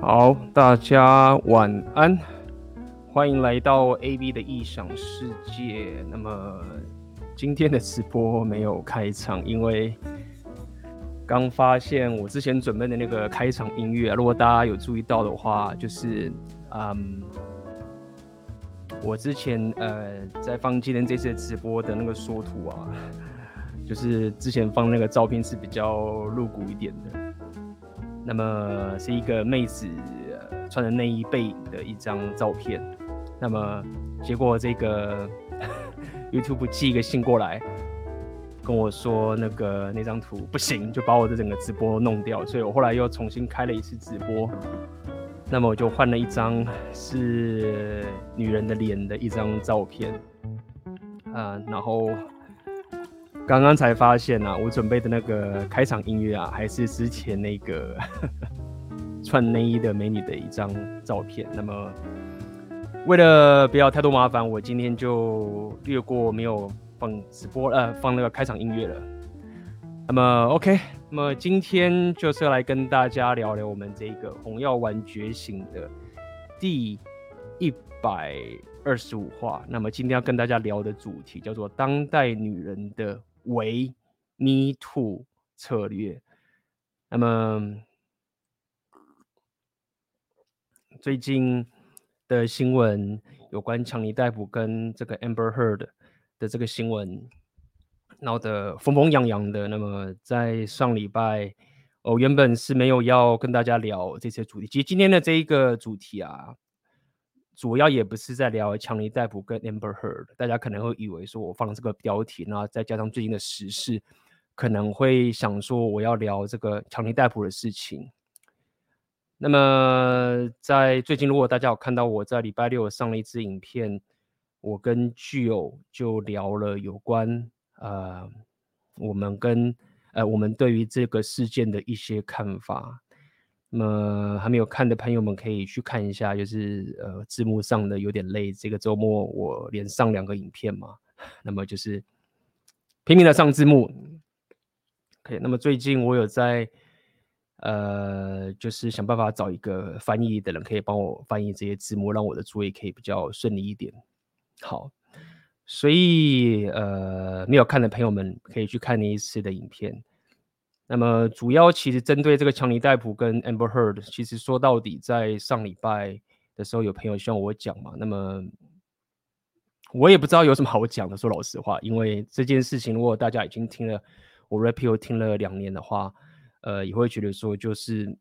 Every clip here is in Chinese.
好，大家晚安，欢迎来到 AB 的异想世界。那么今天的直播没有开场，因为刚发现我之前准备的那个开场音乐，如果大家有注意到的话，就是嗯，我之前呃在放今天这次直播的那个缩图啊，就是之前放那个照片是比较露骨一点的。那么是一个妹子穿着内衣背影的一张照片。那么结果这个 YouTube 寄一个信过来，跟我说那个那张图不行，就把我的整个直播弄掉。所以我后来又重新开了一次直播。那么我就换了一张是女人的脸的一张照片。啊，然后。刚刚才发现啊，我准备的那个开场音乐啊，还是之前那个 穿内衣的美女的一张照片。那么，为了不要太多麻烦，我今天就略过没有放直播呃放那个开场音乐了。那么 OK，那么今天就是要来跟大家聊聊我们这个红药丸觉醒的第一百二十五话。那么今天要跟大家聊的主题叫做当代女人的。为 Me Too 策略。那么最近的新闻有关强尼戴普跟这个 Amber Heard 的这个新闻闹得风风扬扬的。那么在上礼拜，我原本是没有要跟大家聊这些主题。其实今天的这一个主题啊。主要也不是在聊强尼戴普跟 Amber Heard，大家可能会以为说我放了这个标题，然后再加上最近的时事，可能会想说我要聊这个强尼戴普的事情。那么在最近，如果大家有看到我在礼拜六上了一支影片，我跟巨友就聊了有关呃我们跟呃我们对于这个事件的一些看法。那么还没有看的朋友们可以去看一下，就是呃字幕上的有点累。这个周末我连上两个影片嘛，那么就是拼命的上字幕。OK，那么最近我有在呃，就是想办法找一个翻译的人，可以帮我翻译这些字幕，让我的作业可以比较顺利一点。好，所以呃没有看的朋友们可以去看那一次的影片。那么主要其实针对这个强尼戴普跟 Amber Heard，其实说到底，在上礼拜的时候，有朋友希望我讲嘛。那么我也不知道有什么好讲的，说老实话，因为这件事情，如果大家已经听了我 Rapio 听了两年的话，呃，也会觉得说就是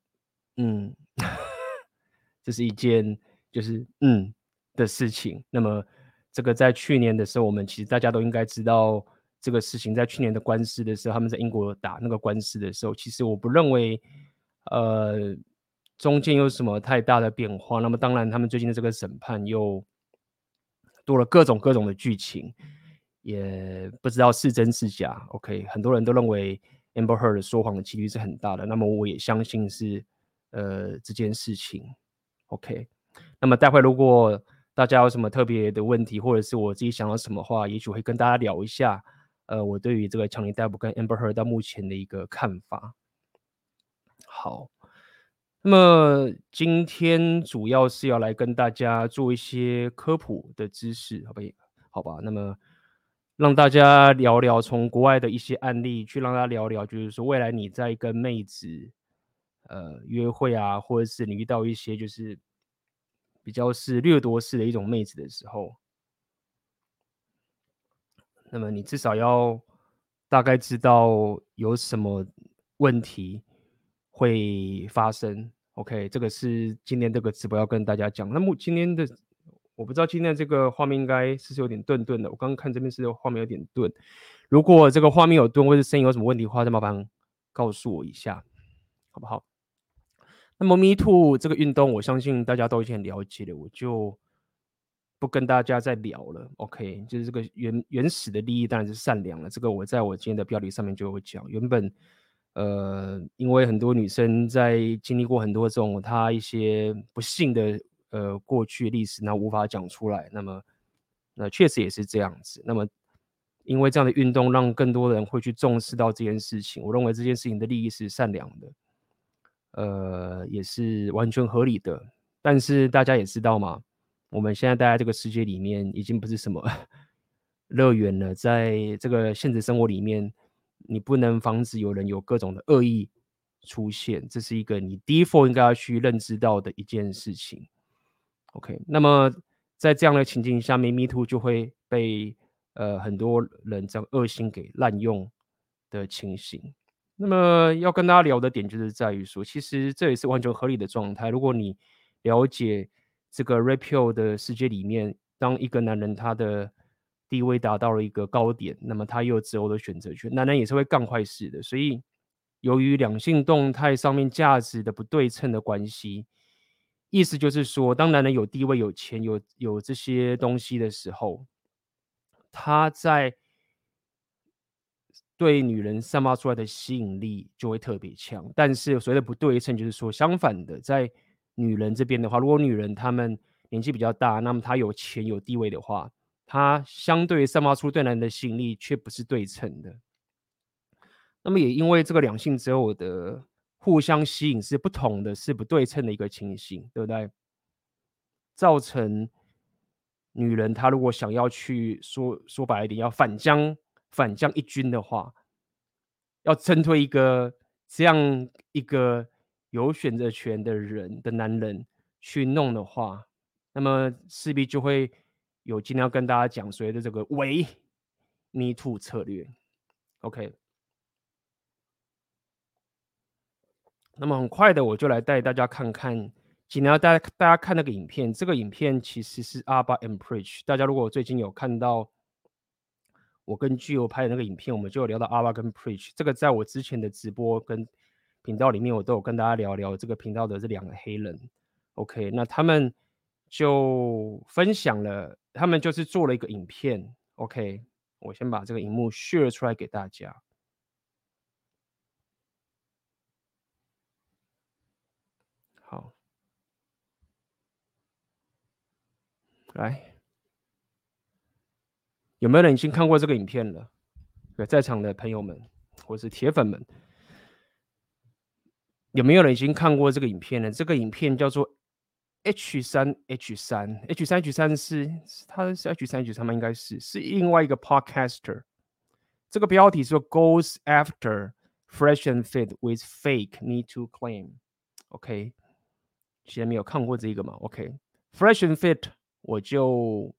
嗯，这是一件就是嗯的事情。那么这个在去年的时候，我们其实大家都应该知道。这个事情在去年的官司的时候，他们在英国打那个官司的时候，其实我不认为，呃，中间有什么太大的变化。那么当然，他们最近的这个审判又多了各种各种的剧情，也不知道是真是假。OK，很多人都认为 Amber Heard 说谎的几率是很大的。那么我也相信是呃这件事情。OK，那么待会如果大家有什么特别的问题，或者是我自己想到什么话，也许会跟大家聊一下。呃，我对于这个强尼戴普跟 Amber Heard 到目前的一个看法。好，那么今天主要是要来跟大家做一些科普的知识，好不好吧？那么让大家聊聊从国外的一些案例，去让大家聊聊，就是说未来你在跟妹子呃约会啊，或者是你遇到一些就是比较是掠夺式的一种妹子的时候。那么你至少要大概知道有什么问题会发生，OK？这个是今天这个直播要跟大家讲。那么今天的我不知道今天这个画面应该是有点顿顿的，我刚刚看这边是画面有点顿。如果这个画面有顿或者声音有什么问题的话，再麻烦告诉我一下，好不好？那么 Me Too 这个运动，我相信大家都已经很了解了，我就。不跟大家再聊了，OK，就是这个原原始的利益当然是善良了。这个我在我今天的标题上面就有讲。原本，呃，因为很多女生在经历过很多这种她一些不幸的呃过去历史，那无法讲出来。那么，那确实也是这样子。那么，因为这样的运动，让更多人会去重视到这件事情。我认为这件事情的利益是善良的。呃，也是完全合理的。但是大家也知道嘛，我们现在待在这个世界里面，已经不是什么 乐园了。在这个现实生活里面，你不能防止有人有各种的恶意出现，这是一个你 default 应该要去认知到的一件事情。OK，那么在这样的情境下面，Me Too 就会被呃很多人这样恶性给滥用的情形。那么要跟大家聊的点就是在于说，其实这也是完全合理的状态。如果你了解这个 Red Pill 的世界里面，当一个男人他的地位达到了一个高点，那么他又有择偶的选择权，男人也是会干坏事的。所以，由于两性动态上面价值的不对称的关系，意思就是说，当男人有地位、有钱、有有这些东西的时候，他在对女人散发出来的吸引力就会特别强，但是所谓的不对称，就是说相反的，在女人这边的话，如果女人她们年纪比较大，那么她有钱有地位的话，她相对散发出对男人的吸引力却不是对称的。那么也因为这个两性择偶的互相吸引是不同的，是不对称的一个情形，对不对？造成女人她如果想要去说说白一点，要反将。反将一军的话，要针对一个这样一个有选择权的人的男人去弄的话，那么势必就会有今天要跟大家讲所谓的这个伪 Me Too 策略。OK，那么很快的我就来带大家看看，今天要带大家看那个影片。这个影片其实是 Abba and Preach，大家如果最近有看到。我跟 Gio 拍的那个影片，我们就有聊到 Abba 跟 Preach，这个在我之前的直播跟频道里面，我都有跟大家聊聊这个频道的这两个黑人。OK，那他们就分享了，他们就是做了一个影片。OK，我先把这个荧幕 share 出来给大家。好，来。有没有人已经看过这个影片了？在场的朋友们，或是铁粉们，有没有人已经看过这个影片呢？这个影片叫做 H 三 H 三 H 三 H 三是，他是 H 三 H 三吗？应该是是另外一个 podcaster。这个标题说 Goes after fresh and fit with fake Me to claim。OK，现在没有看过这个嘛？OK，fresh and fit 我就。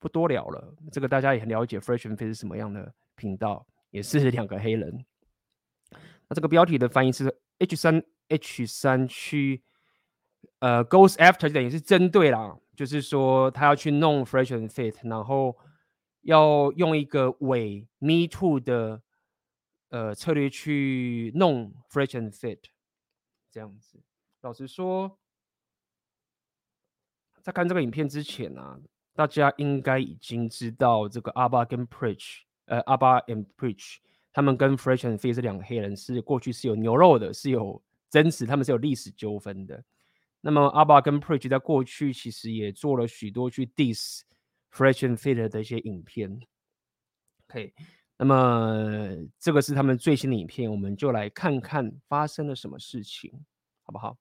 不多聊了，这个大家也很了解。Fresh and Fit 是什么样的频道？也是两个黑人。那这个标题的翻译是 H 三 H 三去呃 Goes After，等于是针对啦，就是说他要去弄 Fresh and Fit，然后要用一个伪 Me Too 的呃策略去弄 Fresh and Fit，这样子。老实说，在看这个影片之前啊。大家应该已经知道这个 Abba 跟 Preach，呃，Abba and Preach，他们跟 Fresh and Fit 这两个黑人是过去是有牛肉的，是有争执，他们是有历史纠纷的。那么阿巴跟 Preach 在过去其实也做了许多去 diss Fresh and Fit 的一些影片。OK，那么这个是他们最新的影片，我们就来看看发生了什么事情，好不好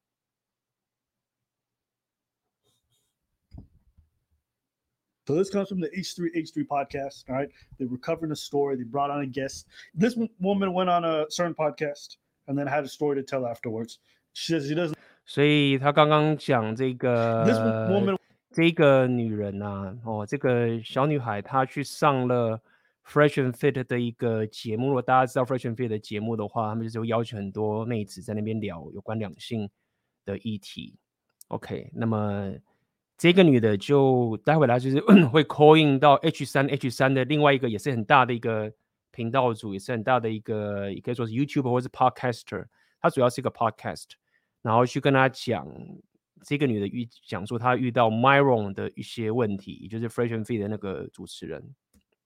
？So this comes from the H3H3 podcast. All right. They were covering a story. They brought on a guest. This woman went on a certain podcast and then had a story to tell afterwards. She says she doesn't. 所以她刚刚讲这个 This woman 这个女人啊，哦，这个小女孩她去上了 Fresh and Fit 的一个节目。如果大家知道 Fresh and Fit 的节目的话，他们就是会邀请很多妹子在那边聊有关两性的议题。OK，那么。 这个女的就待会来就是会 call in 到 H 三 H 三的另外一个也是很大的一个频道主，也是很大的一个也可以说是 YouTuber 或是 Podcaster，她主要是一个 Podcast，然后去跟她讲这个女的遇讲说她遇到 Myron 的一些问题，也就是 Fresh and Fit 的那个主持人。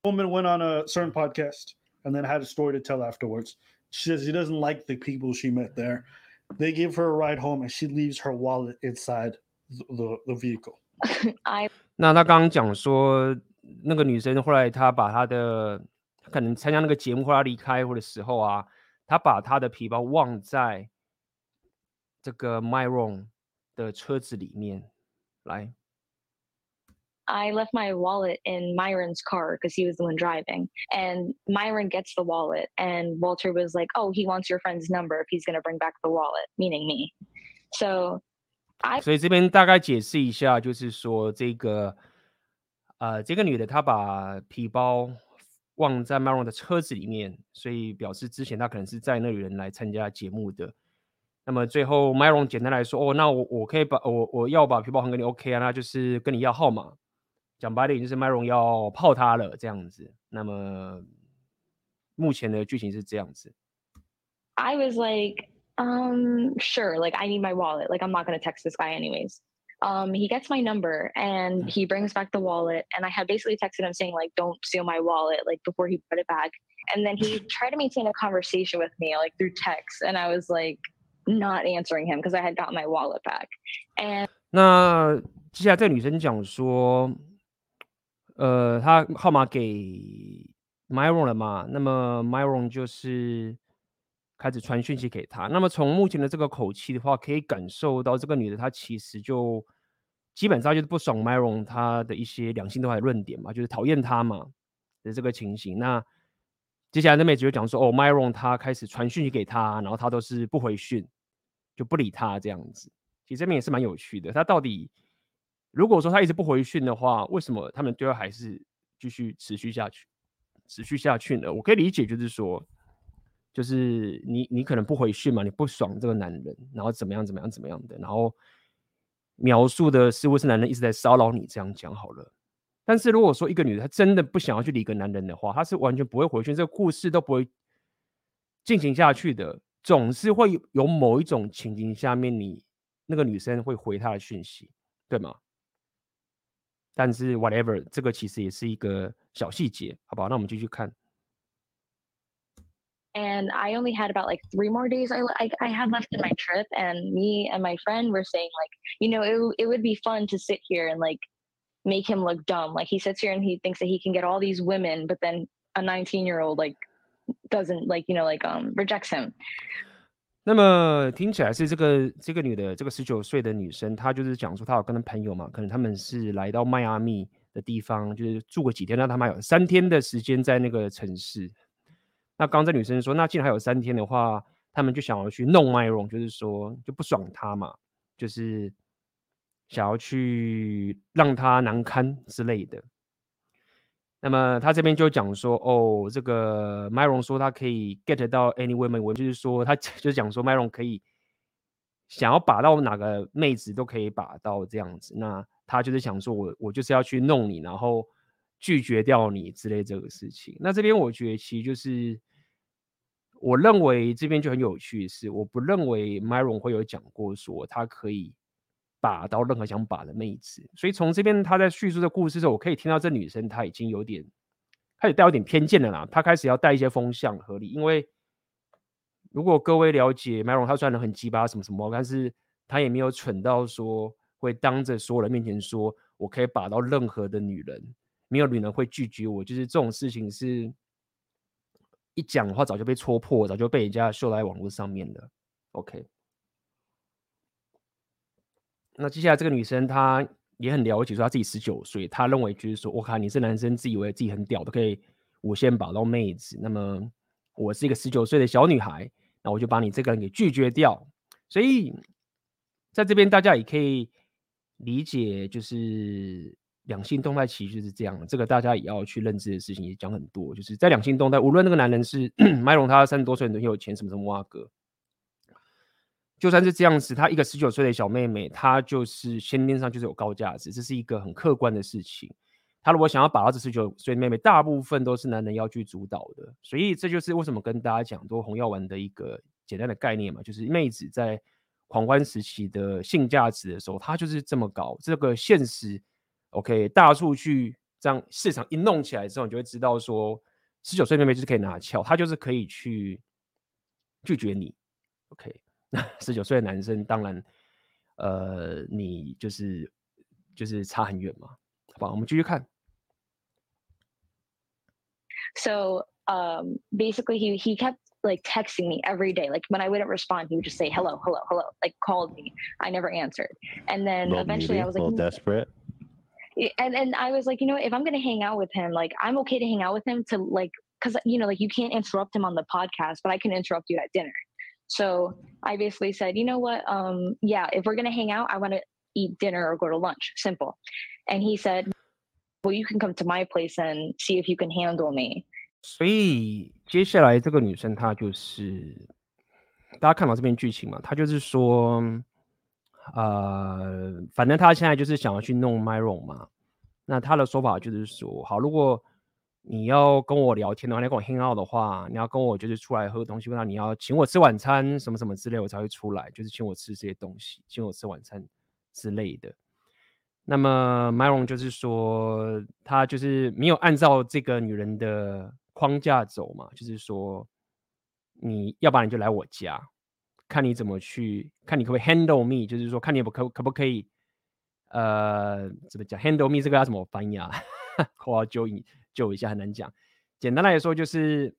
Woman went on a certain podcast and then had a story to tell afterwards. She says she doesn't like the people she met there. They give her a ride home and she leaves her wallet inside the the vehicle. I 那他刚刚讲说，那个女生后来她把她的可能参加那个节目或者离开或的时候啊，她把她的皮包忘在 这个 Myron 的车子里面。来，I left my wallet in Myron's car because he was the one driving. And Myron gets the wallet, and Walter was like, "Oh, he wants your friend's number if he's going to bring back the wallet," meaning me. So I 所以这边大概解释一下，就是说这个呃，这个女的她把皮包忘在 Maron 的车子里面，所以表示之前她可能是在那里人来参加节目的。那么最后 Maron 简单来说，哦，那我我可以把我我要把皮包还给你，OK 啊？那就是跟你要号码。讲白了，就是 Maron 要泡她了这样子。那么目前的剧情是这样子。I was like, um, sure, like I need my wallet. Like I'm not gonna text this guy anyways. Um, he gets my number and he brings back the wallet, and I had basically texted him saying like, don't steal my wallet, like before he put it back. And then he tried to maintain a conversation with me like through text, and I was like. Not answering him because I had got my wallet back. And 那接下来这个女生讲说，呃，她号码给 Myron 了嘛？那么 Myron 就是 开始传讯息给她。那么从目前的这个口气的话，可以感受到这个女的她其实就基本上就是不爽 Myron 她的一些两性对话论点嘛，就是讨厌他嘛的这个情形。那接下来那妹子就讲说，哦，Myron 他开始传讯息给他，然后他都是不回讯，就不理他这样子。其实这边也是蛮有趣的。他到底如果说他一直不回讯的话，为什么他们对话还是继续持续下去，持续下去呢？我可以理解，就是说，就是你你可能不回讯嘛，你不爽这个男人，然后怎么样怎么样怎么样的，然后描述的似乎是男人一直在骚扰你，这样讲好了。但是如果说一个女的她真的不想要去理一个男人的话，她是完全不会回去，这个故事都不会进行下去的。总是会有某一种情境下面，你那个女生会回她的讯息，对吗？但是 whatever，这个其实也是一个小细节，好不好？那我们继续看。And I only had about like three more days I, I, I had left in my trip, and me and my friend were saying like, you know, it, it would be fun to sit here and like make him look dumb. Like he sits here and he thinks that he can get all these women, but then a 19 year old like doesn't like, you know, like um rejects him. 那么听起来是这个这个女的这个十九岁的女生，她就是讲说她有跟她朋友嘛，可能他们是来到迈阿密的地方，就是住个几天，让他们还有三天的时间在那个城市。 那刚刚这女生说，那既然还有三天的话，他们就想要去弄 Myron，就是说就不爽他嘛，就是。想要去让他难堪之类的，那么他这边就讲说，哦，这个 Myron 说他可以 get 到 any woman，我就是说他 就是讲说 Myron 可以想要把到哪个妹子都可以把到这样子，那他就是想说我我就是要去弄你，然后拒绝掉你之类这个事情。那这边我觉得其实就是我认为这边就很有趣是，我不认为 Myron 会有讲过说他可以。把到任何想把的妹子，所以从这边他在叙述的故事的时候，我可以听到这女生她已经有点开始带有点偏见了啦。她开始要带一些风向合理，因为如果各位了解 Myron，他虽然很鸡巴什么什么，但是他也没有蠢到说会当着所有人面前说我可以把到任何的女人，没有女人会拒绝我。就是这种事情是一讲的话早就被戳破，早就被人家秀在网络上面了。OK。那接下来这个女生她也很了解，说她自己十九岁，她认为就是说，我靠，你是男生，自以为自己很屌，都可以无限把到妹子。那么我是一个十九岁的小女孩，那我就把你这个人给拒绝掉。所以在这边大家也可以理解，就是两性动态其实是这样。这个大家也要去认知的事情也讲很多，就是在两性动态，无论那个男人是 Myron，他三十多岁很有钱，什么什么哇哥。就算是这样子，他一个十九岁的小妹妹，她就是先天上就是有高价值，这是一个很客观的事情。她如果想要把到这十九岁妹妹，大部分都是男人要去主导的，所以这就是为什么跟大家讲多红药丸的一个简单的概念嘛，就是妹子在狂欢时期的性价值的时候，她就是这么高。这个现实，OK，大数据这样市场一弄起来之后，你就会知道说，十九岁妹妹就是可以拿翘，她就是可以去拒绝你，OK。十九岁的男生，当然，呃，你就是就是差很远嘛，好吧？我们继续看。So, um, basically, he he kept like texting me every day. Like when I wouldn't respond, he would just say hello, hello, hello, like called me. I never answered. And then eventually needy, I was like, a little desperate. and and I was like, you know, if I'm gonna hang out with him, like I'm okay to hang out with him to like, cause you know, like you can't interrupt him on the podcast, but I can interrupt you at dinner. So I basically said, you know what, um, yeah, if we're gonna hang out, I want to eat dinner or go to lunch. Simple. And he said, well, you can come to my place and see if you can handle me. 所以接下来这个女生她就是，大家看到这边剧情嘛，她就是说， 呃，反正他现在就是想要去弄 Myron 嘛。那他的说法就是说，好，如果你要跟我聊天的话，你要跟我 hang out 的话，你要跟我就是出来喝东西，那你要请我吃晚餐什么什么之类，我才会出来，就是请我吃这些东西，请我吃晚餐之类的。那么 Myron 就是说，他就是没有按照这个女人的。框架走嘛，就是说，你要不然你就来我家，看你怎么去，看你可不可以 handle me，就是说，看你可可不可以，呃，怎么讲 handle me 这个要怎么翻译啊？我要揪一揪一下，很难讲。简单来说，就是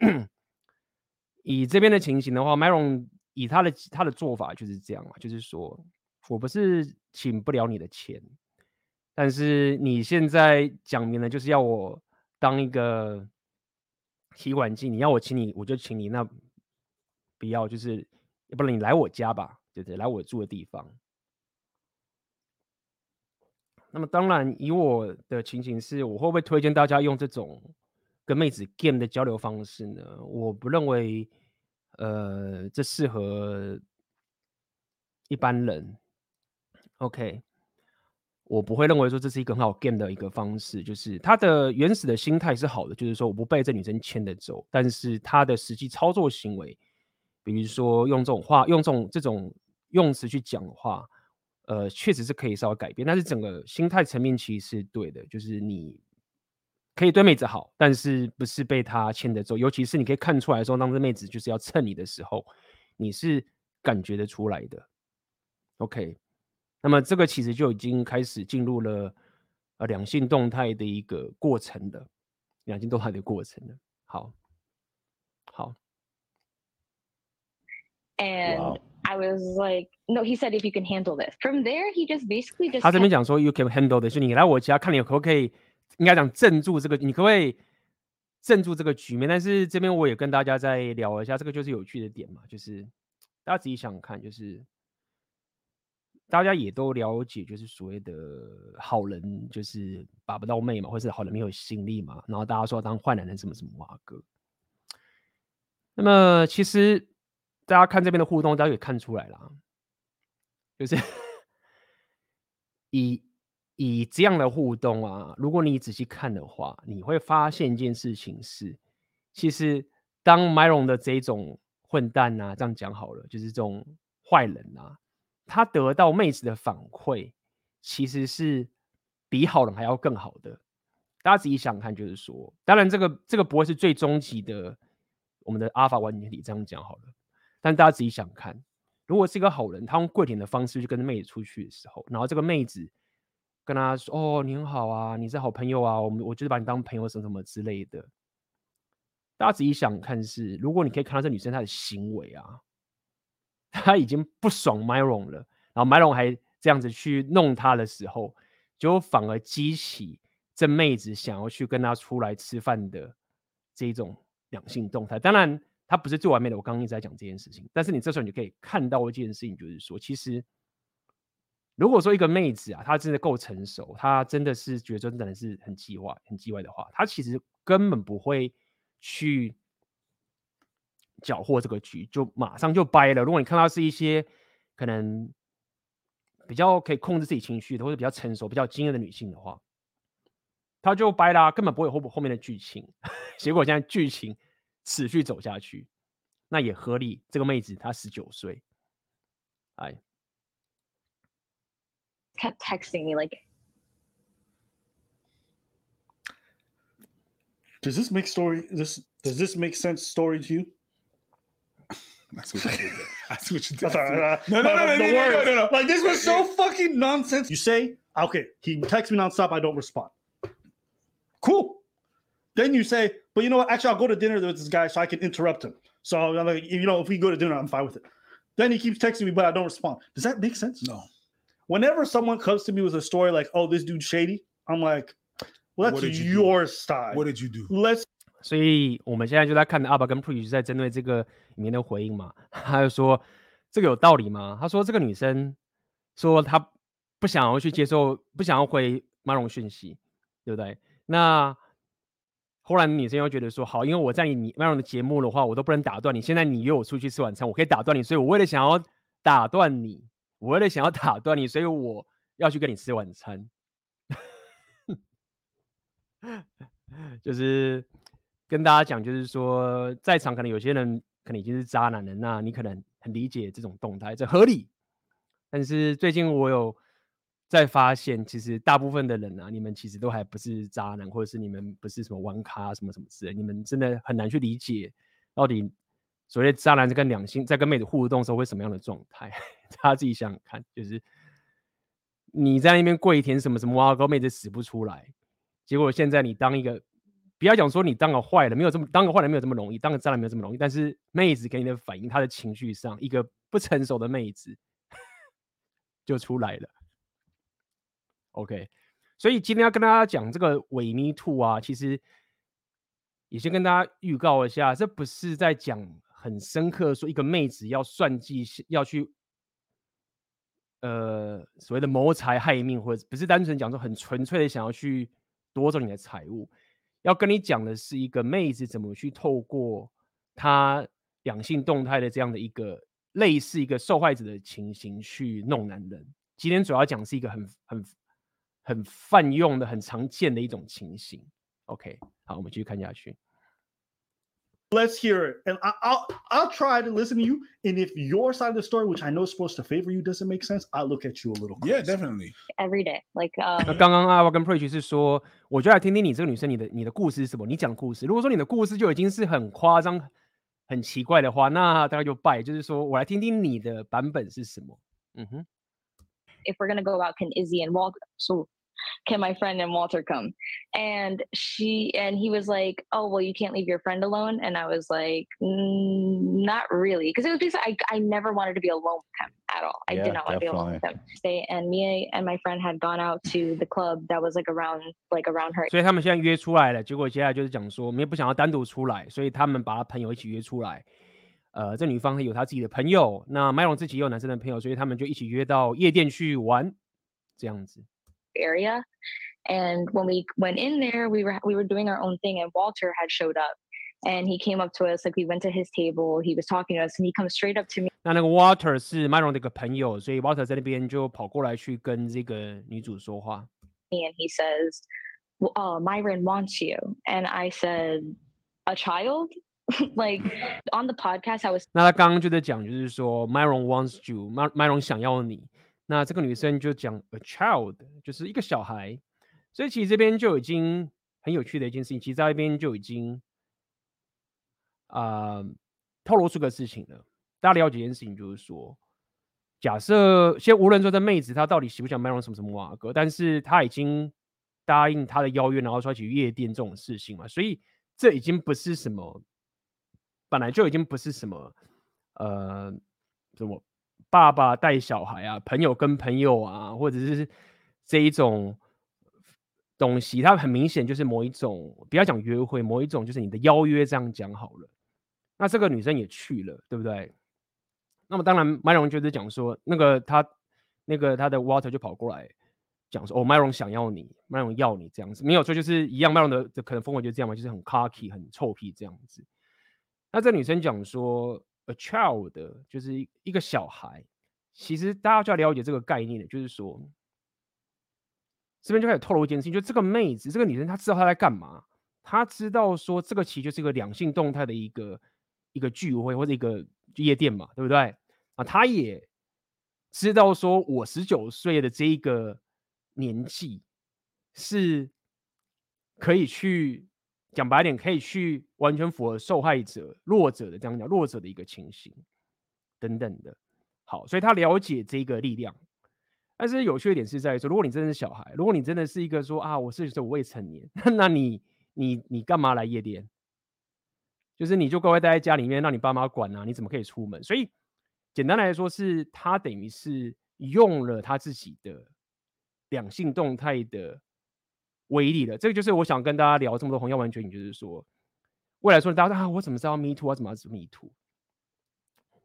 以这边的情形的话，Myron 以他的他的做法就是这样嘛，就是说我不是请不了你的钱，但是你现在讲明了就是要我当一个。提款机，你要我请你，我就请你。那不要，就是要不然你来我家吧，对不对？来我住的地方。那么当然，以我的情形是，我会不会推荐大家用这种跟妹子 game 的交流方式呢？我不认为，呃，这适合一般人。OK。我不会认为说这是一个很好 game 的一个方式，就是他的原始的心态是好的，就是说我不被这女生牵着走，但是他的实际操作行为，比如说用这种话，用这种这种用词去讲的话，呃，确实是可以稍微改变，但是整个心态层面其实是对的，就是你可以对妹子好，但是不是被她牵着走，尤其是你可以看出来说，当这妹子就是要蹭你的时候，你是感觉得出来的，OK。那么这个其实就已经开始进入了呃两性动态的一个过程的两性动态的过程了。好，好。And wow. I was like, no, he said if you can handle this. From there, he just basically just. 他这边讲说 you can handle this，就你来我家看你可不可以，应该讲镇住这个，你可不可以镇住这个局面？但是这边我也跟大家再聊一下，这个就是有趣的点嘛，就是大家自己想看，就是。大家也都了解，就是所谓的好人就是把不到妹嘛，或是好人没有吸引力嘛。然后大家说当坏男人什么什么哇哥。那么其实大家看这边的互动，大家也看出来了，就是以以这样的互动啊，如果你仔细看的话，你会发现一件事情是，其实当 Myron 的这种混蛋啊，这样讲好了，就是这种坏人啊。他得到妹子的反馈，其实是比好人还要更好的。大家仔细想看，就是说，当然这个这个不会是最终极的，我们的阿法完全体这样讲好了。但大家仔细想看，如果是一个好人，他用跪舔的方式去跟妹子出去的时候，然后这个妹子跟他说：“哦，你很好啊，你是好朋友啊，我们我就是把你当朋友什么什么之类的。”大家仔细想看是，如果你可以看到这女生她的行为啊。她已经不爽 Myron 了，然后 Myron 还这样子去弄她的时候，就反而激起这妹子想要去跟他出来吃饭的这种两性动态。当然，他不是最完美的，我刚刚一直在讲这件事情。但是你这时候你就可以看到一件事情，就是说，其实如果说一个妹子啊，她真的够成熟，她真的是觉得真的是很计划、很机歪的话，她其实根本不会去。搅和这个局就马上就掰了。如果你看到是一些可能比较可以控制自己情绪的，或者比较成熟、比较经验的女性的话，她就掰啦，根本不会有后后面的剧情。结果现在剧情持续走下去，那也合理。这个妹子她十九岁，哎，kept texting me like. Does this make story? This does this make sense? Story to you? That's what you did. That's what you did. Uh, no, no, no, no, no, no, no, no, no. Like this was so fucking nonsense. You say, okay, he texts me nonstop. I don't respond. Cool. Then you say, but you know what? Actually, I'll go to dinner with this guy so I can interrupt him. So I'm like, you know, if we go to dinner, I'm fine with it. Then he keeps texting me, but I don't respond. Does that make sense? No. Whenever someone comes to me with a story like, "Oh, this dude's shady," I'm like, "Well, What that's did you do? your style. What did you do? Let's 所以我们现在就在看阿爸跟 Preach 在针对这个里面的回应嘛，他就说这个有道理吗？他说这个女生说她不想要去接受，不想要回麦荣讯息，对不对？那 后来女生又觉得说好，因为我在你麦荣的节目的话，我都不能打断你。现在你约我出去吃晚餐，我可以打断你，所以我为了想要打断你，我为了想要打断你，所以我要去跟你吃晚餐。就是跟大家讲，就是说，在场可能有些人可能已经是渣男了，那你可能很理解这种动态，这合理。但是最近我有在发现，其实大部分的人啊，你们其实都还不是渣男，或者是你们不是什么玩咖什么什么之类，你们真的很难去理解到底所谓渣男在跟两性在跟妹子互动的时候会什么样的状态。大家自己想想看，就是你在那边跪舔什么什么哇，高妹子死不出来。结果现在你当一个，不要讲说你当个坏人，没有这么当个坏人没有这么容易，当个渣男没有这么容易。但是妹子给你的反应，她的情绪上，一个不成熟的妹子 就出来了。OK，所以今天要跟大家讲这个伪 Me Too 啊，其实也先跟大家预告一下，这不是在讲很深刻说一个妹子要算计要去。呃，所谓的谋财害命，或者不是单纯讲说很纯粹的想要去夺走你的财物，要跟你讲的是一个妹子怎么去透过她两性动态的这样的一个类似一个受害者的情形去弄男人。今天主要讲是一个很很很泛用的、很常见的一种情形。OK，好，我们继续看下去。let's hear it, and I, I'll I'll try to listen to you. And if your side of the story, which I know is supposed to favor you, doesn't make sense, I'll look at you a little. Yeah, definitely. every day. Like, um, 那刚刚阿瓦跟 Preach 是说，我就来听听你这个女生，你的你的故事是什么？你讲故事。如果说你的故事就已经是很夸张、很奇怪的话，那大概就败。就是说我来听听你的版本是什么。嗯哼。if we're gonna go out, can Izzy and Walter? So, can my friend and Walter come? And she and he was like, "Oh, well, you can't leave your friend alone." And I was like, mm, "Not really," because it was basically I, I never wanted to be alone with him at all. I Yeah, did not want to be alone with him. Stay and me and my friend had gone out to the club that was like around like around her 所以他们现在约出来了，结果接下来就是讲说，我们也不想要单独出来，所以他们把他朋友一起约出来。 呃，这女方有她自己的朋友，那麦龙自己也有男生的朋友，所以他们就一起约到夜店去玩，这样子。 area. And when we went in there, we were we were doing our own thing, and Walter had showed up, and he came up to us like we went to his table. He was talking to us, and he comes straight up to me 那那个 Water 是麦龙的一个朋友，所以 Water 在那边就跑过来去跟这个女主说话。 and he says, well, uh, Myron wants you. And I said, a child? like on the podcast, I was 那他刚刚就在讲，就是说 Myron wants you, My Myron 想要你。那这个女生就讲 a child，就是一个小孩。所以其实这边就已经很有趣的一件事情，其实在那边就已经啊、透露出个事情了。大家了解一件事情，就是说，假设先无论说这妹子她到底喜不喜欢 Myron 什么什么瓦哥，但是她已经答应他的邀约，然后说要去夜店这种事情嘛，所以这已经不是什么。本来就已经不是什么，呃，什么爸爸带小孩啊，朋友跟朋友啊，或者是这一种东西，它很明显就是某一种，不要讲约会，某一种就是你的邀约，这样讲好了。那这个女生也去了，对不对？那么当然，麦龙就是讲说，那个他，那个他的 Water 就跑过来讲说，哦，麦龙想要你，麦龙要你这样子，没有错，就是一样，麦龙的的可能风格就是这样嘛，就是很 cocky，很臭屁这样子。那这女生讲说，a child 就是一个小孩，其实大家就要了解这个概念的，就是说，这边就开始透露一件事情，就这个妹子，这个女生她知道她在干嘛，她知道说这个其实就是一个两性动态的一个一个聚会或者一个夜店嘛，对不对？啊，她也知道说我十九岁的这一个年纪是可以去。讲白一点，可以去完全符合受害者、弱者的这样讲，弱者的一个情形等等的。好，所以他了解这个力量。但是有趣的点是在于说，如果你真的是小孩，如果你真的是一个说啊，我是我未成年，那你你你干嘛来夜店？就是你就乖乖待在家里面，让你爸妈管啊，你怎么可以出门？所以简单来说，是他等于是用了他自己的两性动态的威力的。这个就是我想跟大家聊这么多红药丸绝影，就是说未来说大家啊，我怎么知道 me too 啊？怎么知道 me too？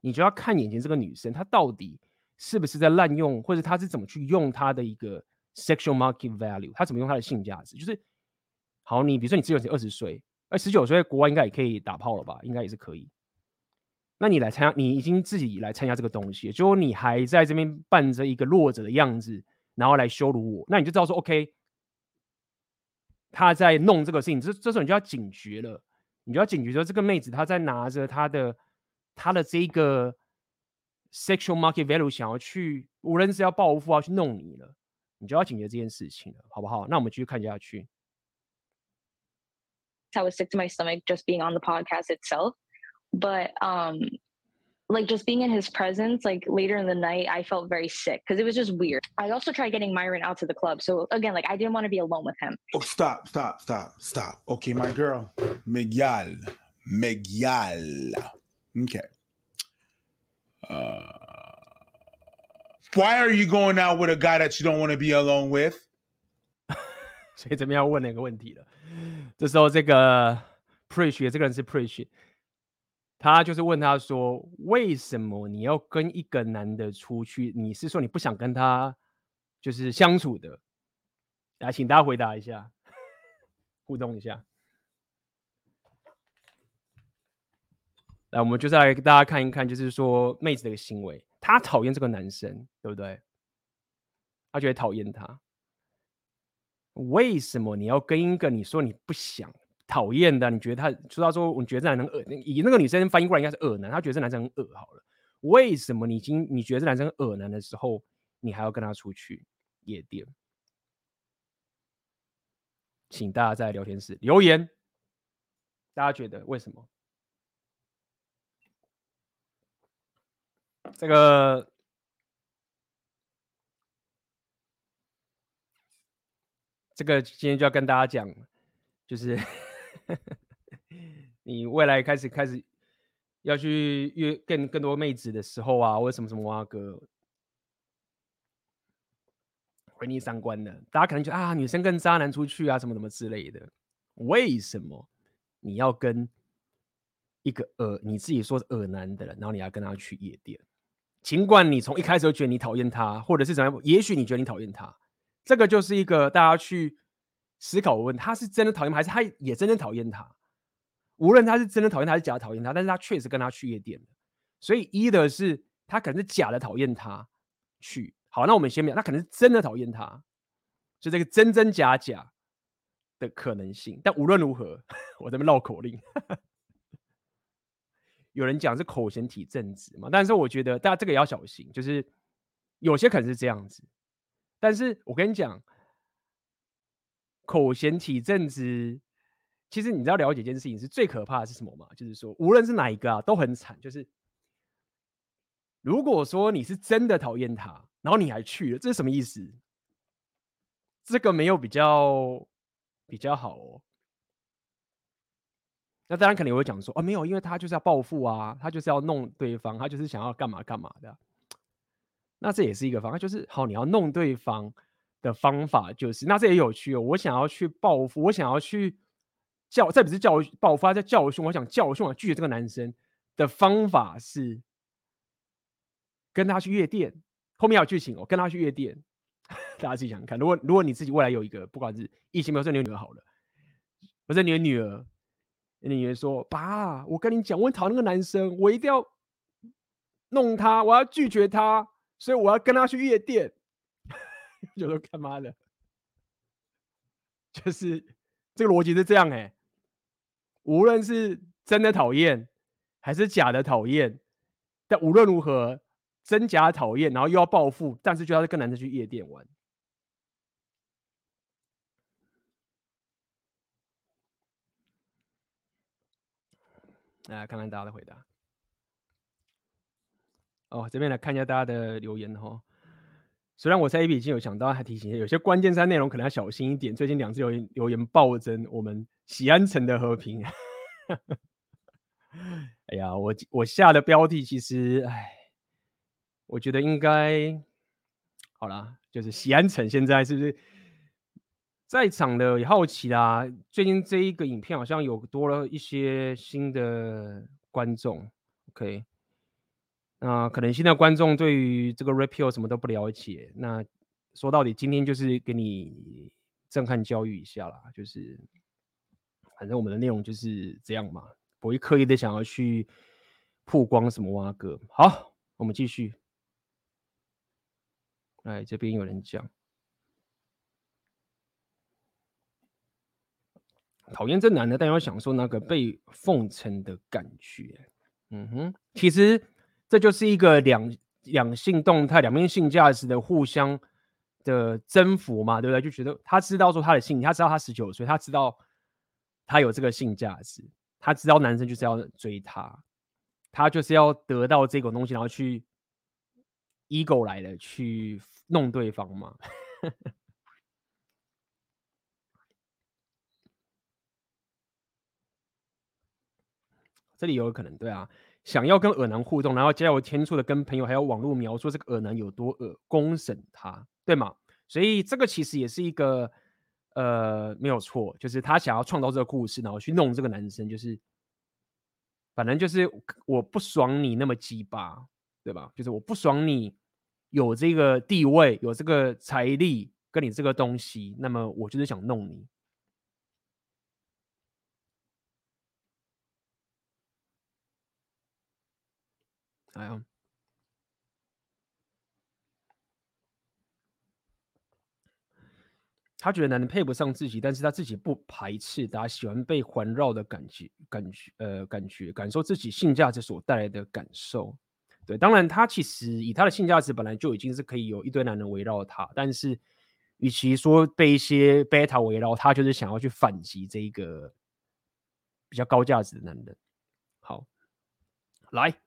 你就要看眼前这个女生，她到底是不是在滥用，或者她是怎么去用她的一个 sexual market value？她怎么用她的性价值？就是好，你比如说你只有二十岁。而十九岁，国外应该也可以打炮了吧？应该也是可以。那你来参加，你已经自己来参加这个东西，结果你还在这边扮着一个弱者的样子，然后来羞辱我，那你就知道说，OK，他在弄这个事情，这这时候你就要警觉了，你就要警觉说，这个妹子她在拿着她的她的这个 sexual market value 想要去，无论是要报复啊，去弄你了，你就要警觉这件事情了，好不好？那我们继续看下去。I was sick to my stomach just being on the podcast itself. But um like just being in his presence, like later in the night, I felt very sick because it was just weird. I also tried getting Myron out to the club. So again, like I didn't want to be alone with him. Oh, stop, stop, stop, stop. Okay, my girl. Miguel. Miguel. Okay. Uh, why are you going out with a guy that you don't want to be alone with? 所以这边要问那个问题了。这时候，这个 Preach 这个人是 Preach， 他就是问他说：“为什么你要跟一个男的出去？你是说你不想跟他就是相处的？”来，请大家回答一下，互动一下。来，我们就是来给大家看一看，就是说妹子的一个行为，她讨厌这个男生，对不对？她觉得讨厌他。为什么你要跟一个你说你不想讨厌的？你觉得他说到说，我觉得这男生恶，以那个女生翻译过来应该是恶男，他觉得这男生很恶。好了，为什么你已经你觉得这男生恶男的时候，你还要跟他出去夜店？请大家在聊天室留言，大家觉得为什么？这个。这个今天就要跟大家讲，就是 你未来开始开始要去约更更多妹子的时候啊，或者什么什么啊哥，毁你三观的，大家可能觉得啊，女生跟渣男出去啊，什么什么之类的，为什么你要跟一个呃你自己说是恶男的人，然后你要跟他去夜店？尽管你从一开始就觉得你讨厌他，或者是怎样，也许你觉得你讨厌他。这个就是一个大家去思考的问：他是真的讨厌，还是他也真的讨厌他？无论他是真的讨厌他，还是假的讨厌他，但是他确实跟他去夜店，所以一的是他可能是假的讨厌他去。好，那我们先讲，他可能是真的讨厌他，就这个真真假假的可能性。但无论如何，我这边绕口令，有人讲是口嫌体正直嘛，但是我觉得大家这个也要小心，就是有些可能是这样子。但是我跟你讲，口嫌体正直，其实你知道了解一件事情是最可怕的是什么吗？就是说，无论是哪一个啊，都很惨。就是如果说你是真的讨厌他，然后你还去了，这是什么意思？这个没有比较比较好哦。那当然肯定会讲说，哦，没有，因为他就是要报复啊，他就是要弄对方，他就是想要干嘛干嘛的。那这也是一个方法，就是好，你要弄对方的方法就是，那这也有趣哦。我想要去报复，我想要去教，这不是教报复，他在教训。我想教训我拒绝这个男生的方法是跟他去夜店。后面有剧情哦，跟他去夜店，大家自己想想看。如果如果你自己未来有一个，不管是异性，比如说你有女儿好了，或者你的女儿，你女儿说：“爸，我跟你讲，我很讨厌那个男生，我一定要弄他，我要拒绝他。”所以我要跟他去夜店，有时候干嘛的？就是这个逻辑是这样哎、欸，无论是真的讨厌还是假的讨厌，但无论如何，真假讨厌，然后又要报复，但是就要跟男生去夜店玩。来看看大家的回答。哦，这边来看一下大家的留言哈。虽然我在 A B 已经有想到，还提醒，有些关键字内容可能要小心一点。最近两次留言留言暴增，我们喜安城的和平。哎呀，我我下的标题其实，哎，我觉得应该好啦，就是喜安城现在是不是在场的也好奇啦？最近这一个影片好像有多了一些新的观众，OK。那可能现在观众对于这个 repeal 什么都不了解。那说到底，今天就是给你震撼教育一下啦，就是反正我们的内容就是这样嘛，不会刻意的想要去曝光什么挖哥。好，我们继续。哎，这边有人讲，讨厌这男的，但要享受那个被奉承的感觉。嗯哼，其实。这就是一个两两性动态、两面性价值的互相的征服嘛，对不对？就觉得他知道说他的性，他知道他十九岁，他知道他有这个性价值，他知道男生就是要追他，他就是要得到这种东西，然后去 ego 来了去弄对方嘛。这里有可能对啊。想要跟恶男互动，然后加油添醋的跟朋友还有网络描述这个恶男有多恶，公审他，对吗？所以这个其实也是一个，呃，没有错，就是他想要创造这个故事，然后去弄这个男生，就是反正就是我不爽你那么鸡巴，对吧？就是我不爽你有这个地位，有这个财力，跟你这个东西，那么我就是想弄你。哎呀，他觉得男人配不上自己，但是他自己不排斥，他喜欢被环绕的感觉，感觉呃，感觉感受自己性价值所带来的感受。对，当然他其实以他的性价值本来就已经是可以有一堆男人围绕他，但是与其说被一些 beta 围绕，他就是想要去反击这一个比较高价值的男人。好，来。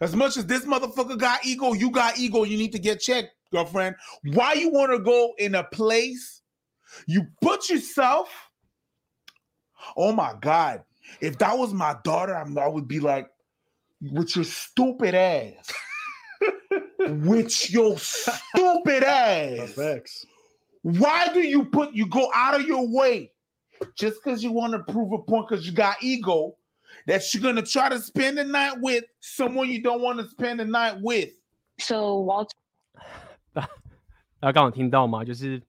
As much as this motherfucker got ego, you got ego. You need to get checked, girlfriend. Why you want to go in a place you put yourself? Oh my God. If that was my daughter, I would be like, with your stupid ass. with your stupid ass. Effects. Why do you put you go out of your way just because you want to prove a point because you got ego? That you're gonna try to spend the night with someone you don't want to spend the night with. So Walter，大家刚好听到吗？就是，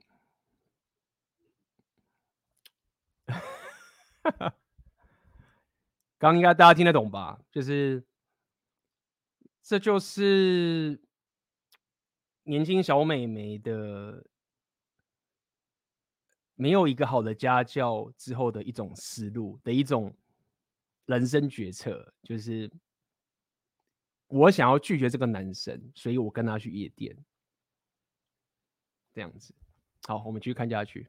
刚应该大家听得懂吧？就是，这就是年轻小美眉的没有一个好的家教之后的一种思路的一种。人生决策就是，我想要拒绝这个男生，所以我跟他去夜店，这样子。好，我们继续看下去。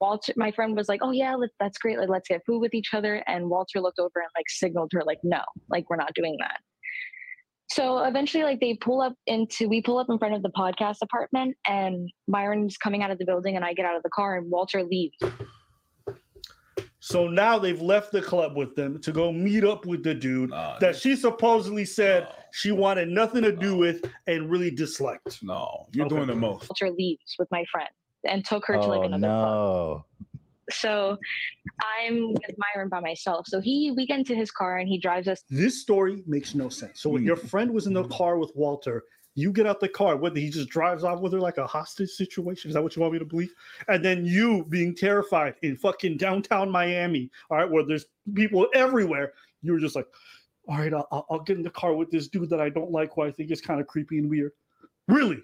Walter, my friend was like, "Oh yeah, that's great. Like, let's get food with each other." And Walter looked over and like signaled her, like, "No, like we're not doing that." So eventually, like they pull up into, we pull up in front of the podcast apartment, and Myron's coming out of the building, and I get out of the car, and Walter leaves. So now they've left the club with them to go meet up with the dude uh, that she supposedly said no. she wanted nothing to do with and really disliked. No, you're okay. doing the most. Walter leaves with my friend and took her oh, to like another no. club. So I'm with Myron by myself. So he we get into his car and he drives us. This story makes no sense. So when your friend was in the car with Walter, you get out the car, whether he just drives off with her like a hostage situation. Is that what you want me to believe? And then you being terrified in fucking downtown Miami, all right, where there's people everywhere. You were just like, all right, I'll, I'll get in the car with this dude that I don't like, who I think is kind of creepy and weird. Really?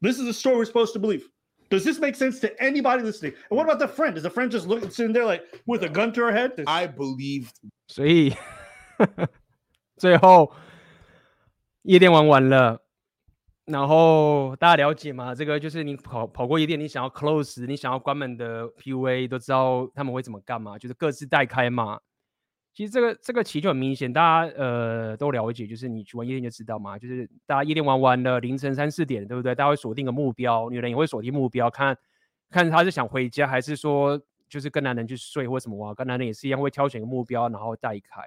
This is the story we're supposed to believe. Does this make sense to anybody listening? And what about the friend? Is the friend just looking sitting there like with a gun to her head? I believed. 所以最后 夜店玩完了， 然后大家了解吗？这个就是你跑跑过夜店，你想要 close，你想要关门的 PUA 都知道他们会怎么干嘛，就是各自带开嘛。其实这个这个其实就很明显，大家呃都了解，就是你去玩夜店就知道嘛，就是大家夜店玩完了，凌晨三四点，对不对？大家会锁定个目标，女人也会锁定目标，看看她是想回家，还是说就是跟男人去睡或什么？跟男人也是一样，会挑选个目标，然后带开。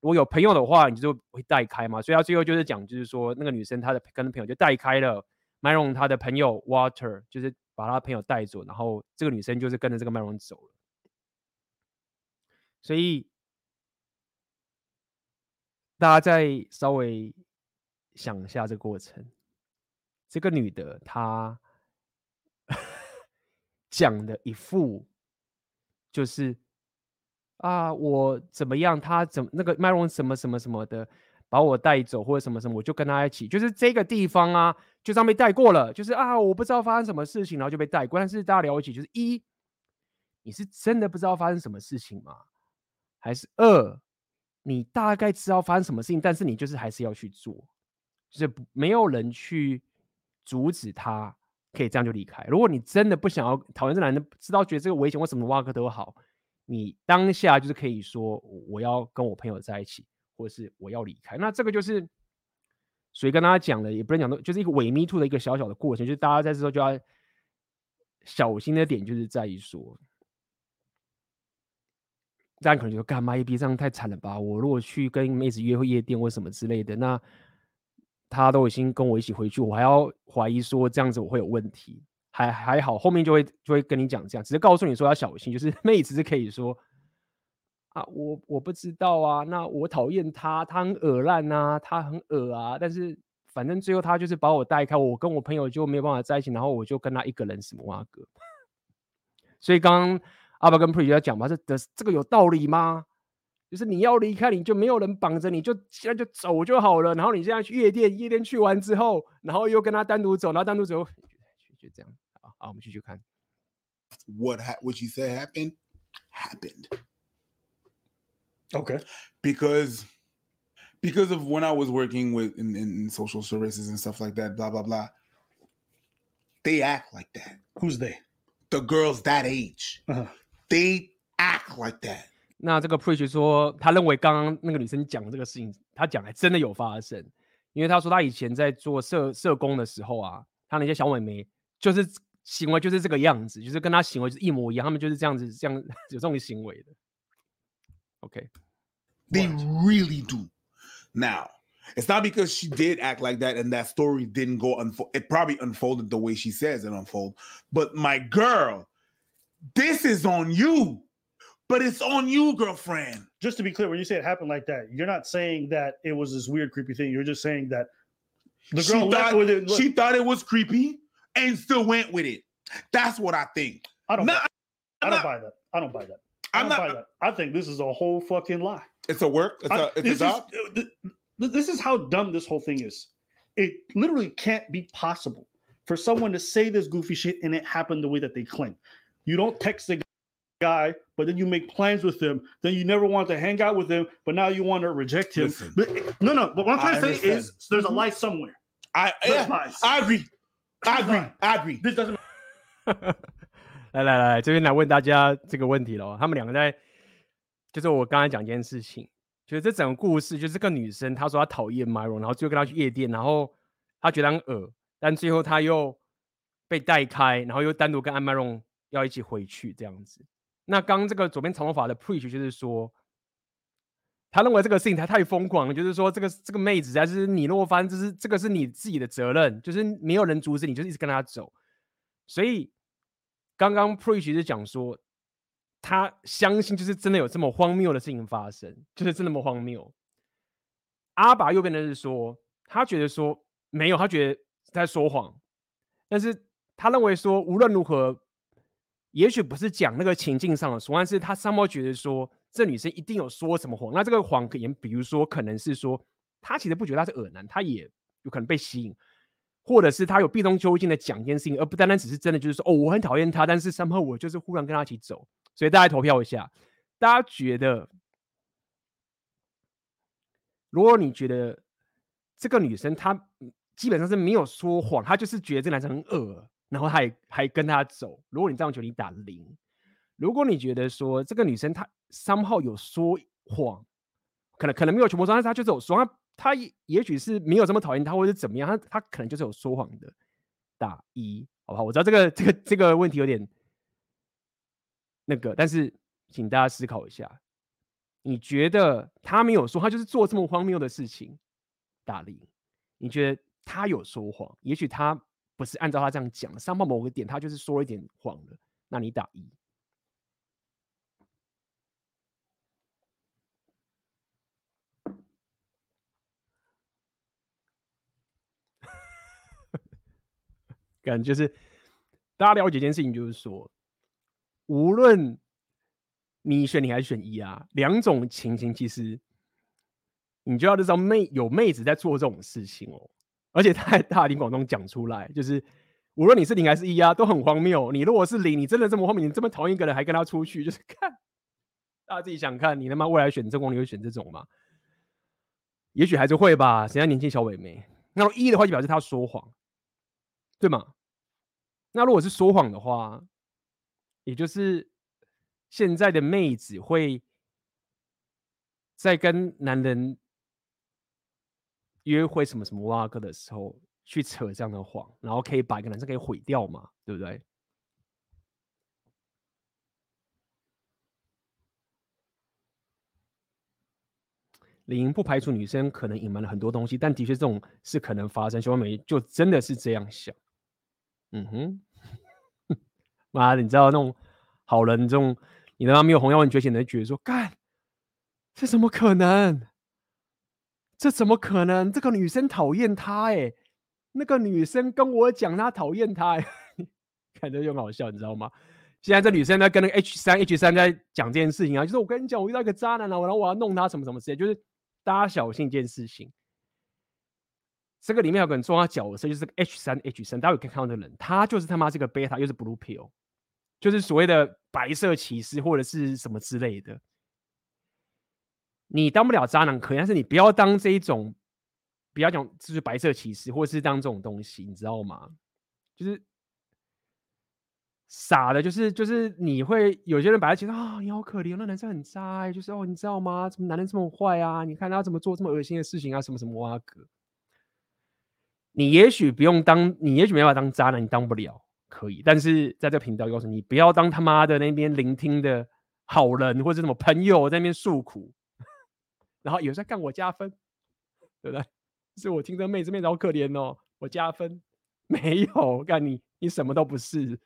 如果有朋友的话，你就会带开嘛。所以他最后就是讲，就是说那个女生她的跟朋友就带开了，Myron 他的朋友 Water 就是把他朋友带走，然后这个女生就是跟着这个 Myron 走了，所以。大家再稍微想一下这个过程，这个女的她讲的一副就是啊，我怎么样，他怎那个麦荣什么什么什么的把我带走或者什么什么，我就跟他一起，就是这个地方啊，就这样被带过了，就是啊，我不知道发生什么事情，然后就被带过。但是大家了解，就是一，你是真的不知道发生什么事情吗？还是二？你大概知道发生什么事情，但是你就是还是要去做，就是没有人去阻止他，可以这样就离开。如果你真的不想要讨厌这男的，知道觉得这个危险，或什么挖个都好，你当下就是可以说我要跟我朋友在一起，或者是我要离开。那这个就是所以跟大家讲的，也不能讲的，就是一个伪 me too 的一个小小的过程，就是大家在这时候就要小心的点，就是在于说。大家可能觉得干嘛一逼这样太惨了吧？我如果去跟妹子约会夜店或什么之类的，那他都已经跟我一起回去，我还要怀疑说这样子我会有问题？还还好，后面就会就会跟你讲这样，只是告诉你说要小心，就是妹子是可以说啊，我我不知道啊，那我讨厌他，他很恶烂啊，他很恶啊，但是反正最后他就是把我带开，我跟我朋友就没有办法在一起，然后我就跟他一个人什么哇哥，所以刚刚。阿爸跟 Pre 在讲嘛，这的这个有道理吗？就是你要离开，你就没有人绑着，你就现在就走就好了。然后你现在去夜店，夜店去完之后，然后又跟他单独走，然后单独走，就这样。好，好，我们继续看。What ha what you said happened happened. Okay, because because of when I was working with in, in social services and stuff like that, blah blah blah. They act like that. Who's they? The girls that age. Uh-huh. They act like that。那这个 Preach 说，他认为刚刚那个女生讲的这个事情，他讲还真的有发生，因为他说他以前在做社社工的时候啊，他那些小美眉就是 行为就是这个样子，就是跟他行为是一模一样，他们就是这样子，这样有这种行为的。OK，They、okay. really do. Now, it's not because she did act like that and that story didn't go unfold. It probably unfolded the way she says it unfold. But my girl. This is on you, but it's on you, girlfriend. Just to be clear, when you say it happened like that, you're not saying that it was this weird, creepy thing. You're just saying that the girl she thought, with it. She thought it was creepy and still went with it. That's what I think. I don't. Not, buy, I don't buy that. I don't buy that. I don't not, buy that. I think this is a whole fucking lie. It's a work. It's I, a, it's a job. Uh, is, this is how dumb this whole thing is. It literally can't be possible for someone to say this goofy shit and it happened the way that they claim. You don't text the guy, but then you make plans with him. Then you never want to hang out with him, but now you want to reject him. But, eh, no, no. But what I'm trying I to say is there's a mm-hmm. lie somewhere. I yeah, I agree. I agree. I agree. This doesn't. 来来来，这边来问大家这个问题了。他们两个在，就是我刚才讲一件事情，就是这整个故事，就是这个女生她说她讨厌 Myron，然后最后跟他去夜店，然后她觉得很恶，但最后她又被带开，然后又单独跟 Myron。要一起回去这样子。那刚刚这个左边长头发的 preach 就是说，他认为这个事情他太疯狂了，就是说这个这个妹子还是你若翻，这是这个是你自己的责任，就是没有人阻止你，就是一直跟他走。所以刚刚 preach 是讲说，他相信就是真的有这么荒谬的事情发生，就是真的那么荒谬。阿爸右边的是说，他觉得说没有，他觉得在说谎，但是他认为说无论如何。也许不是讲那个情境上的说，但是他三毛觉得说，这女生一定有说什么谎。那这个谎可能，比如说，可能是说，她其实不觉得他是恶男，他也有可能被吸引，或者是她有避重就轻的讲一件事情，而不单单只是真的就是说，哦，我很讨厌他，但是三毛我就是忽然跟他一起走。所以大家投票一下，大家觉得，如果你觉得这个女生她基本上是没有说谎，她就是觉得这男生很恶，然后还还跟他走。如果你这样觉得，你打零。如果你觉得说这个女生她三号有说谎，可能可能没有全部说，但是她就是有说，她她也许是没有这么讨厌她，或者怎么样，她她可能就是有说谎的。打一，好不好？我知道这个这个这个问题有点那个，但是请大家思考一下，你觉得他没有说，他就是做这么荒谬的事情，打零。你觉得他有说谎？也许他不是按照他这样讲，三号某个点他就是说一点谎的，那你打一。感就是大家了解一件事情，就是说，无论你选你还是选一啊，两种情形其实你就要知道妹有妹子在做这种事情哦，而且他还大庭广众讲出来，就是无论你是零还是一啊，都很荒谬。你如果是零，你真的这么荒谬，你这么讨厌一个人还跟他出去，就是 看大家自己想看，你他妈未来选正宫，你会选这种吗？也许还是会吧，谁家年轻小伟妹？那么一的话就表示他说谎，对吗？那如果是说谎的话，也就是现在的妹子会在跟男人约会什么什么哇哥的时候去扯这样的谎，然后可以把一个男生给毁掉嘛，对不对？零不排除女生可能隐瞒了很多东西，但的确这种是可能发生。小美就真的是这样想，嗯哼。妈的，你知道那种好人，这种你他妈没有红药丸觉醒的，觉得说，干，这怎么可能？这怎么可能？这个女生讨厌他哎，那个女生跟我讲她讨厌他哎，看着就好笑，你知道吗？现在这女生在跟那个 H 三 H 三在讲这件事情啊，就是我跟你讲，我遇到一个渣男了，然后我要弄他什么什么之类，就是大家小心一件事情。这个里面有个很重要角色，就是 H 三 H 三，大家有可以看到那人，他就是他妈这个贝塔，又是 Blue Pill。就是所谓的白色骑士或者是什么之类的，你当不了渣男可以，但是你不要当这一种，不要讲就是白色骑士，或者是当这种东西，你知道吗？就是傻的，就是就是你会有些人把他觉得啊，你好可怜，那男生很渣，就是哦，你知道吗？怎么男人这么坏啊？你看他怎么做这么恶心的事情啊？什么什么哇哥，你也许不用当，你也许没办法当渣男，你当不了。可以，但是在这频道告诉你，不要当他妈的那边聆听的好人，或者什么朋友在那边诉苦，然后有时候干我加分，对不对？是我听这妹子妹子好可怜哦，我加分 没有干你，你什么都不是。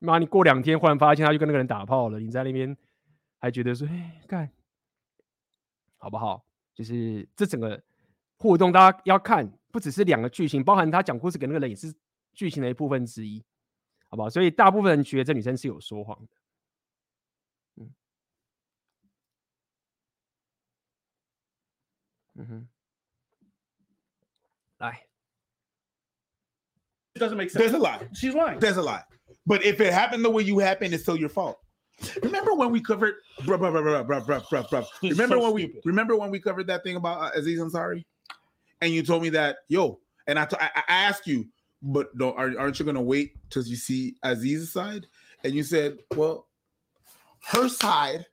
妈，你过两天忽然发现他就跟那个人打炮了，你在那边还觉得说，哎，干好不好？就是这整个互动，大家要看，不只是两个剧情，包含他讲故事给那个人也是剧情的一部分之一。好不好？所以大部分人觉得这女生是有说谎的。嗯，嗯哼，来，It doesn't make sense. There's a lie. She's lying. There's a lie. But if it happened the way you happened, it's still your fault. Remember when we covered, bruh, bruh, bruh, bruh, bruh, bruh, bruh. Remember so when we stupid. remember when we covered that thing about uh, Aziz Ansari, And you told me that yo, and I, t- I, I asked you but don't are, aren't you gonna wait till you see Aziz's side? And you said, well, her side,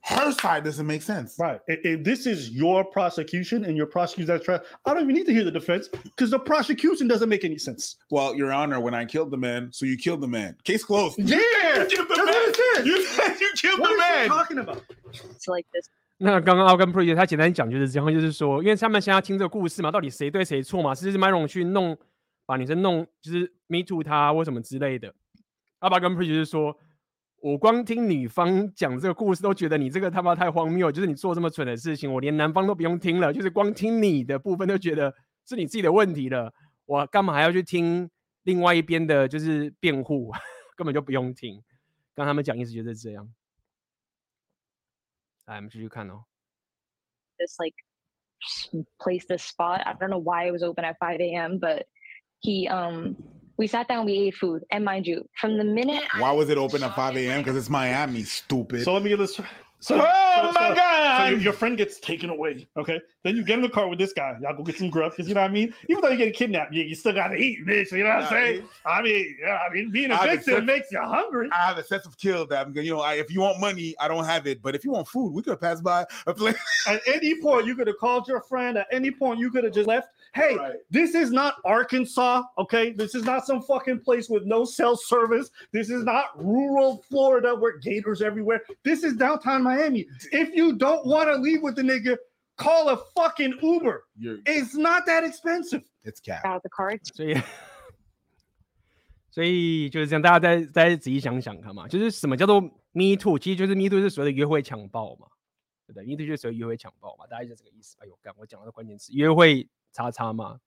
her side doesn't make sense. Right. If, if this is your prosecution and your prosecution that's trying, I don't even need to hear the defense because the prosecution doesn't make any sense. Well, Your Honor, when I killed the man, so you killed the man. Case closed. Yeah, you killed the that's man. what it. You said you killed What the is she man. talking about? It's like this. 那刚刚 Algan Pre 他简单讲就是这样，就是说，因为他们现在要听这个故事嘛，到底谁对谁错嘛？是不是 Myron 去弄？把女生弄就是 me too 他或什么之类的，阿爸跟 Pre 就是说，我光听女方讲这个故事都觉得你这个他妈太荒谬，就是你做这么蠢的事情，我连男方都不用听了，就是光听你的部分都觉得是你自己的问题了，我干嘛还要去听另外一边的，就是辩护，根本就不用听。刚他们讲意思就是这样。um, Giucano. This like place, this spot. I don't know why it was open at 5 a.m., but he, um, we sat down, we ate food, and mind you, from the minute why I was it open at 5 a.m. Because it's Miami, stupid. So let me get this. So, Oh so- my so- God. So your, your friend gets taken away. Okay. Then you get in the car with this guy. Y'all go get some grub because you know what I mean. Even though you get kidnapped, you, you still gotta eat, bitch. You know what I'm saying? I mean, yeah. I mean, being a victim makes you hungry. I have a sense of kill that I'm you know, I, if you want money, I don't have it. But if you want food, we could have passed by a place. At any point, you could have called your friend. At any point, you could have just left. Hey, Right. this is not Arkansas, okay? This is not some fucking place with no cell service. This is not rural Florida where gators everywhere. This is downtown Miami. If you don't want to leave with the nigga, call a fucking Uber. You're, It's not that expensive. it's cat. Out the cards.所以，所以就是这样，大家再再仔细想想看嘛，就是什么叫做 Me Too？其实就是 Me Too 是所谓的约会强暴嘛，对不对？Me Too 就是所谓约会强暴嘛，大概就这个意思。哎呦，干，我讲的关键词，约会 叉叉嘛。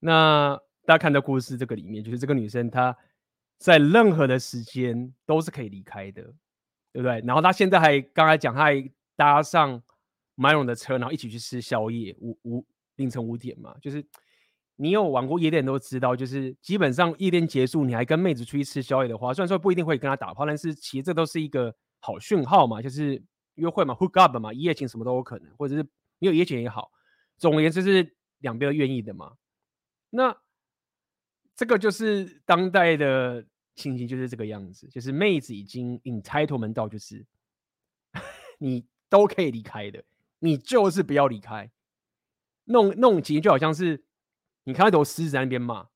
那大家看到故事这个里面，就是这个女生她在任何的时间都是可以离开的，对不对？然后她现在还刚才讲，她还搭上 Myron 的车，然后一起去吃宵夜，五五凌晨五点嘛，就是你有玩过夜店都知道，就是基本上夜店结束，你还跟妹子出去吃宵夜的话，虽然说不一定会跟她打炮，但是其实这都是一个好讯号嘛，就是约会嘛，hook up 嘛，一夜情什么都有可能，或者是没有一夜情也好，总而言之是两边都愿意的嘛。那这个就是当代的情形，就是这个样子，就是妹子已经 entitlement 到，就是 你都可以离开的，你就是不要离开。那种那种情就好像是你看到头狮子在那边嘛，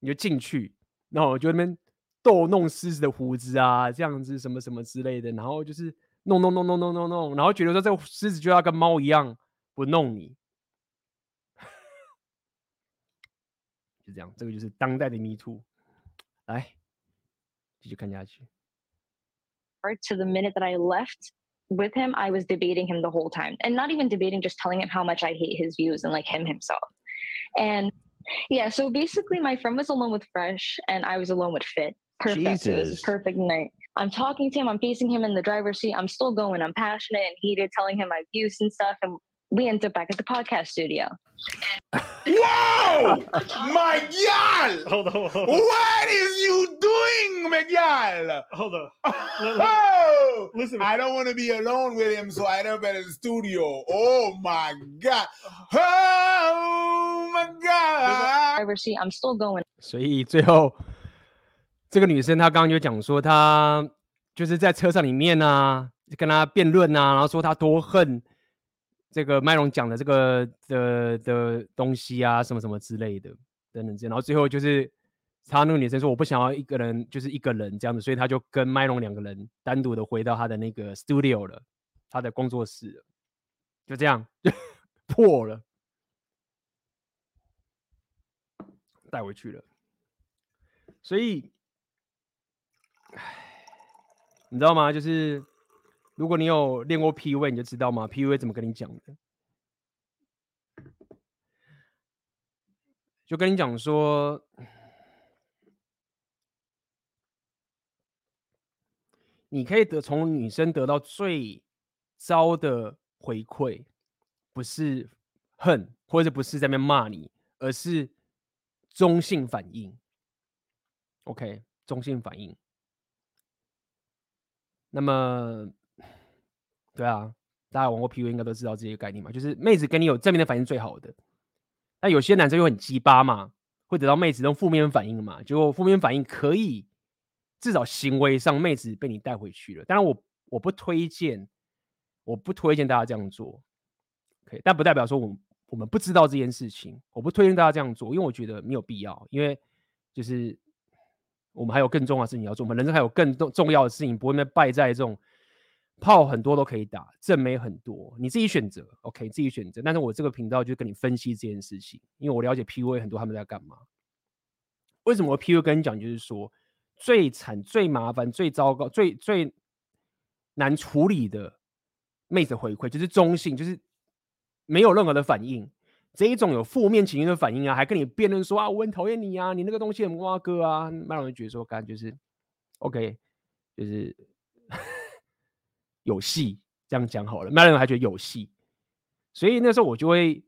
你就进去，然后就那边逗弄狮子的胡子啊，这样子什么什么之类的，然后就是弄弄弄弄弄弄弄，然后觉得说这个狮子就要跟猫一样不弄你。就这样，这个就是当代的 Me Too。来，继续看下去。 to the minute that I left with him, I was debating him the whole time. And not even debating, just telling him how much I hate his views and like him himself. And yeah, so basically my friend was alone with Fresh and I was alone with Fit. Perfect. It was Jesus. a perfect night. I'm talking to him, I'm facing him in the driver's seat. I'm still going. I'm passionate and heated, telling him my views and stuff. And we end up back at the podcast studio. Whoa, my gal! Hold on, hold on, What is you doing, Miguel? hold on. Oh, Listen, I don't want to be alone with him, so I end up at the studio. Oh my god! Oh my god! Driver's seat. I'm still going. 所以最后，这个女生她刚刚就讲说，她就是在车上里面啊，跟他辩论啊，然后说她多恨 这个麦龙讲的这个的的东西啊，什么什么之类的，等等这样。然后最后就是她那个女生说，我不想要一个人，就是一个人这样子，所以她就跟麦龙两个人单独的回到他的那个 studio 了，他的工作室了，就这样就破了，带回去了。所以，唉，你知道吗？就是如果你有练过 PUA，你就知道吗？PUA 怎么跟你讲的？就跟你讲说，你可以得从女生得到最糟的回馈，不是恨，或者不是在那边骂你，而是中性反应。OK，中性反应。那么，对啊，大家玩过 PUA 应该都知道这些概念嘛，就是妹子跟你有正面的反应最好的。但有些男生又很鸡巴嘛，会得到妹子用负面反应嘛，结果负面反应可以至少行为上妹子被你带回去了。当然我我不推荐，我不推荐大家这样做。OK，但不代表说我们我们不知道这件事情，我不推荐大家这样做，因为我觉得没有必要，因为就是。我们还有更重要的事情要做，我们人生还有更重重要的事情，不会被败在这种炮很多都可以打，正妹很多，你自己选择，OK，自己选择。但是我这个频道就跟你分析这件事情，因为我了解 PUA 很多他们在干嘛。为什么 PUA 跟你讲，就是说最惨、最麻烦、最糟糕、最最难处理的妹子回馈，就是中性，就是没有任何的反应。这一种有负面情绪的反应啊，还跟你辩论说啊，我很讨厌你啊，你那个东西很挖哥啊，蛮让人觉得说，感觉就是 OK，就是有戏，这样讲好了，蛮让人还觉得有戏。所以那时候我就会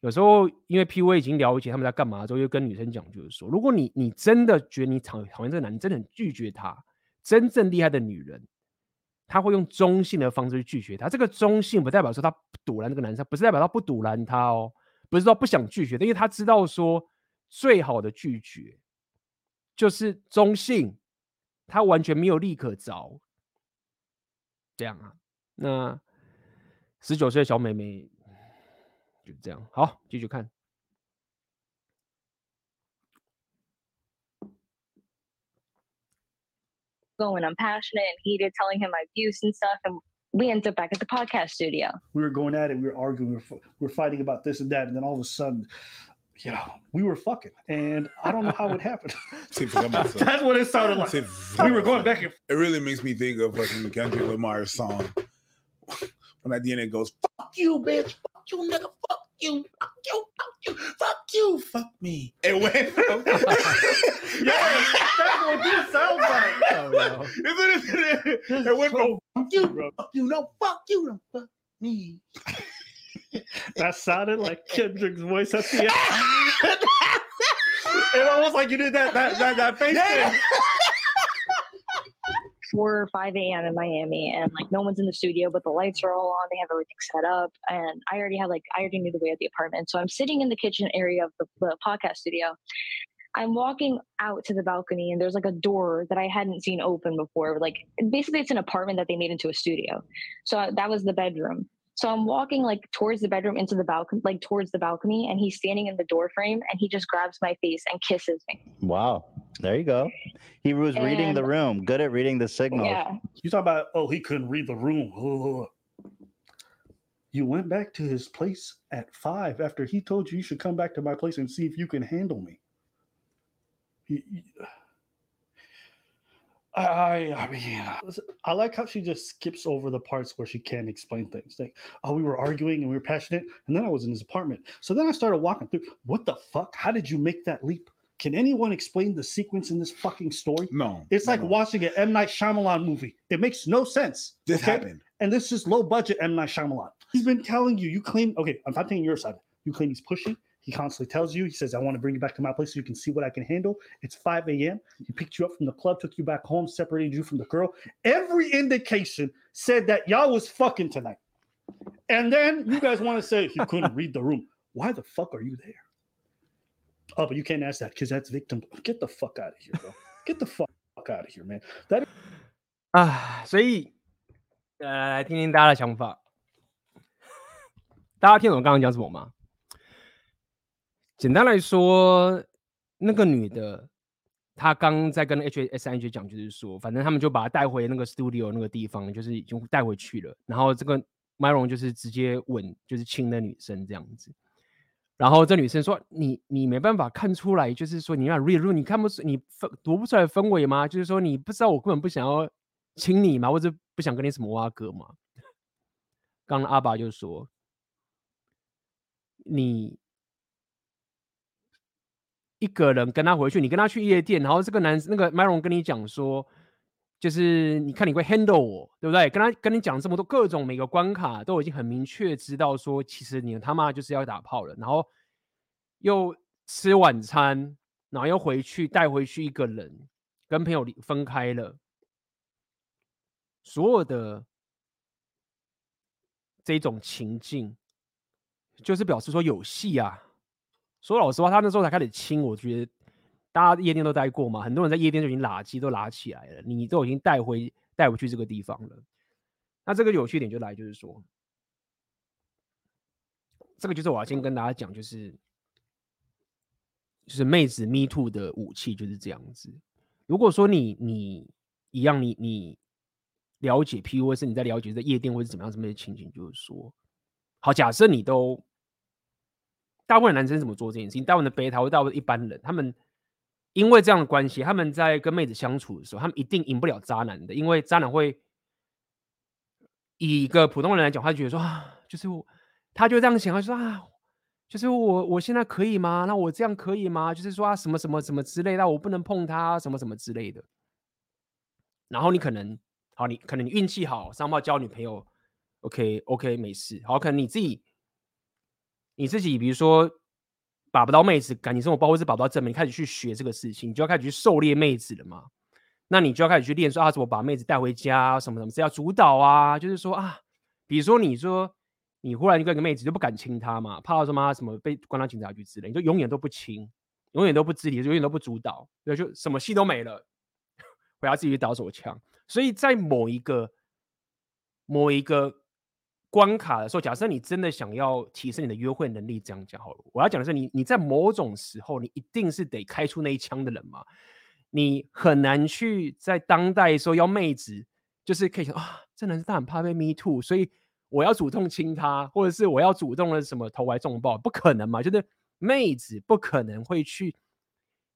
有时候因为 PUA 已经了解他们在干嘛之后，就跟女生讲，就是说，如果你你真的觉得你讨讨厌这个男人，真的很拒绝他，真正厉害的女人，她会用中性的方式去拒绝他。这个中性不代表说他不赌烂这个男生，不是代表他不堵拦他哦，不是说不想拒绝，因为他知道说最好的拒绝就是中性，他完全没有利可着。这样啊，那十九岁的小妹妹就这样。好，继续看。going. I'm passionate and heated, telling him my views and stuff. And we ended up back at the podcast studio. We were going at it. We were arguing. We were, we were fighting about this and that. And then all of a sudden, you know, we were fucking. And I don't know how it happened. That's what it sounded like. we were going back and It really makes me think of fucking Kendrick Lamar's song. When at the end it goes, fuck you, bitch. Fuck you, nigga. Fuck you. Fuck you. Fuck you. Fuck you. Fuck me. It went from yeah, that's what this sounds like. Oh, no. Isn't it? It went from fuck you, fuck you, no, fuck you, no, fuck me. That sounded like Kendrick's voice at the end. it almost like you did that that that, that face Yeah. thing. 4 or 5 a.m. in Miami, and like no one's in the studio, but the lights are all on. They have everything set up, and I already had like I already knew the way of the apartment, so I'm sitting in the kitchen area of the, the podcast studio. I'm walking out to the balcony, and there's like a door that I hadn't seen open before. Like basically, it's an apartment that they made into a studio. So uh, that was the bedroom. So I'm walking like towards the bedroom into the balcony, like towards the balcony, and he's standing in the door frame, and he just grabs my face and kisses me. Wow. There you go. He was reading the room, good at reading the signals. Yeah. You talk about oh he couldn't read the room. Oh. You went back to his place at five after he told you you should come back to my place and see if you can handle me. You- you- I, I mean, uh, I like how she just skips over the parts where she can't explain things. Like, oh, we were arguing and we were passionate, and then I was in his apartment. So then I started walking through. What the fuck? How did you make that leap? Can anyone explain the sequence in this fucking story? No, It's like no. watching an M Night Shyamalan movie. It makes no sense. this okay? happened. And this is low budget M Night Shyamalan. He's been telling you. You claim okay. I'm not taking your side. You claim he's pushy. He constantly tells you. He says, "I want to bring you back to my place so you can see what I can handle." It's 5 a.m. He picked you up from the club, took you back home, separated you from the girl. Every indication said that y'all was fucking tonight. And then you guys want to say he couldn't read the room. Why the fuck are you there? Oh, but you can't ask that because that's victim. Get the fuck out of here, bro. Get the fuck out of here, man. That 啊，所以呃，来听听大家的想法。大家听懂我刚刚讲什么吗？ 简单来说，那个女的，她刚在跟 H S N G 讲，就是说，反正他们就把她带回那个 studio 那个地方，就是已经带回去了。然后这个 Myron 就是直接吻，就是亲那女生这样子。然后这女生说：“你你没办法看出来，就是说你要 read 你看不出你分读不出来氛围吗？就是说你不知道我根本不想要亲你吗？或者不想跟你什么挖哥吗？”刚刚阿爸就说：“你一个人跟他回去，你跟他去夜店，然后这个男那个 Myron 跟你讲说，就是你看你会 handle 我，对不对？跟他跟你讲这么多各种每个关卡都已经很明确知道说，其实你他妈就是要打炮了，然后又吃晚餐，然后又回去带回去一个人，跟朋友离分开了，所有的这种情境，就是表示说有戏啊。说老实话，他那时候才开始亲，我觉得大家夜店都待过嘛，很多人在夜店就已经拉机都拉起来了，你都已经带回带回去这个地方了。那这个有趣点就来，就是说，这个就是我要先跟大家讲，就是就是妹子 me too 的武器就是这样子。如果说你你一样你你了解 PUA 是你在了解在夜店或是怎么样什么的情景，就是说，好，假设你都。大部分男生怎么做这件事情？大部分的备胎或大部分一般人，他们因为这样的关系，他们在跟妹子相处的时候，他们一定赢不了渣男的，因为渣男会以一个普通人来讲，他觉得说啊，就是我，他就这样想，他说啊，就是我，我现在可以吗？那我这样可以吗？就是说啊，什么什么什么之类的，我不能碰他，什么什么之类的。然后你可能，好，你可能你运气好，上报交女朋友，OK OK，没事。好，可能你自己。你自己比如说把不到妹子，感情生活包括是把不到正妹，你开始去学这个事情，你就要开始去狩猎妹子了嘛。那你就要开始去练说啊，怎么把妹子带回家，什么什么，是要主导啊，就是说啊，比如说你说你忽然一个一个妹子就不敢亲她嘛，怕什么什么被关到警察局之类，你就永远都不亲，永远都不肢体，永远都不主导，对，就什么戏都没了，回家自己去打手枪。所以在某一个某一个关卡的时候，假设你真的想要提升你的约会能力，这样讲好了。我要讲的是你，你在某种时候，你一定是得开出那一枪的人嘛。你很难去在当代说要妹子，就是可以想啊，这男生他很怕被 me too，所以我要主动亲他，或者是我要主动的什么投怀送抱，不可能嘛？就是妹子不可能会去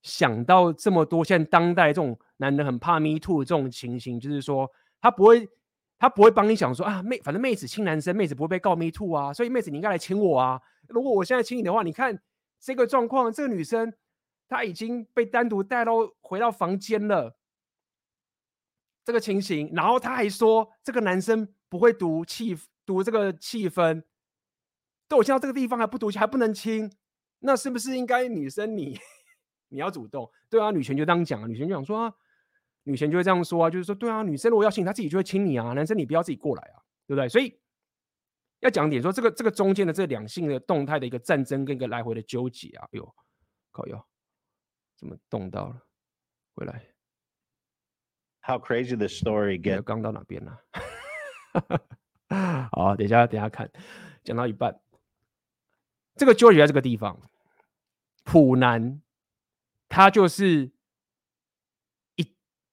想到这么多。现在当代这种男人很怕 me too 这种情形，就是说他不会。他不会帮你想说啊，妹，反正妹子亲男生，妹子不会被告 me too 啊，所以妹子你应该来亲我啊。如果我现在亲你的话，你看这个状况，这个女生她已经被单独带到回到房间了，这个情形，然后他还说这个男生不会读气读这个气氛，都我亲到这个地方还不读还不能亲，那是不是应该女生你 你要主动？对啊，女权就这样讲啊，女权就想说啊。女生就会这样说啊，就是说，对啊，女生如果要亲，她自己就会亲你啊，男生你不要自己过来啊，对不对？所以要讲点说，这个这个中间的这两性的动态的一个战争跟一个来回的纠结啊，哎呦，靠哟，怎么动到了？回来，How crazy the story get？刚到哪边了？好，等一下，等一下看，讲到一半，这个纠结在这个地方，普男他就是。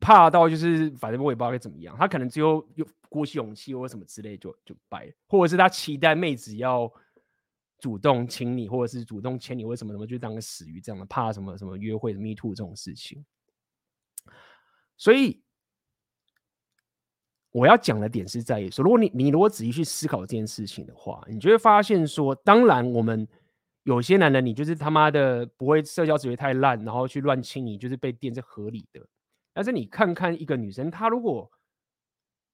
怕到就是，反正我也不知道该怎么样。他可能只有有鼓起勇气或者什么之类就，就掰，或者是他期待妹子要主动亲你，或者是主动牵你，为什么什么就当个死鱼这样的，怕什么什么约会 me too 这种事情。所以我要讲的点是在于说，如果你你如果仔细去思考这件事情的话，你就会发现说，当然我们有些男人，你就是他妈的不会社交职业太烂，然后去乱亲你，就是被电是合理的。但是你看看一个女生，她如果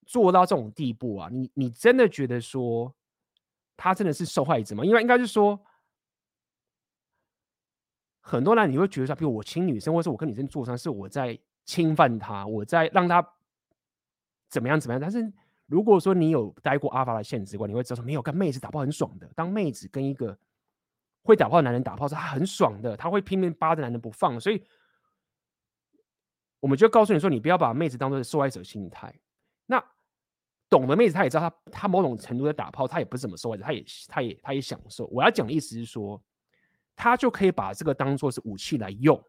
做到这种地步啊，你你真的觉得说她真的是受害者吗？因为应该是说，很多人你会觉得说，比如我亲女生，或是我跟女生做上，是我在侵犯她，我在让她怎么样怎么样。但是如果说你有待过阿法的现实观，你会知道说，没有跟妹子打炮很爽的。当妹子跟一个会打炮的男人打炮，是他很爽的，他会拼命扒着男人不放，所以。我们就告诉你说，你不要把妹子当做受害者心态。那懂的妹子，她也知道，她她某种程度的打炮，她也不是怎么受害者，她也她也她也享受。我要讲的意思是说，她就可以把这个当做是武器来用，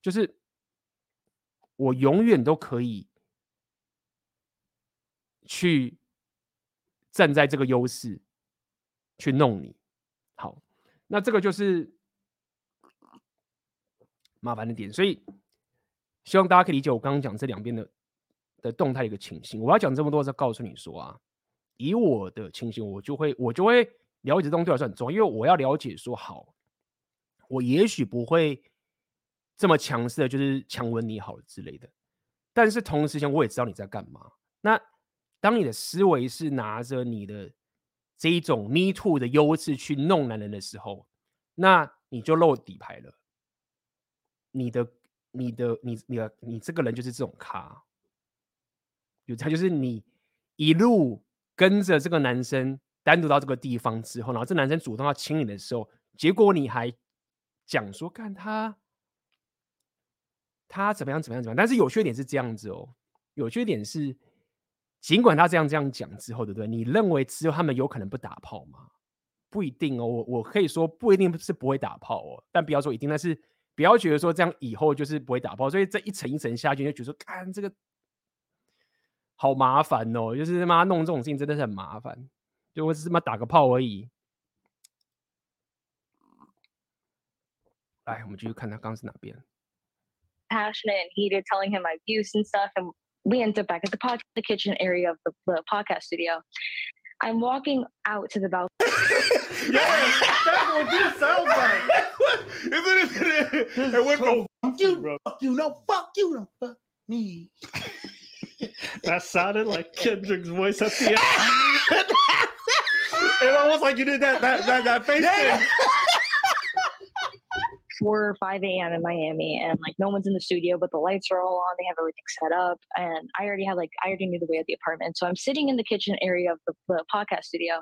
就是我永远都可以去站在这个优势去弄你。好，那这个就是麻烦的点，所以。希望大家可以理解我刚刚讲这两边的的动态的一个情形。我要讲这么多，是告诉你说啊，以我的情形，我就会我就会了解这东西对我来说很重要，因为我要了解说好，我也许不会这么强势的，就是强吻你好之类的。但是同时间，我也知道你在干嘛。那当你的思维是拿着你的这一种 me too 的优势去弄男人的时候，那你就露底牌了。你的。你的你你的你这个人就是这种咖，有他就是你一路跟着这个男生单独到这个地方之后，然后这男生主动要亲你的时候，结果你还讲说看他他怎么样怎么样怎么样，但是有缺点是这样子哦，有缺点是尽管他这样这样讲之后，对不对？你认为只有他们有可能不打炮吗？不一定哦，我我可以说不一定是不会打炮哦，但不要说一定，但是。不要觉得说这样以后就是不会打炮，所以这一层一层下去，就觉得说，看这个好麻烦哦，就是他妈弄这种事情真的是很麻烦，就我只是妈打个炮而已。来，我们继续看他刚刚是哪边。Passionate and heated, telling him my views and stuff, and we ended up back at the pod, the kitchen area of the, the podcast studio. I'm walking out to the balcony. Yeah, that's what this sounds like. Isn't it? It went so from fuck you, fuck you, no, fuck you, no, fuck me. that sounded like Kendrick's voice at the end. it almost like you did that that that, that face thing. 4 or 5 a.m. in Miami and like no one's in the studio, but the lights are all on. They have everything set up. And I already had like, I already knew the way of the apartment. So I'm sitting in the kitchen area of the, the podcast studio.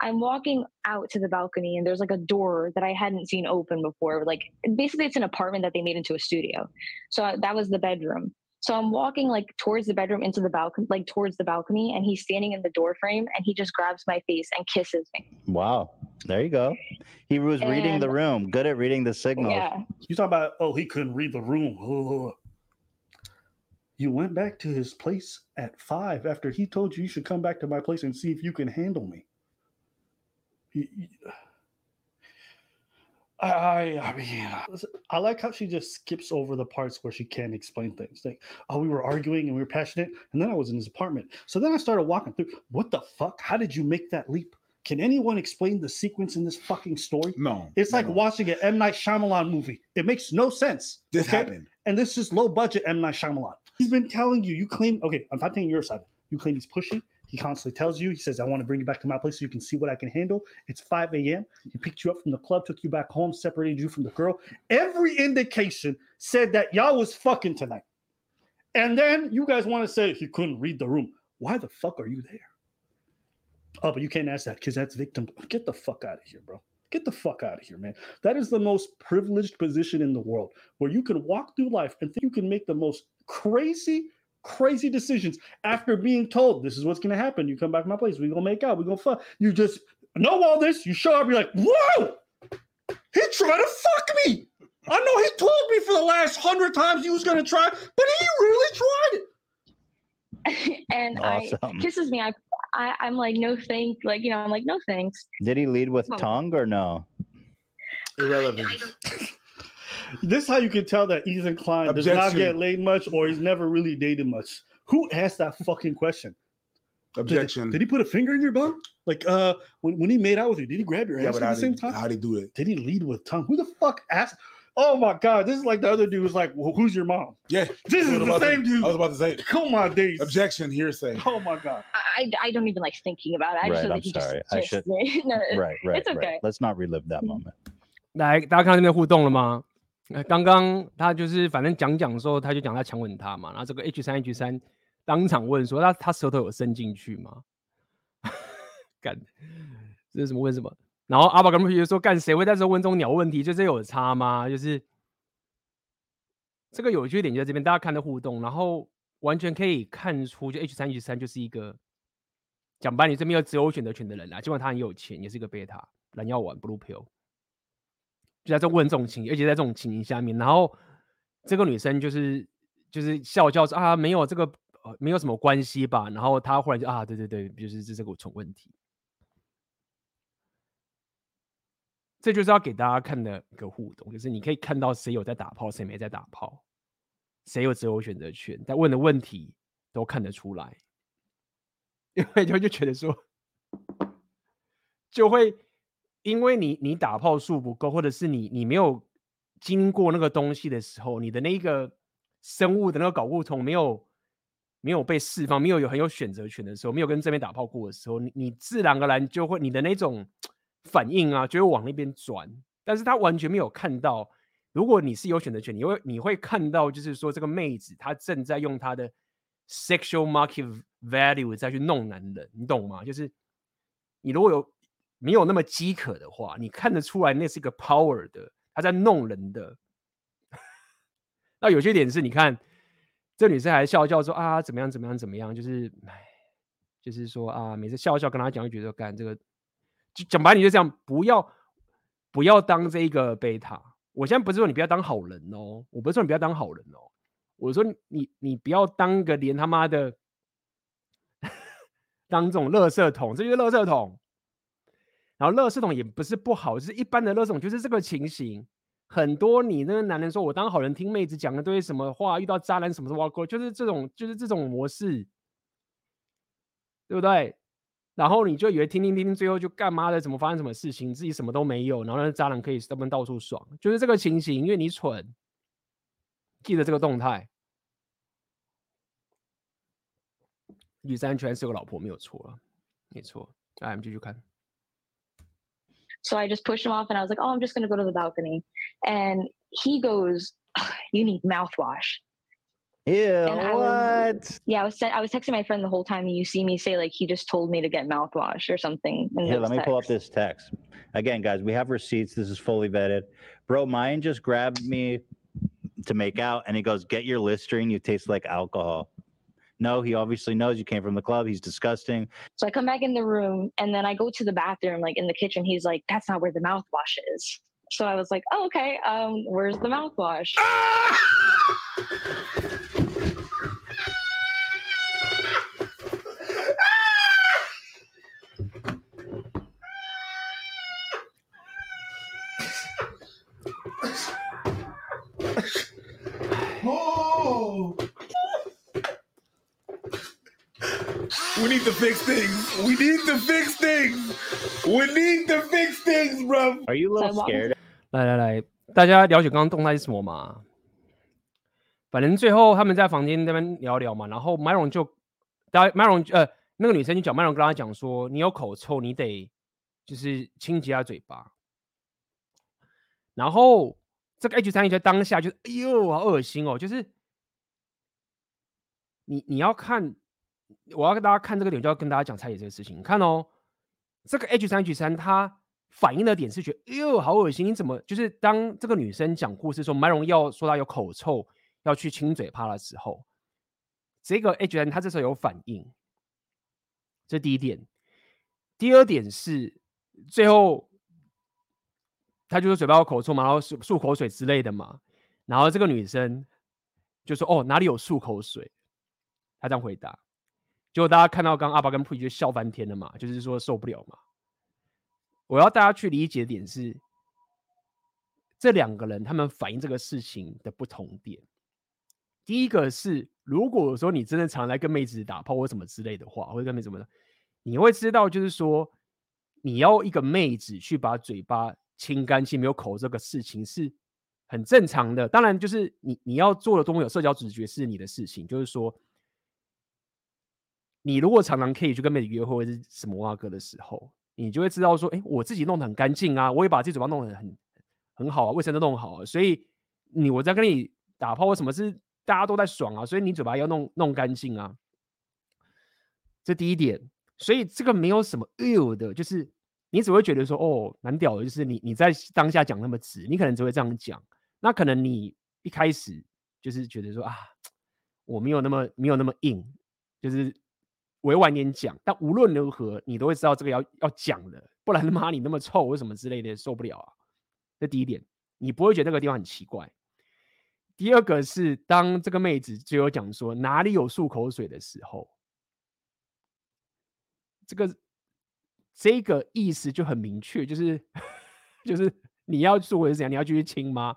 I'm walking out to the balcony and there's like a door that I hadn't seen open before. Like basically it's an apartment that they made into a studio. So uh, that was the bedroom. So I'm walking like towards the bedroom into the balcony, like towards the balcony, and he's standing in the door frame and he just grabs my face and kisses me. Wow. There you go. He was reading the room, good at reading the signals. Yeah. You talk about oh he couldn't read the room. Oh. You went back to his place at five after he told you you should come back to my place and see if you can handle me. I, I, mean, uh, I like how she just skips over the parts where she can't explain things. Like, oh, we were arguing and we were passionate, and then I was in his apartment. So then I started walking through. What the fuck? How did you make that leap? Can anyone explain the sequence in this fucking story? No. It's like no. watching an M Night Shyamalan movie. It makes no sense. this okay? happened. And this is low budget M Night Shyamalan. He's been telling you. You claim okay. I'm not taking your side. You claim he's pushy. He constantly tells you. He says, "I want to bring you back to my place so you can see what I can handle." It's 5 a.m. He picked you up from the club, took you back home, separated you from the girl. Every indication said that y'all was fucking tonight. And then you guys want to say he couldn't read the room. Why the fuck are you there? Oh, but you can't ask that because that's victim. Get the fuck out of here, bro. Get the fuck out of here, man. That is the most privileged position in the world where you can walk through life and think you can make the most crazy, crazy decisions after being told this is what's gonna happen. You come back to my place, we're gonna make out, we're gonna fuck. You just know all this, you show up, you're like, whoa, he tried to fuck me. I know he told me for the last hundred times he was gonna try, but he really tried it. and I kisses me. I, I I'm like no thank like you know I'm like no thanks. Did he lead with Well- tongue or no? Irrelevant. This is how you can tell that Ethan Klein does not Objection. get laid much or he's never really dated much. Who asked that fucking question? Did- Objection. Did, he put a finger in your bum? Like uh when, when he made out with you, did he grab your yeah, ass but at how the same did, time? how did he do it? Did he lead with tongue? Who the fuck asked? Oh my god, this is like the other dude was like, well, who's your mom? Yeah. This I is was the about to- same dude. I was about to say. Come on, days. Objection. Hearsay. Oh my god. I, I don't even like thinking about it. I just Right, feel I'm like he sorry. just I kissed should- me. No, Right, right, it's right. okay. Let's not relive that Mhm. moment. 来，大家看到那边互动了吗？ 呃，刚刚他就是反正讲讲的时候，他就讲他强吻他嘛，然后这个 H 三 H 三当场问说他他舌头有伸进去吗？干，这是什么问什么？然后阿宝跟皮就说干，谁会在这问这种鸟问题？就这有差吗？就是这个有趣点就在这边，大家看的互动，然后完全可以看出，就 H 三 H 三就是一个讲白，你这边有自由选择权的人啦，尽管他很有钱，也是一个贝塔蓝药丸 Blue Pill。就在问这种情，而且在这种情形下面，然后这个女生就是就是笑笑说啊，没有这个呃没有什么关系吧，然后她忽然就啊，对对对，就是这这个蠢问题，这就是要给大家看的一个互动，就是你可以看到谁有在打炮，谁没在打炮，谁有自由选择权，但问的问题都看得出来，因为就就觉得说 就会。因为你你打炮数不够，或者是你你没有经过那个东西的时候，你的那个生物的那个睾固酮没有没有被释放，没有有很有选择权的时候，没有跟这边打炮过的时候，你你自然而然就会你的那种反应啊，就会往那边转。但是他完全没有看到，如果你是有选择权，你会你会看到，就是说这个妹子她正在用她的 sexual market value 再去弄男人，你懂吗？就是你如果有。没有那么饥渴的话，你看得出来那是一个 power 的，他在弄人的。那有些点是，你看这女生还笑笑说啊，怎么样怎么样怎么样，就是，就是说啊，每次笑笑跟他讲，就觉得干这个，就讲白你就这样，不要不要当这一个贝塔。我现在不是说你不要当好人哦，我不是说你不要当好人哦，我说你你不要当个连他妈的 当这种垃圾桶，这就是垃圾桶。然后，垃圾桶也不是不好，就是一般的垃圾桶，就是这个情形。很多你那个男人说，我当好人听妹子讲的都是什么话，遇到渣男什么什么，就是这种，就是这种模式，对不对？然后你就以为听听听听，最后就干嘛的？怎么发生什么事情？自己什么都没有，然后那渣男可以他们到处爽，就是这个情形。因为你蠢，记得这个动态。女三全是个老婆没有错，没错。来，我们继续看。So I just pushed him off and I was like, oh, I'm just going to go to the balcony. And he goes, you need mouthwash. Yeah, I was- what? Yeah, I was I was texting my friend the whole time, and you see me say like he just told me to get mouthwash or something. those let me pull up this text. Again, guys, we have receipts. This is fully vetted. Bro, mine just grabbed me to make out and he goes, Get your Listerine. You taste like alcohol. No, he obviously knows you came from the club. He's disgusting. So I come back in the room, and then I go to the bathroom, like in the kitchen. He's like, "That's not where the mouthwash is." So I was like, oh, "Okay, um, where's the mouthwash?" We need to fix things. We need to fix things. We need to fix things, bro. Are you a little scared? 来来来，大家了解刚刚动态是什么吗？反正最后他们在房间那边聊聊嘛，然后 Myron 就，大家 Myron 呃那个女生就讲 Myron 跟他讲说，你有口臭，你得就是清洁下嘴巴。然后这个 H 三一在当下就是，哎呦，好恶心哦！就是你你要看，我要跟大家看这个点，就要跟大家讲蔡姐这个事情。你看哦，这个 H 三 H 三它反应的点是觉得，哎呦，好恶心！你怎么就是当这个女生讲故事说麦荣耀说她有口臭，要去亲嘴巴的时候，这个 H 三他这时候有反应，这第一点。第二点是最后。他就说嘴巴有口臭嘛，然后漱漱口水之类的嘛，然后这个女生就说：“哦，哪里有漱口水？”他这样回答，结果大家看到刚刚阿爸跟 Pre 就笑翻天了嘛，就是说受不了嘛。我要大家去理解的点是，这两个人他们反映这个事情的不同点。第一个是，如果说你真的常来跟妹子打炮或什么之类的话，或者跟妹子什么的，你会知道，就是说你要一个妹子去把嘴巴。清干净没有口这个事情是很正常的，当然就是你你要做的多么有社交直觉是你的事情，就是说，你如果常常可以去跟妹子约会或者是什么哇哥的时候，你就会知道说，哎，我自己弄得很干净啊，我也把自己嘴巴弄得很很好啊，卫生都弄好啊，所以你我在跟你打炮或什么是大家都在爽啊，所以你嘴巴要弄弄干净啊，这第一点，所以这个没有什么 ill 的，就是。你只会觉得说，哦，蛮屌的，就是你你在当下讲那么直，你可能只会这样讲。那可能你一开始就是觉得说啊，我没有那么没有那么硬，就是委婉点讲。但无论如何，你都会知道这个要要讲的，不然妈你那么臭为什么之类的受不了啊。这第一点，你不会觉得那个地方很奇怪。第二个是，当这个妹子就有讲说哪里有漱口水的时候，这个。这个意思就很明确，就是 就是你要做的是怎样？你要继续亲吗？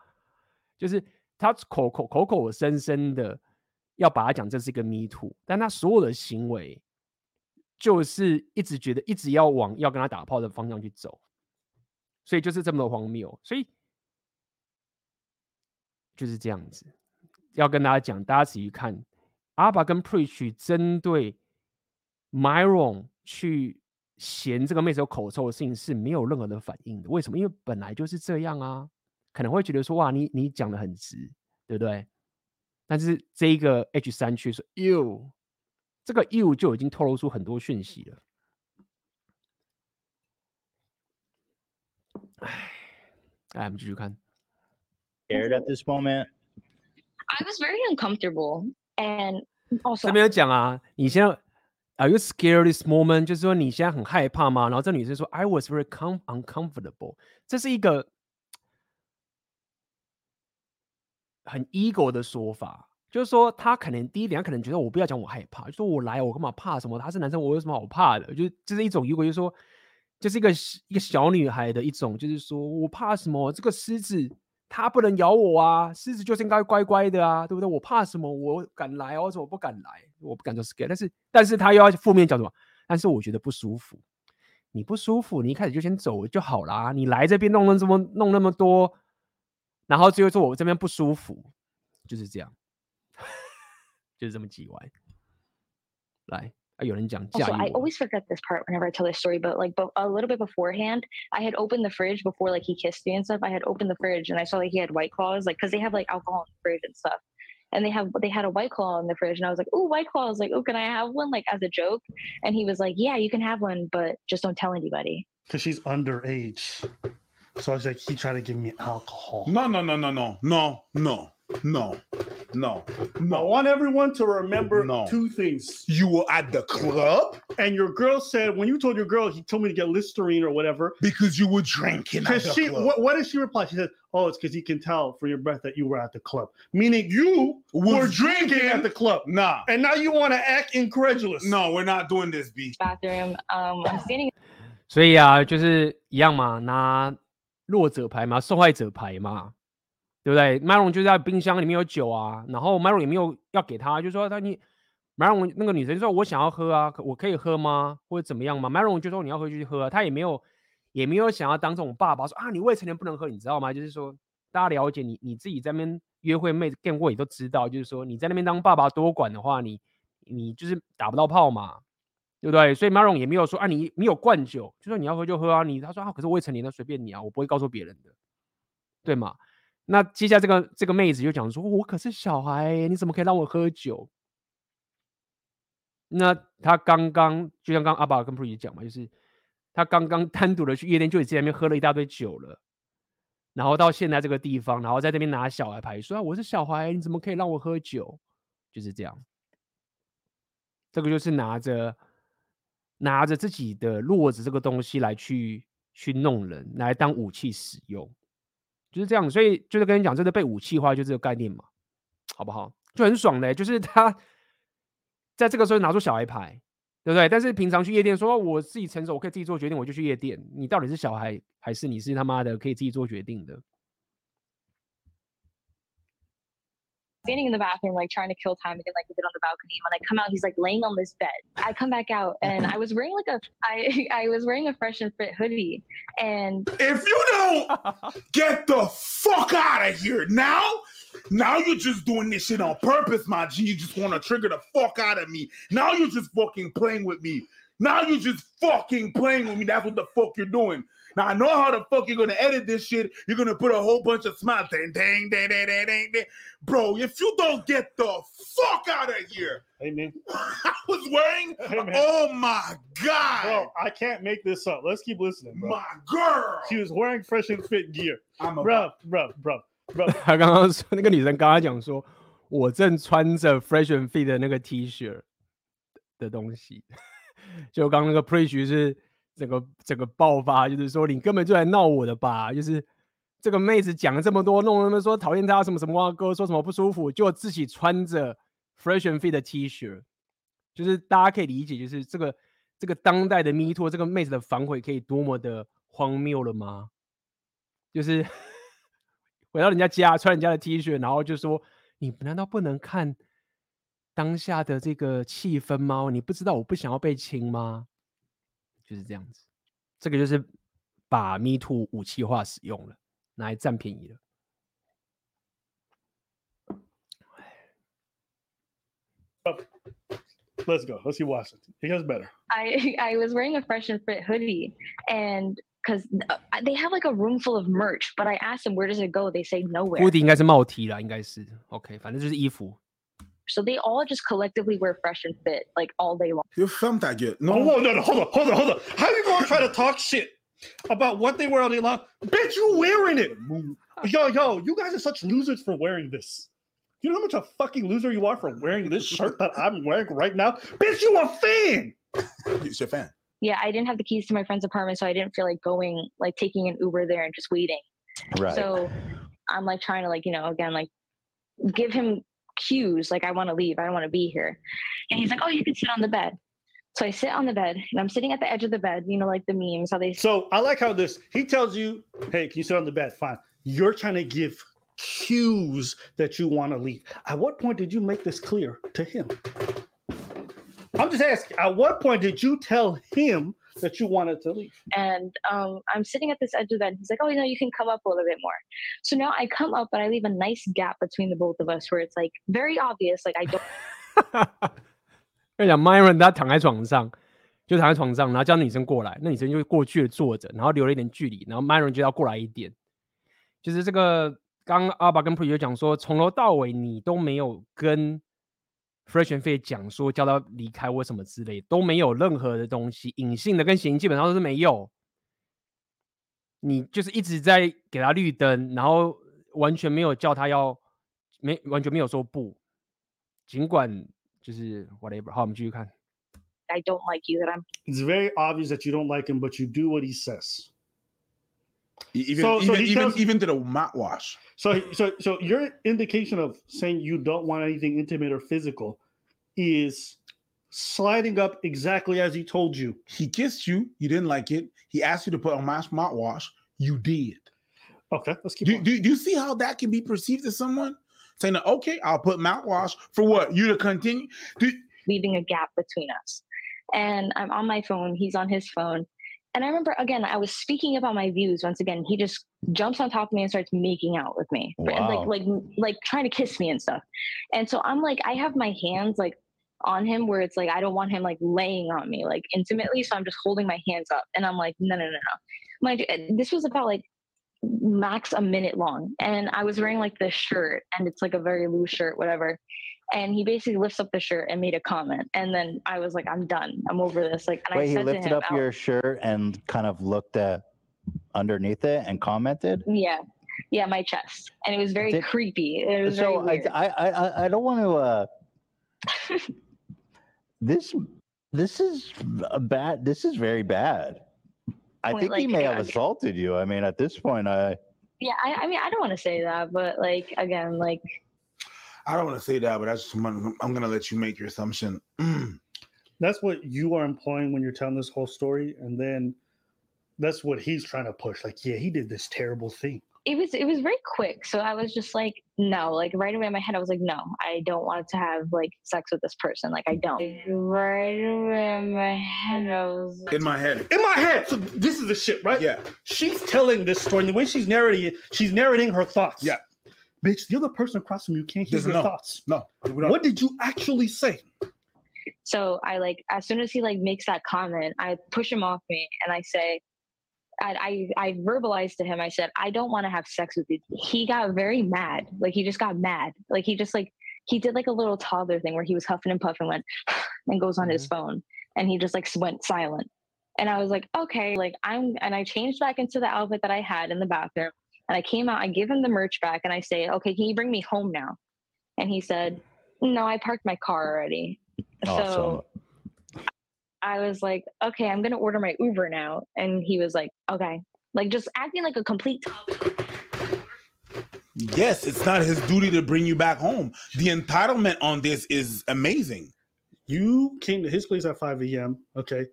就是他口口口口声声的要把它讲这是一个 me too，但他所有的行为就是一直觉得一直要往要跟他打炮的方向去走，所以就是这么的荒谬。所以就是这样子，要跟大家讲，大家仔细看，阿爸跟 Preach 针对 Myron 去。嫌这个妹子有口臭的事情是没有任何的反应的，为什么？因为本来就是这样啊，可能会觉得说哇，你你讲的很直，对不对？但是这一个 H 三却说 you，这个 you 就已经透露出很多讯息了。哎，来我们继续看。Scared at this moment? I was very uncomfortable, and also 这边有讲啊，你现在。Are you scared this moment？就是说你现在很害怕吗？然后这女生说，I was very com uncomfortable。这是一个很 ego 的说法，就是说他可能第一点，他可能觉得我不要讲我害怕，就说我来，我干嘛怕什么？他是男生，我有什么好怕的？就这是一种如果就是说，就是一个一个小女孩的一种，就是说我怕什么？这个狮子。它不能咬我啊！狮子就是应该乖乖的啊，对不对？我怕什么？我敢来，我怎么不敢来？我不敢做 scare，但是，但是他又要负面讲什么？但是我觉得不舒服。你不舒服，你一开始就先走就好啦。你来这边弄了这么弄那么多，然后最后说我这边不舒服，就是这样，就是这么叽歪。来 啊，有人讲驾 Also, I 驭我。 always forget this part whenever I tell this story, but like but a little bit beforehand, I had opened the fridge before like he kissed me and stuff. I had opened the fridge and I saw like he had white claws, like because they have like alcohol in the fridge and stuff. And they have they had a white claw in the fridge, and I was like, "Oh, white claw!" I was like, "Oh, can I have one?" Like as a joke, and he was like, "Yeah, you can have one, but just don't tell anybody." Because she's underage. So I was like, he tried to give me alcohol. No, no, no, no, no, no, no, no, no, I no. want everyone to remember No. two things. You were at the club And your girl said, when you told your girl, he told me to get Listerine or whatever. because you were drinking at Because the she, club. what, what did she reply? She said, "Oh, it's because he can tell from your breath that you were at the club." Meaning you Was were drinking drinking. at the club, Nah, and now you want to act incredulous. no, we're not doing this, B. Bathroom. Um, I'm standing 所以啊，就是一样嘛，拿弱者牌嘛，受害者牌嘛， 对不对？Maron 就在冰箱里面有酒啊，然后 Maron 也没有要给他，就说他你 Maron 那个女生说我想要喝啊，我可以喝吗？或者怎么样吗？Maron 就说你要喝就去喝啊，他也没有也没有想要当这种爸爸说啊你未成年不能喝，你知道吗？就是说大家了解你你自己在那边约会妹子见过也都知道，就是说你在那边当爸爸多管的话，你你就是打不到炮嘛。对不对？所以 Maron 也没有说啊，你你有灌酒，就说你要喝就喝啊。你他说啊，可是未成年的随便你啊，我不会告诉别人的，对吗？那接下来这个这个妹子就讲说，我可是小孩，你怎么可以让我喝酒？那他刚刚就像刚阿爸跟 Pre 讲嘛，就是他刚刚 单独的去夜店，就已经在那边喝了一大堆酒了，然后到现在这个地方，然后在这边拿小孩牌说啊，我是小孩，你怎么可以让我喝酒？就是这样，这个就是拿着。拿着自己的弱子这个东西来去去弄人，来当武器使用，就是这样。所以就是跟你讲，真的被武器化，就这个概念嘛，好不好？就很爽的，就是他在这个时候拿出小孩牌，对不对？但是平常去夜店说我自己成熟，我可以自己做决定，我就去夜店。你到底是小孩，还是你是他妈的可以自己做决定的？Standing in the bathroom, like trying to kill time get like a bit on the balcony. When I come out, he's like laying on this bed. I come back out and I was wearing like a I I was wearing a fresh and fit hoodie and If you don't get the fuck out of here now, now you're just doing this shit on purpose, my G. You just want to trigger the fuck out of me. Now you're just fucking playing with me. Now you're just fucking playing with me. That's what the fuck you're doing. Now I know how the fuck you're gonna edit this shit. You're gonna put a whole bunch of smiles. Dang, dang, dang, dang, dang, dang, dang. Bro, if you don't get the fuck out of here, Hey man, I was wearing. Hey, man. Oh my god, bro, I can't make this up. Let's keep listening, bro. my girl. She was wearing fresh and fit gear, I'm a bro, bro, bro, bro. 他刚刚说那个女生跟他讲说，我正穿着 Fresh and Fit 的那个 T 恤的东西，就刚刚那个 Preach 是 整个整个爆发，就是说你根本就来闹我的吧，就是这个妹子讲了这么多，弄他们说讨厌她什么什么话哥，说什么不舒服，就自己穿着 Fresh and Fit 的 T 恤，就是大家可以理解，就是这个这个当代的 Me Too 这个妹子的反悔可以多么的荒谬了吗？就是。回到人家家穿人家的 T 恤，然后就说：“你难道不能看当下的这个气氛吗？你不知道我不想要被亲吗？”就是这样子，这个就是把 Me Too 武器化使用了，拿来占便宜了。 Let's go. Let's see Washington. He gets better. I I was wearing a fresh and fit hoodie and because they have like a room full of merch, but I asked them where does it go? They say nowhere. 蝴蝶应该是帽 T 啦，应该是 OK，反正就是衣服。 So they all just collectively wear fresh and fit like all day long. You filmed that yet? No, whoa, no, no, hold on, hold on, hold on. How you gonna try to talk shit about what they wear all day long? Bitch, you wearing it. Yo, yo, you guys are such losers for wearing this. You know how much a fucking loser you are for wearing this shirt that I'm wearing right now? Bitch, you a fan. It's your fan. Yeah, I didn't have the keys to my friend's apartment, so I didn't feel like going like taking an Uber there and just waiting. Right. So I'm like trying to like, you know, again, like give him cues, like I want to leave, I don't want to be here. And he's like, Oh, you can sit on the bed. So I sit on the bed and I'm sitting at the edge of the bed, you know, like the memes, how they So I like how this he tells you, hey, can you sit on the bed? Fine. You're trying to give cues that you want to leave. At what point did you make this clear to him? I'm just asking, at what point did you tell him that you wanted to leave? and um, I'm sitting at this edge of the bed. He's like, "Oh, you know, you can come up a little bit more." So now I come up, but I leave a nice gap between the both of us, where it's like very obvious, like I don't 跟你讲，Myron 他躺在床上，就躺在床上，然后叫女生过来，那女生就过去了坐着，然后留了一点距离，然后 Myron 就要过来一点。就是这个，刚阿爸跟 Pre 就讲说，从头到尾你都没有跟 Fresh and Fit 讲说叫他离开或什么之类，都没有任何的东西，隐性的跟显性基本上都是没有。你就是一直在给他绿灯，然后完全没有叫他要，没完全没有说不，尽管就是 whatever。好，我们继续看。I don't like you that I'm. It's very obvious that you don't like him, but you do what he says. Even So- so even he even, tells- even to the mouthwash. So, so, so your indication of saying you don't want anything intimate or physical is sliding up exactly as he told you. He kissed you. You didn't like it. He asked you to put on my mouthwash. You did. Okay, let's keep Do, on. do, do you see how that can be perceived as someone saying, "Okay, I'll put mouthwash for what you to continue"? Do, leaving a gap between us. And I'm on my phone, he's on his phone. And I remember again, I was speaking about my views. Once again, he just jumps on top of me and starts making out with me. And Wow. like like like trying to kiss me and stuff. And so I'm like, I have my hands like on him where it's like I don't want him like laying on me like intimately. So I'm just holding my hands up and I'm like, no, no, no, no. Mind you, this was about like max a minute long. And I was wearing like this shirt and it's like a very loose shirt, whatever and he basically lifts up the shirt and made a comment and then i was like i'm done i'm over this like and Wait, i he lifted to him up your shirt and kind of looked at underneath it and commented. yeah yeah my chest and it was very Did- creepy it was So very I. I I I- don't want to. uh This this is a bad. This is very bad. I Point, think he may have yeah, okay. assaulted you. I mean, at this point, I yeah I, I mean i don't want to say that but like again like I don't want to say that, but that's I'm, I'm gonna let you make your assumption. Mm. That's what you are employing when you're telling this whole story, and then that's what he's trying to push. Like, yeah, he did this terrible thing. it was it was very quick so i was just like no like right away in my head i was like no i don't want to have like sex with this person like i don't right away in my head i was In my head, In my head, so this is the shit, right? yeah. She's telling this story, and the way she's narrating it, she's narrating her thoughts. Yeah. Bitch, the other person across from you can't hear Doesn't your know. thoughts. No. What did you actually say? So I like as soon as he like makes that comment, I push him off me and I say, I I, I verbalized to him. I said, I don't want to have sex with you. He got very mad. Like he just got mad. Like he just like he did like a little toddler thing where he was huffing and puffing, went and goes on his mm-hmm. phone, and he just like went silent. And I was like, okay, like I'm, and I changed back into the outfit that I had in the bathroom. And I came out, I give him the merch back, and I say, okay, can you bring me home now? And he said, no, I parked my car already. Awesome. So I was like, okay, I'm gonna order my Uber now. And he was like, okay. Like just acting like a complete Yes, it's not his duty to bring you back home. The entitlement on this is amazing. You came to his place at 5 a.m. Okay.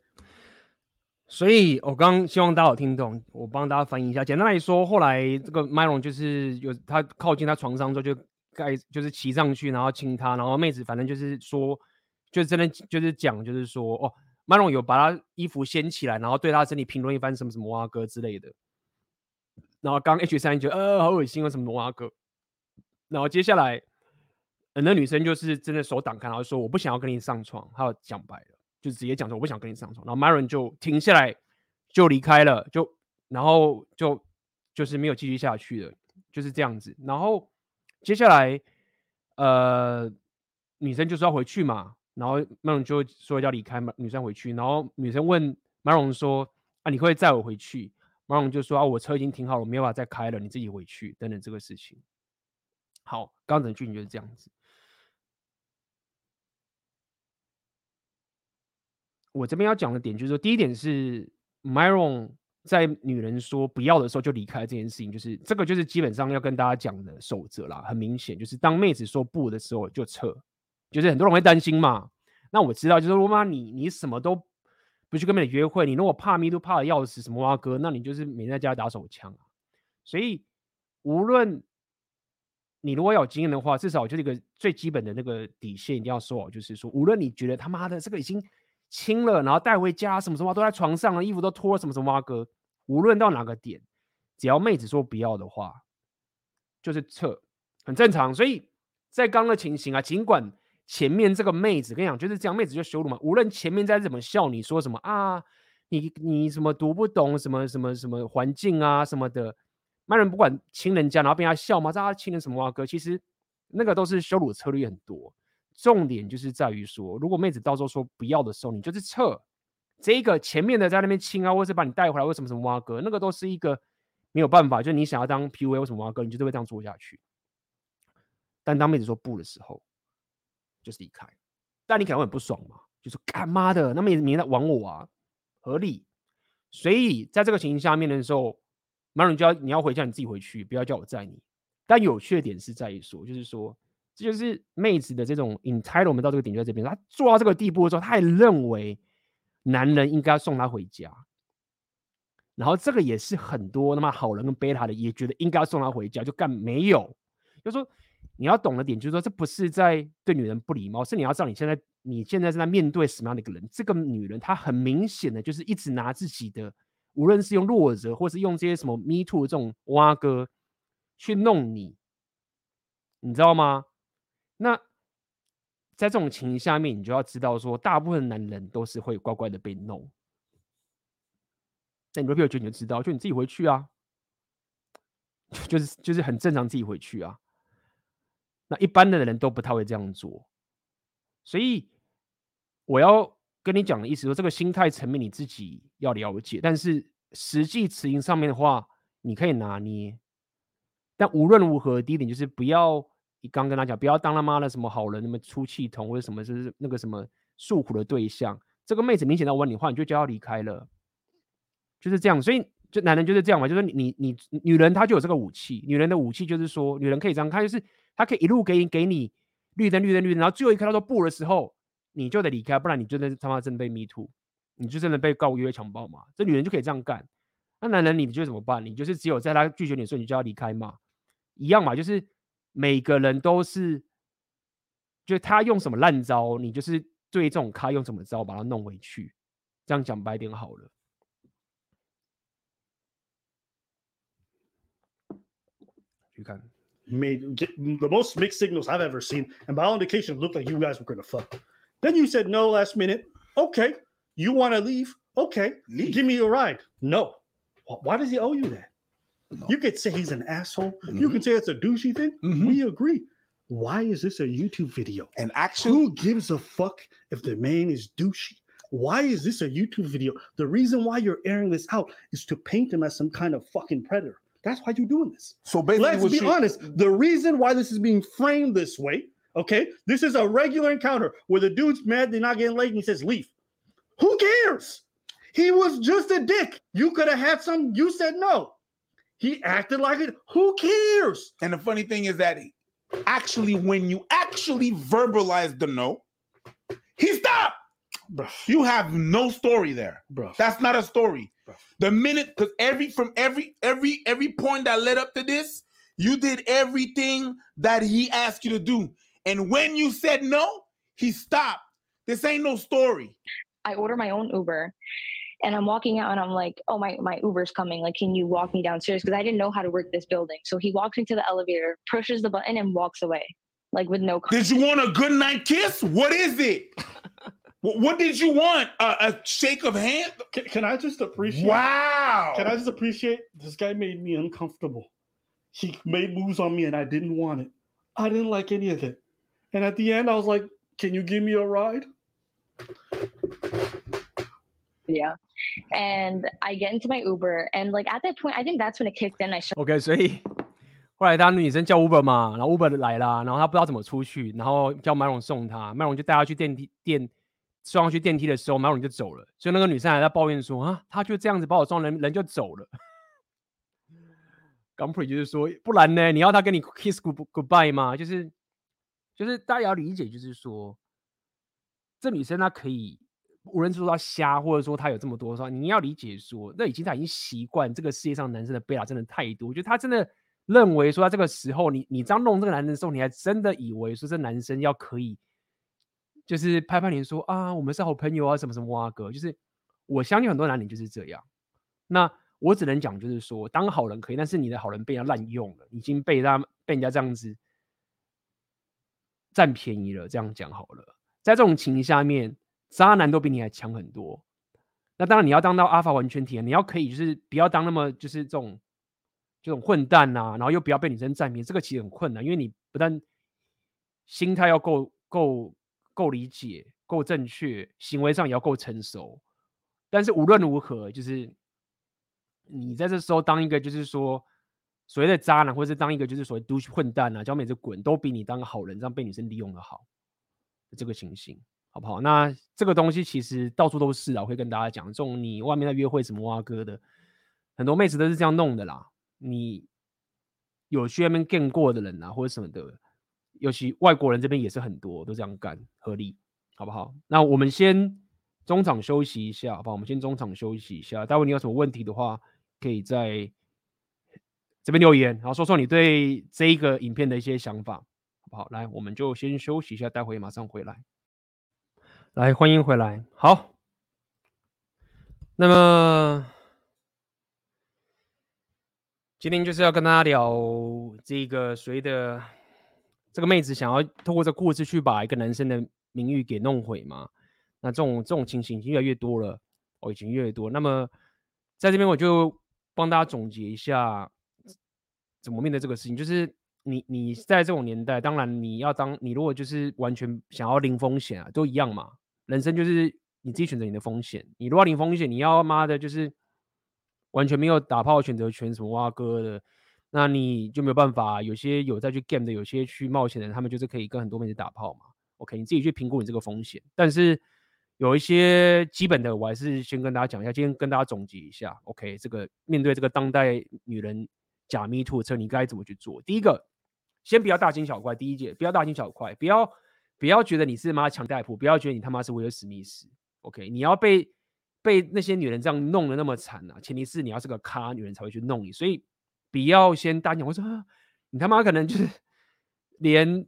所以我刚希望大家有听懂，我帮大家翻译一下。简单来说，后来这个 Myron 就是有他靠近他床上之后就盖就是骑上去，然后亲他，然后妹子反正就是说，就是真的就是讲就是说，哦，Myron 有把他衣服掀起来，然后对他身体评论一番什么什么哇哥之类的。然后刚 H 三觉得呃好恶心啊什么哇哥，然后接下来，呃那女生就是真的手挡开，然后说我不想要跟你上床，她有讲白了。就直接讲说我不想跟你上床，然后 Maron 就停下来就离开了，就然后就就是没有继续下去了，就是这样子。然后接下来呃女生就是要回去嘛，然后 Maron 就说要离开嘛，女生回去，然后女生问 Maron 说啊你会载我回去，Maron 就说啊我车已经停好了，我没有办法再开了，你自己回去等等这个事情。好，刚整句你就是这样子。我这边要讲的点就是说，第一点是 Myron 在女人说不要的时候就离开这件事情，就是这个就是基本上要跟大家讲的守则啦。很明显，就是当妹子说不的时候就撤，就是很多人会担心嘛。那我知道，就是如果你你什么都不去跟妹子约会，你如果怕咪都怕的要死，什么挖哥，那你就是每天在家打手枪啊。所以无论你如果有经验的话，至少就是一个最基本的那个底线一定要说好，就是说，无论你觉得他妈的这个已经亲了，然后带回家，什么什么都在床上了，衣服都脱了，什么什么哥，无论到哪个点，只要妹子说不要的话，就是撤，很正常。所以在刚的情形啊，尽管前面这个妹子跟你讲就是这样，妹子就羞辱嘛。无论前面在怎么笑你说什么啊，你你什么读不懂什么什么什么环境啊什么的，那人不管亲人家，然后被他笑嘛，知道他亲人什么啊哥，其实那个都是羞辱策略很多。重点就是在于说，如果妹子到时候说不要的时候，你就是撤。这个前面的在那边亲啊，或是把你带回来，为什么什么挖哥，那个都是一个没有办法，就你想要当 PUA 为什么挖哥，你就会这样做下去。但当妹子说不的时候，就是离开。但你可能会很不爽嘛，就说干妈的，那妹子明天玩我啊，合理。所以在这个情形下面的时候，马上就要你要回家，你自己回去，不要叫我载你。但有趣的点是在于说，就是说，这就是妹子的这种 entitlement 到这个点就在这边，她做到这个地步的时候，她也认为。男人应该要送她回家，然后这个也是很多他妈好人跟贝塔的也觉得应该要送她回家，就干没有，就说你要懂的点就是说，这不是在对女人不礼貌，是你要知道你现在你现在是在面对什么样的一个人。这个女人她很明显的就是一直拿自己的，无论是用弱者或是用这些什么 me too 这种挖哥去弄你，你知道吗？那。在这种情形下面，你就要知道说，大部分男人都是会乖乖的被弄。但你 repeat 你就知道，就你自己回去啊，就是就是很正常，自己回去啊。那一般的人都不太会这样做，所以我要跟你讲的意思说，这个心态层面你自己要了解，但是实际执行上面的话，你可以拿捏。但无论如何，第一点就是不要。你刚跟他讲，不要当他妈的什么好人，什么出气筒或者什么，就是那个什么诉苦的对象。这个妹子明显在玩你话，你就就要离开了，就是这样。所以就男人就是这样嘛，就是你你你女人她就有这个武器，女人的武器就是说，女人可以这样，她就是她可以一路给你给你绿灯绿灯绿灯，然后最后一刻她说不的时候，你就得离开，不然你真的他妈真的被 me too，你就真的被告约强暴嘛。这女人就可以这样干，那男人你就怎么办？你就是只有在他拒绝你的时候，你就要离开嘛，一样嘛，就是。每个人都是，就他用什么烂招，你就是对这种咖用什么招把他弄回去，这样讲白点好了。去看，made the most mixed signals I've ever seen, and by all indications, it looked like you guys were gonna fuck. Then you said no last minute. Okay, you want to leave? Okay, leave. give me a ride. No. Why does he owe you that? No. You could say he's an asshole. Mm-hmm. You can say it's a douchey thing. Mm-hmm. We agree. Why is this a YouTube video? And actually, who gives a fuck if the man is douchey? Why is this a YouTube video? The reason why you're airing this out is to paint him as some kind of fucking predator. That's why you're doing this. So basically, let's be honest. The reason why this is being framed this way, okay, this is a regular encounter where the dude's mad they're not getting laid and he says, leave. Who cares? He was just a dick. You could have had some, you said no. He acted like it. Who cares? And the funny thing is that actually, when you actually verbalize the no, he stopped. Bruh. You have no story there. Bruh. That's not a story. Bruh. The minute, because every from every every every point that led up to this, you did everything that he asked you to do. And when you said no, he stopped. This ain't no story. I order my own Uber and I'm walking out and I'm like, oh, my, my Uber's coming. Like, can you walk me downstairs? Because I didn't know how to work this building. So he walks into the elevator, pushes the button, and walks away, like with no. Did you want a good night kiss? What is it? what did you want? a shake of hand? Can, can, I just appreciate? Wow. Can I just appreciate? This guy made me uncomfortable. He made moves on me, and I didn't want it. I didn't like any of it. And at the end, I was like, "Can you give me a ride?" Yeah. And I get into my Uber, and like at that point, I think that's when it kicked in. I show. Okay, 所以后来他女生叫 Uber 嘛，然后 Uber 来了，然后他不知道怎么出去，然后叫麦龙送他，麦龙就带他去电梯电送上去电梯的时候，麦龙就走了。所以那个女生还在抱怨说啊，他就这样子把我送人，人就走了。Gumpy 就是说，不然呢，你要他跟你 kiss good goodbye 吗？就是就是大家要理解，就是说这女生她可以。无论是说他瞎，或者说他有这么多的话，你要理解说，那已经他已经习惯这个世界上男生的贝拉真的太多。我觉得他真的认为说，他这个时候你你这样弄这个男人的时候，你还真的以为说这男生要可以，就是拍拍脸说啊，我们是好朋友啊，什么什么哇哥，就是我相信很多男人就是这样。那我只能讲就是说，当好人可以，但是你的好人被人家滥用了，已经被他被人家这样子。占便宜了。这样讲好了，在这种情形下面，渣男都比你还强很多。那当然你要当到阿法完全体，你要可以就是不要当那么就是这种这种混蛋呐、啊，然后又不要被女生占便宜，这个其实很困难，因为你不但心态要够够够理解、够正确，行为上也要够成熟。但是无论如何，就是你在这时候当一个就是说所谓的渣男，或者是当一个就是所谓的混蛋啊，叫妹子滚，都比你当个好人这样被女生利用的好。这个情形好不好？那这个东西其实到处都是啊，我会跟大家讲，这种你外面在约会什么挖哥的，很多妹子都是这样弄的啦。你有去外面见过的人啊，或者什么的，尤其外国人这边也是很多都这样干，合理好不好？那我们先。中场休息一下，好不好？我们先中场休息一下。待会你有什么问题的话，可以在这边留言，然后说说你对这一个影片的一些想法，好不好？来，我们就先休息一下，待会马上回来。来，欢迎回来。好，那么今天就是要跟大家聊这个谁的这个妹子想要透过这故事去把一个男生的名誉给弄毁嘛？那这种这种情形已经越来越多了，哦，已经越来越多。那么在这边我就帮大家总结一下怎么面对这个事情。就是你你在这种年代，当然你要当你如果就是完全想要零风险啊，都一样嘛。人生就是你自己选择你的风险。你如果零风险，你要妈的就是完全没有打炮选择权，什么挖哥的，那你就没有办法。有些有再去 game 的，有些去冒险的人，他们就是可以跟很多妹子打炮嘛。OK，你自己去评估你这个风险，但是。有一些基本的，我还是先跟大家讲一下。今天跟大家总结一下，OK，这个面对这个当代女人假 Me Too 车，你该怎么去做？第一个，先不要大惊小怪。第一件，不要大惊小怪，不要不要觉得你是妈强大夫，不要觉得你他妈是威尔史密斯。OK，你要被被那些女人这样弄得那么惨啊，前提是你要是个咖女人才会去弄你。所以不要先大惊，我说你他妈可能就是 连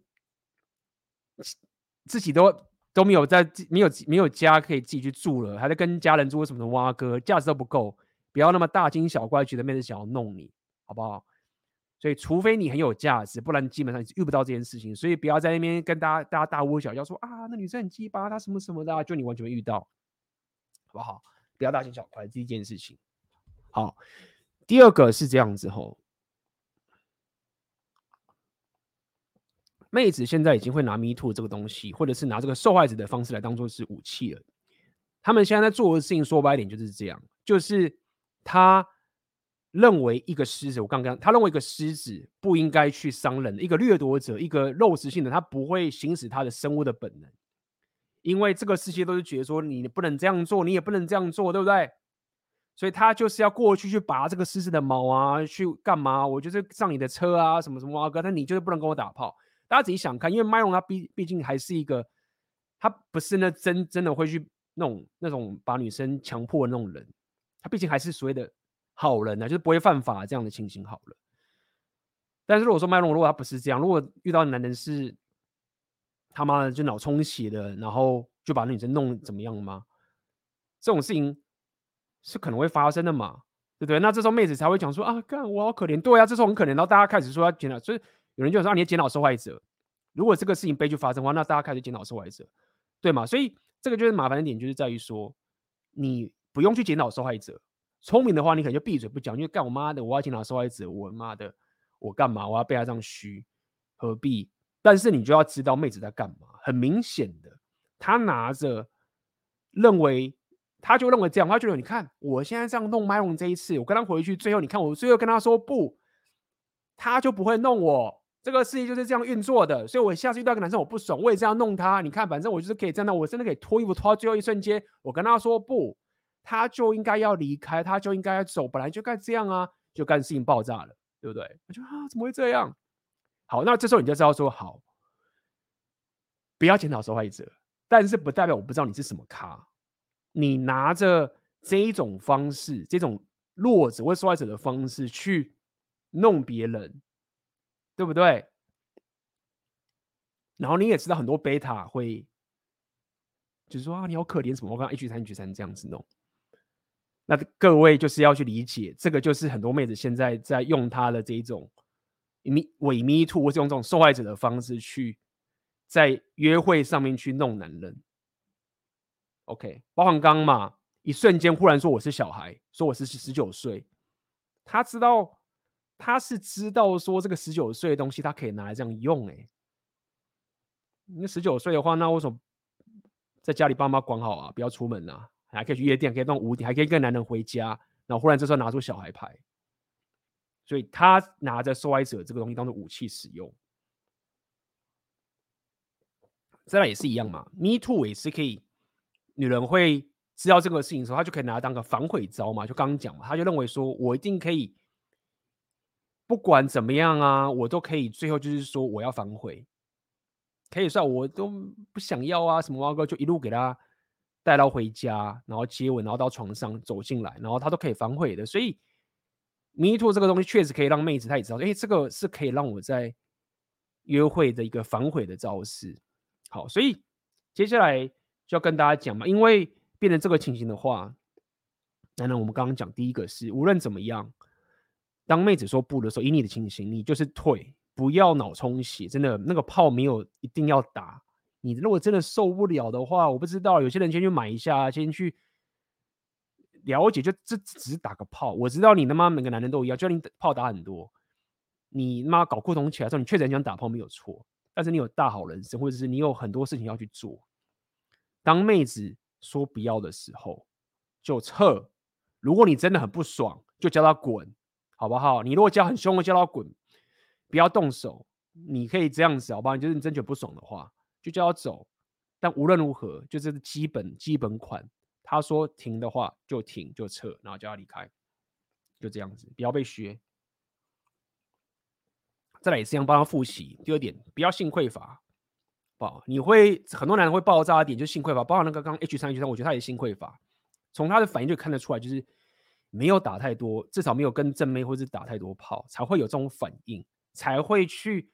自己都。都没有在没有没有家可以自己去住了，还在跟家人住，什么的挖哥价值都不够，不要那么大惊小怪，觉得妹子想要弄你，好不好？所以除非你很有价值，不然基本上遇不到这件事情。所以不要在那边跟大家大家大呼小叫说啊，那女生很鸡巴，她什么什么的，就你完全没遇到，好不好？不要大惊小怪，这一件事情。好，第二个是这样子吼。妹子现在已经会拿 Me Too 这个东西，或者是拿这个受害者的方式来当做是武器了。他们现在在做的事情，说白一点就是这样，就是他认为一个狮子，我刚刚他认为一个狮子不应该去伤人，一个掠夺者，一个肉食性的，他不会行使他的生物的本能，因为这个世界都是觉得说你不能这样做，你也不能这样做，对不对？所以他就是要过去去拔这个狮子的毛啊，去干嘛？我就是上你的车啊，什么什么啊哥，但你就是不能跟我打炮。大家自己想看，因为麦隆他毕毕竟还是一个，他不是那真真的会去那种那种把女生强迫的那种人，他毕竟还是所谓的好人呢、啊，就是不会犯法这样的情形好了。但是如果说麦隆如果他不是这样，如果遇到男人是他妈的就脑充血的，然后就把那女生弄怎么样吗？这种事情是可能会发生的嘛，对不对？那这时候妹子才会讲说啊，干我好可怜，对啊，这时候很可怜，然后大家开始说要检讨，所以。有人就说啊：“你检讨受害者。”如果这个事情悲剧发生的话，那大家开始检讨受害者，对吗？所以这个就是麻烦的点，就是在于说，你不用去检讨受害者。聪明的话，你可能就闭嘴不讲，因为干我妈的，我要检讨受害者，我妈的，我干嘛？我要被他这样虚，何必？但是你就要知道妹子在干嘛。很明显的，他拿着认为，他就认为这样，他觉得你看我现在这样弄 Myron 这一次，我跟他回去，最后你看我最后跟他说不，他就不会弄我。这个事情就是这样运作的，所以我下次遇到一个男生我不爽，我也这样弄他。你看，反正我就是可以这样，我真的可以脱衣服脱到最后一瞬间，我跟他说不，他就应该要离开，他就应该要走，本来就该这样啊，就干事情爆炸了，对不对？我就啊，怎么会这样？好，那这时候你就知道说好，不要检讨受害者，但是不代表我不知道你是什么咖。你拿着这一种方式，这种弱者或受害者的方式去弄别人。对不对？然后你也知道很多贝塔会，就是说啊，你好可怜什么？我刚 H 三 H 三这样子弄。那各位就是要去理解，这个就是很多妹子现在在用她的这一种 me 伪 me too，或是用这种受害者的方式去在约会上面去弄男人。OK，包含刚嘛，一瞬间忽然说我是小孩，说我是十九岁，他知道他是知道说这个十九岁的东西他可以拿来这样用哎、那十九岁的话，那为什么在家里爸妈管好啊？不要出门啊，还可以去夜店，可以弄五点，还可以跟男人回家。然后忽然这时候拿出小孩牌，所以他拿着受害者这个东西当做武器使用。再来也是一样嘛，Me Too 也是可以，女人会知道这个事情的时候，她就可以拿它当个反悔招嘛。就刚刚讲嘛，她就认为说我一定可以，不管怎么样啊，我都可以最后就是说我要反悔。可以算我都不想要啊，什么蛙哥就一路给他带到回家，然后接吻，然后到床上走进来，然后他都可以反悔的。所以，Me Too 这个东西确实可以让妹子她也知道，哎，这个是可以让我在约会的一个反悔的招式。好，所以接下来就要跟大家讲嘛，因为变成这个情形的话，当然我们刚刚讲第一个是无论怎么样，当妹子说不的时候，以你的情形，你就是退。不要脑充血，真的那个炮没有一定要打。你如果真的受不了的话，我不知道有些人先去买一下，先去了解，就这只是打个炮。我知道你他妈每个男人都一样，就你炮打很多，你妈搞酷同起来之后，你确实很想打炮没有错。但是你有大好人生，或者是你有很多事情要去做。当妹子说不要的时候，就撤。如果你真的很不爽，就叫她滚，好不好？你如果叫很凶的，叫她滚。不要动手，你可以这样子，好不好？就是真觉得不爽的话，就叫他走。但无论如何，就这是基本基本款。他说停的话就停就撤，然后叫他离开，就这样子。不要被削。再来也是一样，帮他复习。第二点，不要性匮乏。不，你会很多男人会爆炸的点就是性匮乏。包括那个刚刚 H 三 H 三，我觉得他也性匮乏。从他的反应就看得出来，就是没有打太多，至少没有跟正妹或是打太多炮，才会有这种反应。才会去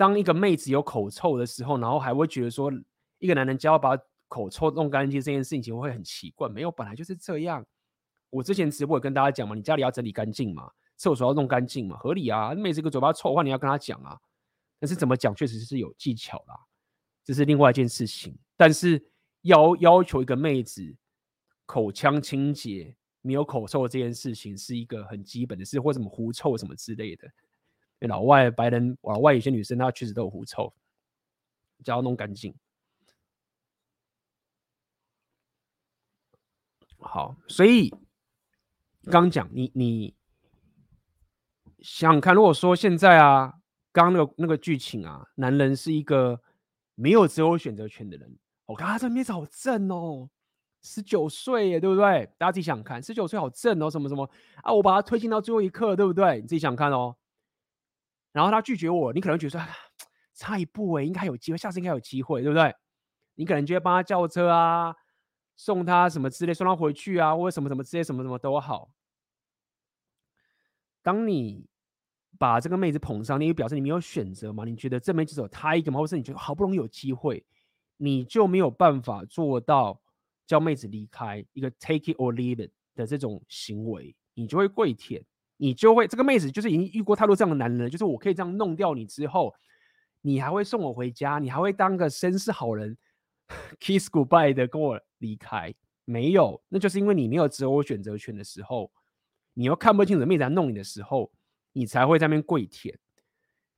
当一个妹子有口臭的时候，然后还会觉得说一个男人只要把口臭弄干净这件事情会很奇怪。没有，本来就是这样。我之前直播也跟大家讲嘛，你家里要整理干净嘛，厕所要弄干净嘛，合理啊。妹子个嘴巴臭的话，你要跟他讲啊。但是怎么讲，确实是有技巧啦，这是另外一件事情。但是要要求一个妹子口腔清洁、没有口臭这件事情，是一个很基本的事，或什么狐臭什么之类的。老外白人，老外有些女生她确实都有狐臭，只要弄干净。好，所以刚讲你你想看，如果说现在啊，刚那个那个剧情啊，男人是一个没有择偶选择权的人，我看他这面子好正哦，十九岁耶，对不对？大家自己想看，十九岁好正哦，什么什么啊，我把他推进到最后一刻，对不对？你自己想看哦。然后他拒绝我，你可能觉得说 差一步哎，应该有机会，下次应该有机会，对不对？你可能就会帮他叫车啊，送他什么之类，送他回去啊，或者什么什么之类，什么什么都好。当你把这个妹子捧上，你表示你没有选择嘛？你觉得这妹子只有他一个吗？或是你觉得好不容易有机会，你就没有办法做到叫妹子离开一个 take it or leave it 的这种行为，你就会跪舔。你就会这个妹子就是已经遇过太多这样的男人，就是我可以这样弄掉你之后，你还会送我回家，你还会当个绅士好人，kiss goodbye 的跟我离开？没有，那就是因为你没有择偶选择权的时候，你又看不清楚妹子在弄你的时候，你才会在那边跪舔。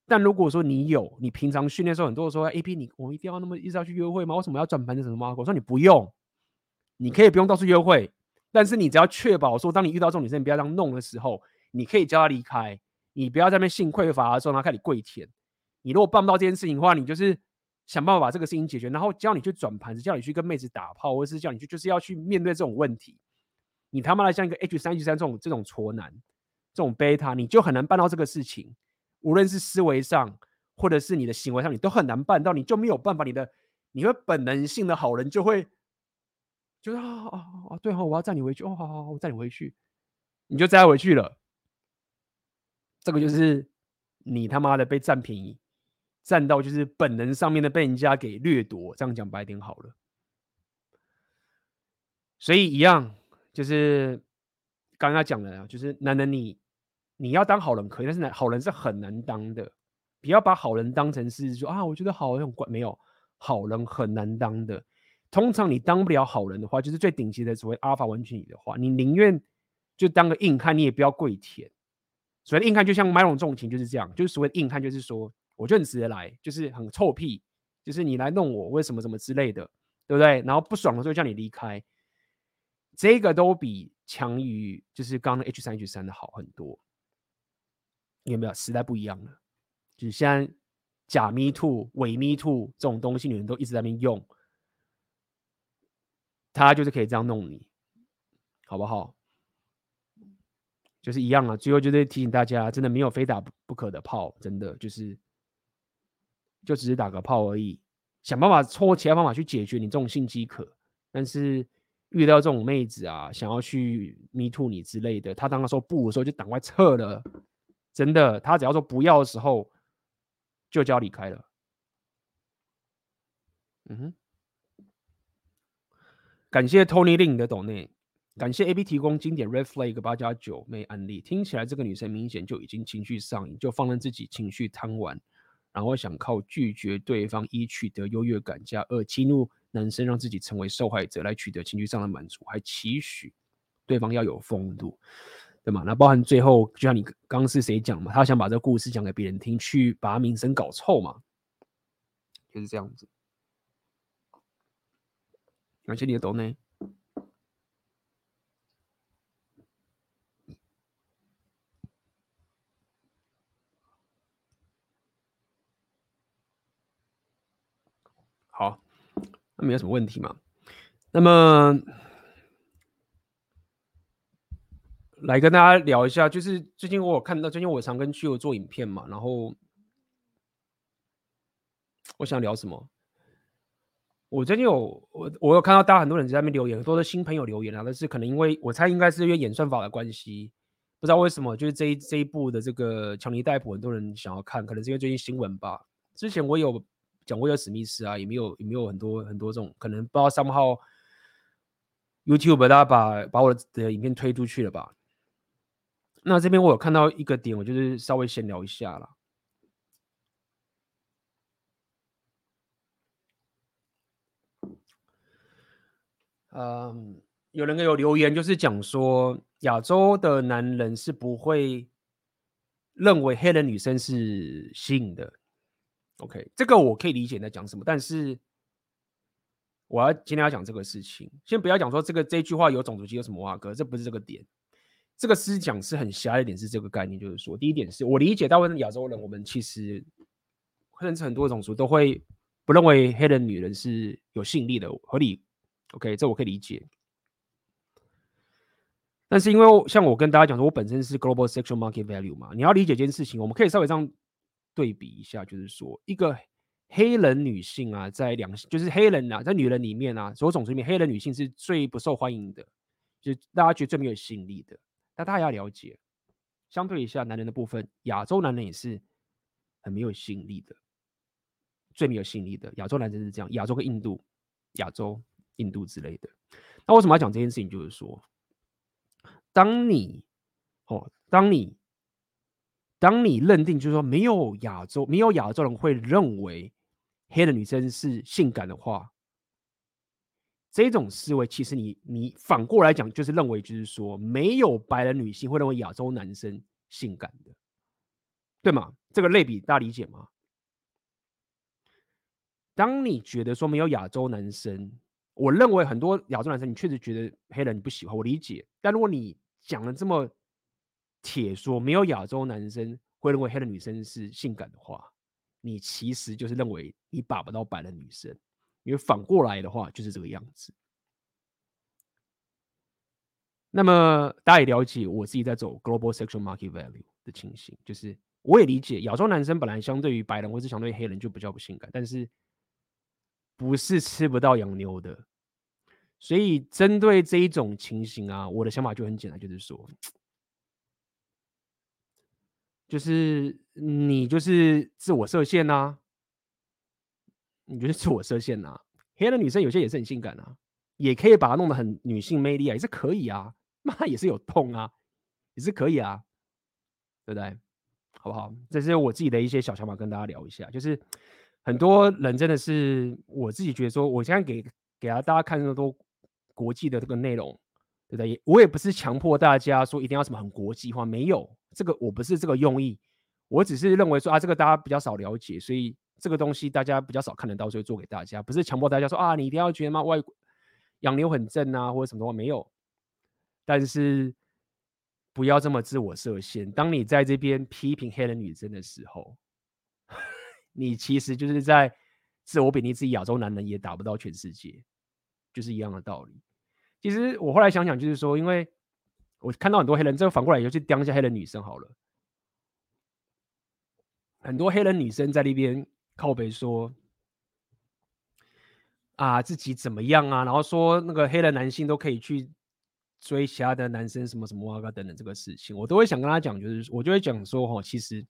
但如果说你有，你平常训练时候，很多人说 A P 你我一定要那么一直要去约会吗？为什么要转盘子什么吗？我说你不用，你可以不用到处约会，但是你只要确保说，当你遇到这种女生，你不要这样弄的时候。你可以叫他离开，你不要在那边性匮乏的时候，他开始跪舔。你如果办不到这件事情的话，你就是想办法把这个事情解决，然后叫你去转盘子，叫你去跟妹子打炮，或者是叫你去就是要去面对这种问题。你他妈的像一个 H 三 H 三这种这种挫男，这种贝塔，你就很难办到这个事情。无论是思维上，或者是你的行为上，你都很难办到，你就没有办法。你的你会本能性的好人就会，就是啊啊啊，对哦，我要载你回去哦，好好好，我载你回去，你就载回去了。这个就是你他妈的被占便宜，占到就是本能上面的被人家给掠夺。这样讲白点好了。所以一样就是刚刚讲的，就是男人你你要当好人可以，但是好人是很难当的。不要把好人当成是说啊，我觉得好人很怪，没有好人很难当的。通常你当不了好人的话，就是最顶级的所谓阿尔法完全体的话，你宁愿就当个硬汉，你也不要跪舔。所谓的硬汉，就像麦隆重情就是这样，就是所谓硬汉，就是说我就很直接来，就是很臭屁，就是你来弄我，为什么什么之类的，对不对？然后不爽的时候叫你离开，这个都比强于就是刚刚 H 三 H 三的好很多。有没有时代不一样了？就是现在假 me too、伪 me too 这种东西，你们都一直在那边用，他就是可以这样弄你，好不好？就是一样啊。最后就是提醒大家，真的没有非打不可的炮，真的就是就只是打个炮而已，想办法错其他方法去解决你这种性饥渴。但是遇到这种妹子啊，想要去 me too 你之类的，她当她说不的时候，就赶快撤了。真的，她只要说不要的时候，就叫离开了。嗯哼，感谢 Tony Lin 的抖内，感谢 AB 提供经典 Red Flag 八加九妹案例。听起来这个女生明显就已经情绪上瘾，就放任自己情绪贪玩，然后想靠拒绝对方一取得优越感，加二激怒男生，让自己成为受害者来取得情绪上的满足，还期许对方要有风度。对吗？那包含最后，就像你刚刚是谁讲嘛？他想把这个故事讲给别人听，去把名声搞臭嘛？就是这样子。感谢你的懂内。好，那没有什么问题嘛？那么。来跟大家聊一下，就是最近我有看到，最近我常跟巨友做影片嘛，然后我想聊什么？我最近有我我有看到大家很多人在那边留言，很多的新朋友留言啊，但是可能因为我猜应该是因为演算法的关系，不知道为什么，就是这一这一部的这个强尼戴普，很多人想要看，可能是因为最近新闻吧。之前我有讲过叫史密斯啊，也没有也没有很多很多这种可能不知道 somehow YouTube 大家把把我的影片推出去了吧。那这边我有看到一个点，我就是稍微闲聊一下啦。嗯，有人有留言，就是讲说亚洲的男人是不会认为黑人女生是性的。OK，这个我可以理解你在讲什么，但是我要今天要讲这个事情，先不要讲说这个这句话有种族歧有什么话，哥，这不是这个点。这个思想是很狭一点，是这个概念，就是说，第一点是我理解，大部分亚洲人，我们其实甚至很多种族都会不认为黑人女人是有吸引力的，合理，OK，这我可以理解。但是因为像我跟大家讲说，我本身是 Global Sexual Market Value 嘛，你要理解一件事情，我们可以稍微这样对比一下，就是说，一个黑人女性啊，在两就是黑人啊，在女人里面啊，所有种族里面，黑人女性是最不受欢迎的，就是大家觉得最没有吸引力的。但大家要了解，相对一下男人的部分，亚洲男人也是很没有吸引力的，最没有吸引力的亚洲男人是这样，亚洲跟印度、亚洲、印度之类的。那为什么要讲这件事情？就是说，当你哦，当你当你认定就是说没有亚洲，没有亚洲人会认为黑的女生是性感的话。这种思维其实你你反过来讲，就是认为就是说，没有白人女性会认为亚洲男生性感的，对吗？这个类比大家理解吗？当你觉得说没有亚洲男生，我认为很多亚洲男生你确实觉得黑人你不喜欢，我理解。但如果你讲了这么铁说没有亚洲男生会认为黑人女生是性感的话，你其实就是认为你把不到白人女生。因为反过来的话就是这个样子。那么大家也了解，我自己在走 global sexual market value 的情形，就是我也理解亚洲男生本来相对于白人或是相对于黑人就比较不性感，但是不是吃不到洋妞的。所以针对这一种情形啊，我的想法就很简单，就是说，就是你就是自我设限呐。你觉得自我设限呐、啊？黑人女生有些也是很性感啊，也可以把它弄得很女性魅力啊，也是可以啊。那也是有痛啊，也是可以啊，对不对？好不好？这是我自己的一些小想法，跟大家聊一下。就是很多人真的是我自己觉得说，我现在给给大家看那么多国际的这个内容，对不对？我也不是强迫大家说一定要什么很国际化，没有这个，我不是这个用意。我只是认为说啊，这个大家比较少了解，所以这个东西大家比较少看得到，所以做给大家，不是强迫大家说啊，你一定要觉得吗？外养牛很正啊，或者什么的话没有。但是。不要这么自我设限。当你在这边批评黑人女生的时候，你其实就是在自我贬低自己。亚洲男人也打不到全世界，就是一样的道理。其实我后来想想，就是说，因为我看到很多黑人，这个反过来也就去讲一下黑人女生好了。很多黑人女生在那边靠北说啊，自己怎么样啊，然后说那个黑人男性都可以去。追其他的男生什么什么啊等等这个事情，我都会想跟他讲，就是我就会讲说哈，其实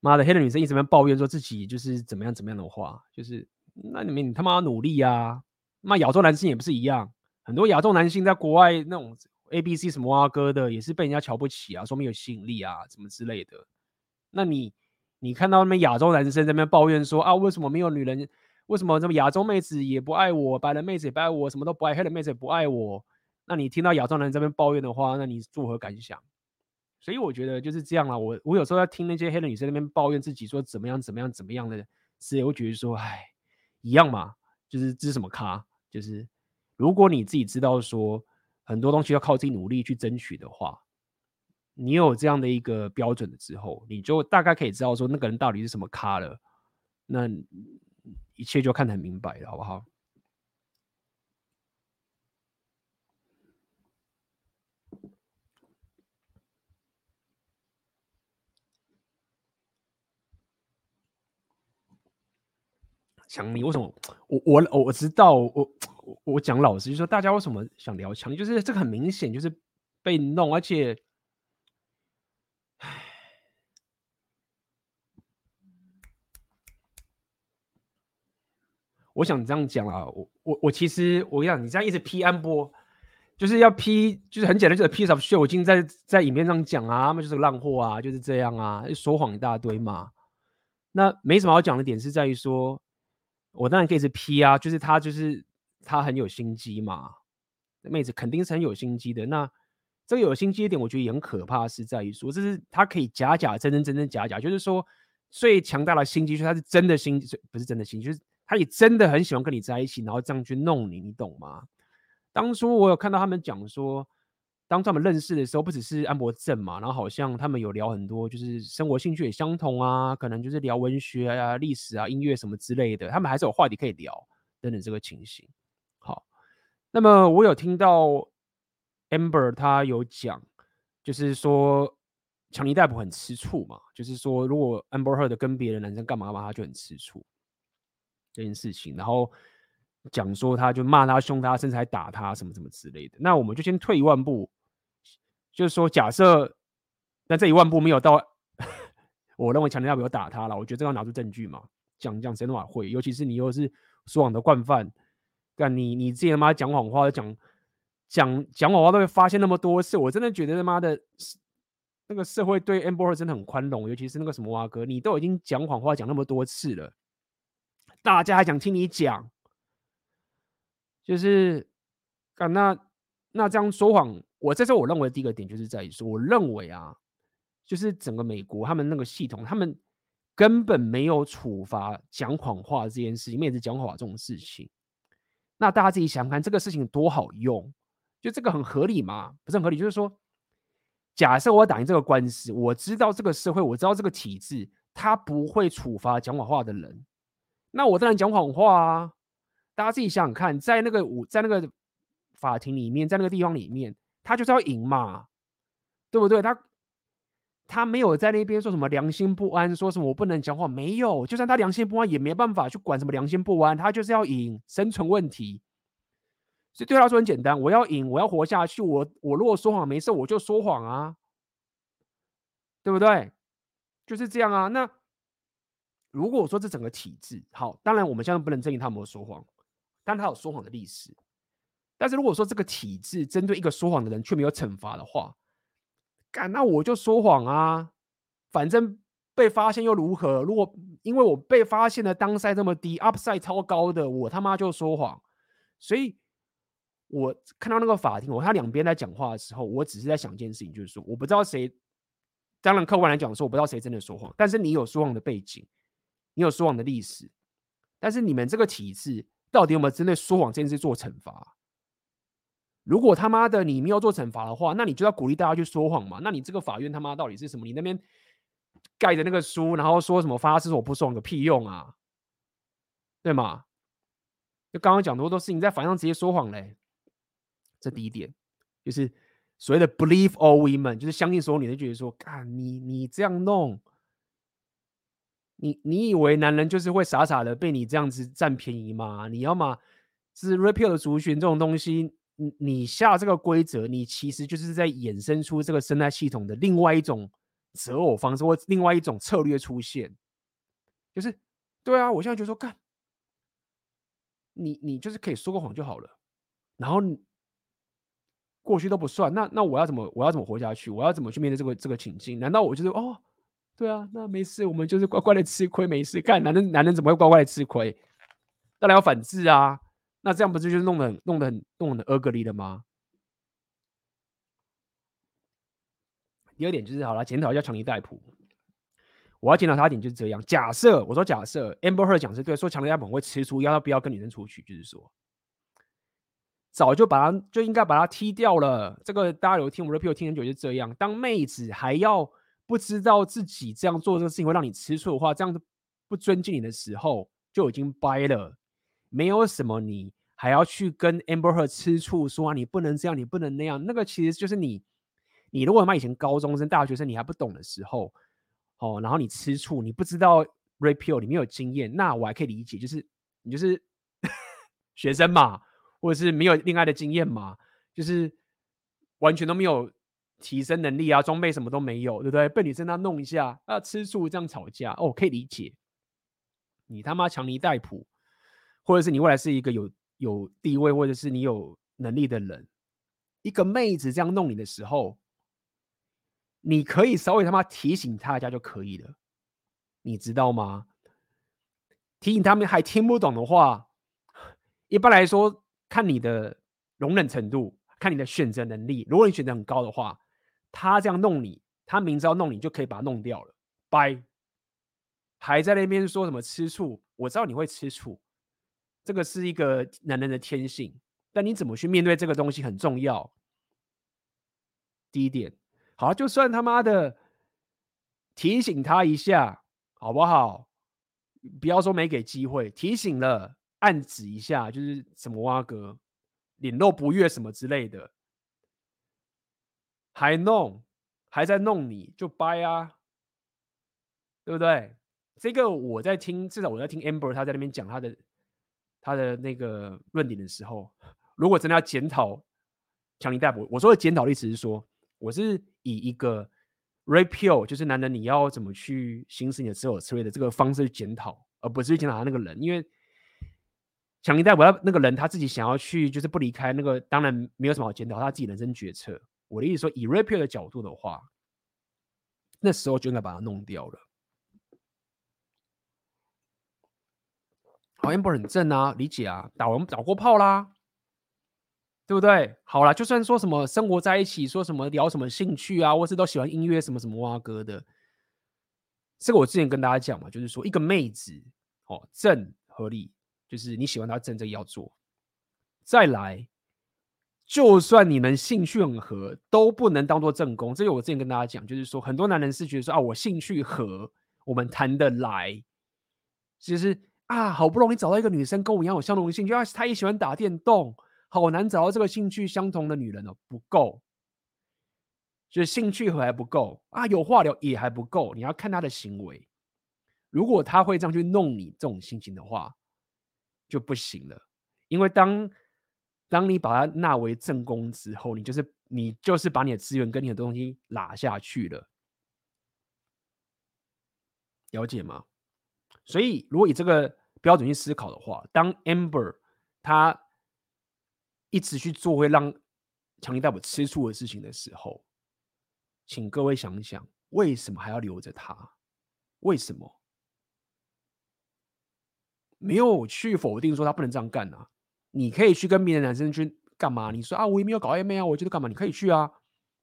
妈的黑人女生一直在抱怨说自己就是怎么样怎么样的话，就是那你们你他妈努力啊！那亚洲男性也不是一样，很多亚洲男性在国外那种 A B C 什么啊哥的，也是被人家瞧不起啊，说明有吸引力啊什么之类的。那你你看到那边亚洲男生在那边抱怨说啊，为什么没有女人？为什么这么亚洲妹子也不爱我，白人妹子也不爱我，什么都不爱，黑人妹子也不爱我？那你听到亚洲男人这边抱怨的话，那你作何感想？所以我觉得就是这样啦。我我有时候要听那些黑人女生那边抱怨自己说怎么样怎么样怎么样的，是也会觉得说，哎，一样嘛，就是这是什么咖？就是如果你自己知道说很多东西要靠自己努力去争取的话，你有这样的一个标准了之后，你就大概可以知道说那个人到底是什么咖了。那一切就看得很明白了，好不好？强你为什么？我我我知道，我我我讲老实，就是说大家为什么想聊强？就是这个很明显就是被弄，而且，我想这样讲啊，我我我其实我跟你讲，你这样一直批安波，就是要批，就是很简单，就是 piece of shit。我今天在在影片上讲啊，他们就是个烂货啊，就是这样啊，说谎一大堆嘛。那没什么好讲的点是在于说。我当然可以是 P 啊，就是他，就是他很有心机嘛。妹子肯定是很有心机的。那这个有心机一点，我觉得也很可怕，是在于说，这是他可以假假真真真真假假，就是说最强大的心机，就是他是真的心，不是真的心，就是他也真的很喜欢跟你在一起，然后这样去弄你，你懂吗？当初我有看到他们讲说。当他们认识的时候，不只是安博正嘛，然后好像他们有聊很多，就是生活兴趣也相同啊，可能就是聊文学啊、历史啊、音乐什么之类的，他们还是有话题可以聊等等这个情形。那么我有听到 Amber 他有讲，就是说强尼戴普很吃醋嘛，就是说如果 Amber Heard 跟别的男生干嘛干嘛，他就很吃醋这件事情，然后。讲说他就骂他凶他，甚至还打他什么什么之类的。那我们就先退一万步。就是说，假设那这一万步没有到，我认为强尼戴普有打他了。我觉得这要拿出证据嘛，讲讲谁都会，尤其是你又是说谎的惯犯，干你你自己他妈讲谎话，讲讲讲谎话都会发现那么多次，我真的觉得他妈的，那个社会对 Amber 真的很宽容，尤其是那个什么蛙哥，你都已经讲谎话讲那么多次了，大家还想听你讲，就是干那那这样说谎。我这时候我认为第一个点就是在于说，我认为啊，就是整个美国他们那个系统，他们根本没有处罚讲谎话这件事情，面子讲谎这种事情。那大家自己想想看，这个事情多好用，就这个很合理吗？不是很合理，就是说，假设我打赢这个官司，我知道这个社会，我知道这个体制，他不会处罚讲谎话的人，那我当然讲谎话啊。大家自己想想看，在那个我，在那个法庭里面，在那个地方里面。他就是要赢嘛，对不对？他他没有在那边说什么良心不安，说什么我不能讲话，没有。就算他良心不安，也没办法去管什么良心不安，他就是要赢，生存问题。所以对他说很简单，我要赢，我要活下去。我我如果说谎没事，我就说谎啊，对不对？就是这样啊。那如果说这整个体制好，当然我们现在不能证明他没有说谎，但他有说谎的历史。但是如果说这个体制针对一个说谎的人却没有惩罚的话，干，那我就说谎啊，反正被发现又如何？如果因为我被发现的当赛这么低，upside 超高的，我他妈就说谎。所以，我看到那个法庭，我看他两边在讲话的时候，我只是在想一件事情，就是说，我不知道谁。当然，客观来讲说，我不知道谁真的说谎，但是你有说谎的背景，你有说谎的历史，但是你们这个体制到底有没有针对说谎这件事做惩罚？如果他妈的你没有做惩罚的话，那你就要鼓励大家去说谎嘛？那你这个法院他妈到底是什么？你那边盖着那个书，然后说什么发誓我不说谎，有屁用啊？对吗？就刚刚讲的都是你在法庭上直接说谎嘞，这第一点就是。所谓的 believe all women 就是相信所有女人，觉得说，啊，你你这样弄，你你以为男人就是会傻傻的被你这样子占便宜吗？你要么是 repeal 的族群这种东西，你你下这个规则，你其实就是在衍生出这个生态系统的另外一种择偶方式或另外一种策略出现，就是对啊，我现在就说，干，你你就是可以说个谎就好了，然后。过去都不算，那那我要怎么我要怎么活下去？我要怎么去面对这个这个情境？难道我就是哦，对啊，那没事，我们就是乖乖的吃亏，没事。干男人男人怎么会乖乖的吃亏？当然要反制啊！那这样不是就是弄得很弄得很弄得很 ugly 的吗？第二点就是好了，检讨一下强尼戴普。我要检讨他一点就是这样。假设我说假设 Amber Heard 讲是对，说强尼戴普会吃醋，要不要跟女生出去，就是说。早就把他就应该把他踢掉了。这个大家有听我们 r e p e a 听很久，就是这样。当妹子还要不知道自己这样做这个事情会让你吃醋的话，这样子不尊敬你的时候，就已经掰了。没有什么你还要去跟 Amber 她吃醋，说你不能这样，你不能那样。那个其实就是你，你如果他妈以前高中生、大学生你还不懂的时候，哦，然后你吃醋，你不知道 repeal 你没有经验，那我还可以理解，就是你就是 学生嘛。或者是没有恋爱的经验嘛，就是完全都没有提升能力啊，装备什么都没有，对不对？被女生她弄一下啊，吃醋这样吵架哦，可以理解。你他妈强尼戴普，或者是你未来是一个有有地位或者是你有能力的人，一个妹子这样弄你的时候，你可以稍微他妈提醒他一下就可以了，你知道吗？提醒他们还听不懂的话，一般来说。看你的容忍程度，看你的选择能力。如果你选择很高的话，他这样弄你，他明知道弄你就可以把他弄掉了。拜，还在那边说什么吃醋？我知道你会吃醋，这个是一个男人的天性。但你怎么去面对这个东西很重要。第一点，好，就算他妈的提醒他一下，好不好？不要说没给机会，提醒了。暗指一下，就是什么挖哥，脸露不悦什么之类的，还弄，还在弄你，就掰啊，对不对？这个我在听，至少我在听 Amber 他在那边讲他的他的那个论点的时候，如果真的要检讨强尼戴普，我说的检讨的意思是说，我是以一个 repeal，就是男人你要怎么去行使你的自我策略的这个方式去检讨，而不是去检讨他那个人，因为。强尼戴普要那个人他自己想要去，就是不离开那个，当然没有什么好检讨他自己人生决策。我的意思说，以 repeal 的角度的话，那时候就应该把他弄掉了。好，Amber 很正啊，理解啊，打完打过炮啦，对不对？好啦，就算说什么生活在一起，说什么聊什么兴趣啊，或是都喜欢音乐什么什么哇哥的，这个我之前跟大家讲嘛，就是说一个妹子哦，正合理。就是你喜欢他，真正要做。再来，就算你们兴趣很合，都不能当做正宫。这个我之前跟大家讲，就是说很多男人是觉得说啊，我兴趣合，我们谈得来。其实啊，好不容易找到一个女生跟我一样有相同的兴趣，啊，她也喜欢打电动，好难找到这个兴趣相同的女人哦，不够。就是兴趣还不够啊，有话聊也还不够。你要看他的行为，如果他会这样去弄你这种心情的话。就不行了，因为当当你把它纳为正宫之后，你就是你就是把你的资源跟你的东西拉下去了，了解吗？所以如果以这个标准去思考的话，当 Amber 他一直去做会让强尼戴普吃醋的事情的时候，请各位想想，为什么还要留着他？为什么？没有去否定说他不能这样干啊？你可以去跟别的男生去干嘛？你说啊，我也没有搞暧昧啊，我觉得干嘛？你可以去啊。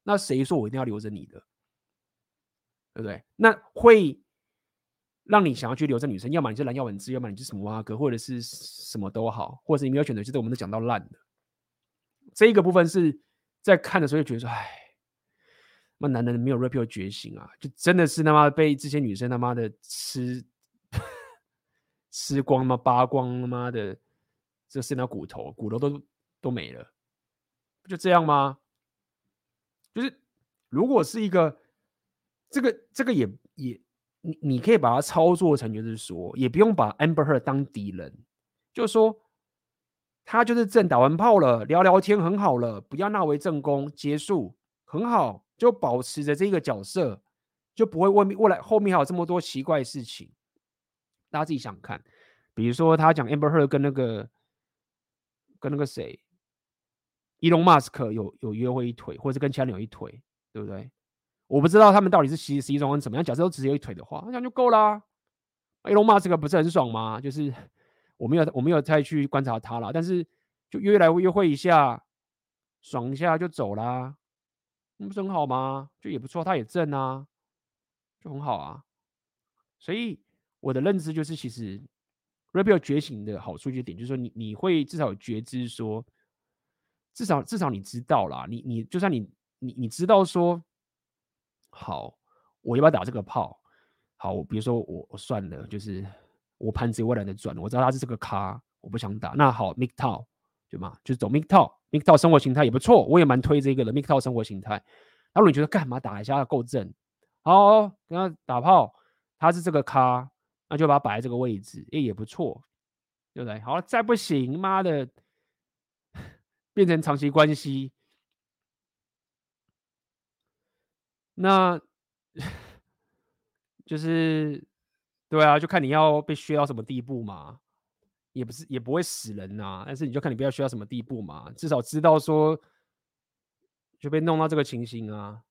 那谁说我一定要留着你的？对不对？那会让你想要去留着女生，要么你是蓝药丸子，要么你是什么蛙哥，或者是什么都好，或者是你没有选择，就是我们都讲到烂的。这一个部分是在看的时候就觉得说，哎，那男人没有 rapio 觉醒啊，就真的是他妈被这些女生他妈的吃吃光吗？扒光他妈的，这剩下骨头，骨头都都没了，不就这样吗？就是如果是一个这个这个也也你你可以把它操作成就是说，也不用把 Amber Heard 当敌人，就是说。他就是正打完炮了，聊聊天很好了，不要纳为正宫，结束很好，就保持着这个角色，就不会未未来后面还有这么多奇怪的事情。大家自己想看，比如说他讲 Amber Heard 跟那个跟那个谁，Elon Musk 有有约会一腿，或者是跟其他人有一腿，对不对？我不知道他们到底是实实际状况怎么样。假设都只有一腿的话，那这样就够啦。Elon Musk 不是很爽吗？就是。我没有，我没有再去观察他了，但是就约来约会一下，爽一下就走啦，那不是很好吗？就也不错，他也正啊，就很好啊。所以我的认知就是，其实 rapio 觉醒的好处就点就是说你，你会至少觉知说，至少至少你知道啦，你你就算你你你知道说，好，我要不要打这个炮？好，我比如说我我算了，就是。我盘子我懒得转，我知道他是这个咖，我不想打。那好，Mikto 对吗？就走 MGTOW，MGTOW 生活形态也不错，我也蛮推这个的，Mikto 生活形态。然后你觉得干嘛打一下够正？好，跟他打炮，他是这个咖，那就把他摆在这个位置，哎，也不错，对不对？好，再不行，妈的，变成长期关系，那就是。对啊，就看你要被削到什么地步嘛，也不是也不会死人呐、啊，但是你就看你不要削到什么地步嘛，至少知道说就被弄到这个情形啊。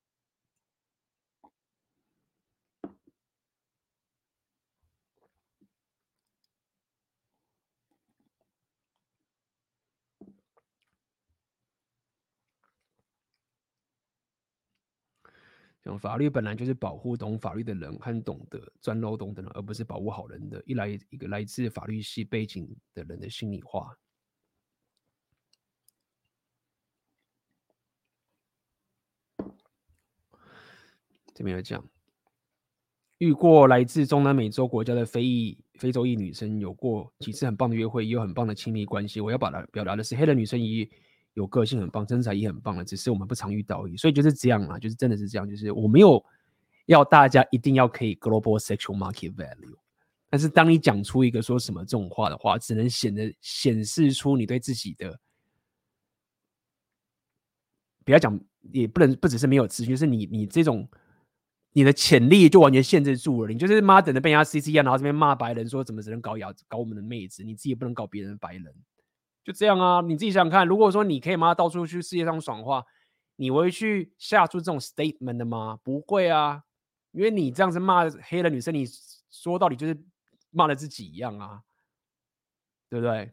法律本来就是保护懂法律的人和懂得钻漏洞的人，而不是保护好人的。一来一个来自法律系背景的人的心里话。这边有讲，遇过来自中南美洲国家的非裔非洲裔女生，有过几次很棒的约会，也有很棒的亲密关系。我要表达表达的是，黑人女生也。有个性很棒，身材也很棒的，只是我们不常遇到而已。所以就是这样啊，就是真的是这样，就是我没有要大家一定要可以 global sexual market value，但是当你讲出一个说什么这种话的话，只能显得显示出你对自己的，不要讲，也不能不只是没有自信，就是你你这种你的潜力就完全限制住了，你就是妈等着被人家 C C 啊，然后这边骂白人说怎么只能搞亚搞我们的妹子，你自己也不能搞别人的白人。就这样啊，你自己想想看，如果说你可以骂到处去世界上爽的话，你会去下出这种 statement 的吗？不会啊，因为你这样子骂黑人女生，你说到底就是骂了自己一样啊，对不对？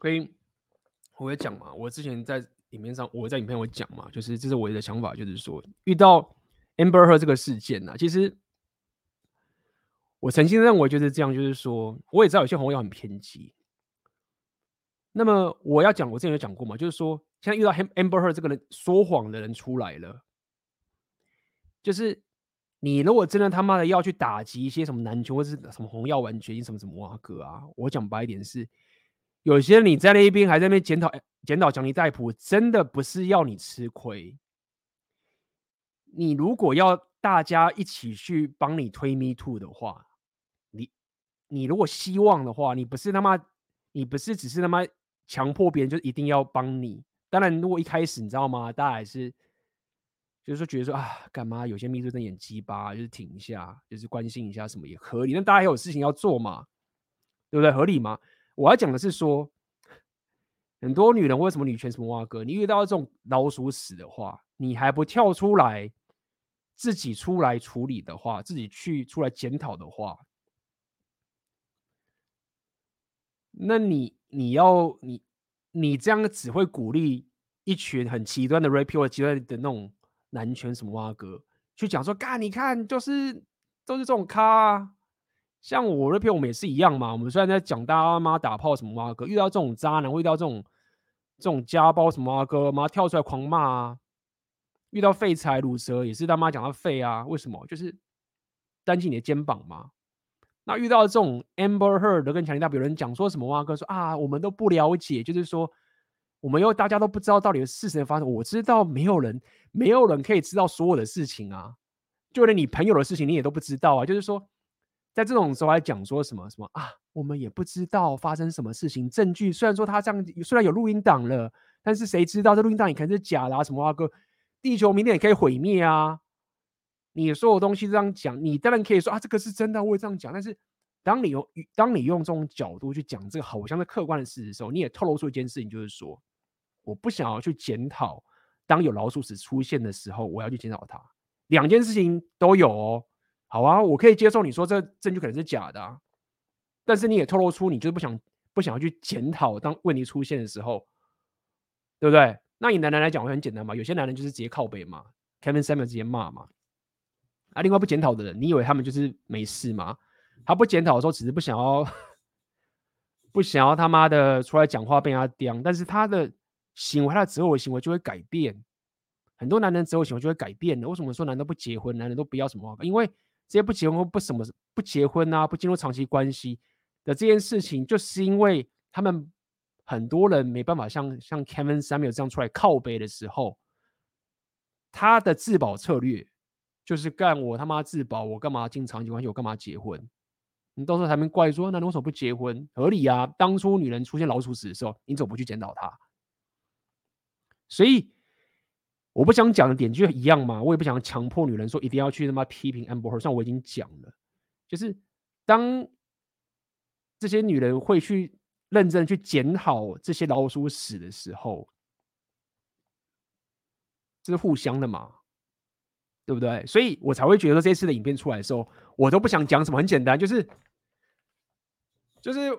所以我会讲嘛，我之前在影片上，我在影片会讲嘛，就是这是我的想法，就是说遇到 Amber her 这个事件呢、啊，其实我曾经认为就是这样，就是说我也知道有些红药很偏激。那么我要讲，我之前有讲过嘛，就是说现在遇到 Amber her 这个人说谎的人出来了，就是你如果真的他妈的要去打击一些什么男权或者是什么红药丸决定什么什么哇哥啊，我讲白一点是。有些你在那一边还在那边检讨检讨强尼戴普，真的不是要你吃亏。你如果要大家一起去帮你推 Me Too 的话，你你如果希望的话，你不是他妈，你不是只是他妈强迫别人就一定要帮你，当然，如果一开始你知道吗？大家还是就是说觉得说啊，干嘛有些秘书在演鸡巴，就是停一下，就是关心一下什么也合理。但大家还有事情要做嘛，对不对？合理吗？我要讲的是说，很多女人为什么女权什么挖哥，你遇到这种老鼠屎的话，你还不跳出来自己出来处理的话，自己去出来检讨的话，那你你要你。你这样只会鼓励一群很极端的 rapper 极端的那种男权什么蛙哥去讲说，干你看就是都是这种咖，像我 rapper 我们也是一样嘛。我们虽然在讲大家妈打炮什么蛙哥，遇到这种渣男，遇到这种这种家暴什么蛙哥，妈跳出来狂骂啊。遇到废柴鲁蛇也是他妈讲他废啊，为什么？就是担心你的肩膀嘛。那遇到这种 Amber Heard 跟强尼大，有人讲说什么蛙哥说啊，我们都不了解，就是说我们又大家都不知道到底的事情发生。我知道没有人，没有人可以知道所有的事情啊，就连你朋友的事情你也都不知道啊。就是说，在这种时候还讲说什么什么啊，我们也不知道发生什么事情，证据虽然说他这样，虽然有录音档了，但是谁知道这录音档也可能是假的啊？什么蛙哥，地球明天也可以毁灭啊！你所有东西这样讲，你当然可以说啊，这个是真的，我会这样讲。但是，当你用当你用这种角度去讲这个好像是客观的事实的时候，你也透露出一件事情，就是说，我不想要去检讨，当有老鼠屎出现的时候，我要去检讨它。两件事情都有哦。好啊，我可以接受你说这证据可能是假的啊，但是你也透露出你就是不想不想要去检讨，当问题出现的时候，对不对？那以男人来讲会很简单嘛，有些男人就是直接靠背嘛，Kevin Samuels 直接骂嘛。啊，另外不检讨的人，你以为他们就是没事吗？他不检讨的时候，只是不想要，不想要他妈的出来讲话被他刁，但是他的行为，他的择偶行为就会改变。很多男人择偶行为就会改变的。为什么说男人不结婚，男人都不要什么？因为这些不结婚不什么不结婚啊，不进入长期关系的这件事情，就是因为他们很多人没办法像像 Kevin Samuel 这样出来靠背的时候，他的自保策略。就是干我他妈自保，我干嘛进长期关系？我干嘛结婚？你到时候还没怪说，那你为什么不结婚？合理啊！当初女人出现老鼠屎的时候，你怎么不去检讨她？所以我不想讲的点就一样嘛，我也不想强迫女人说一定要去他妈批评 Amber。像我已经讲了，就是当这些女人会去认真去检讨这些老鼠屎的时候，这是互相的嘛。对不对？所以我才会觉得这次的影片出来的时候，我都不想讲什么，很简单，就是就是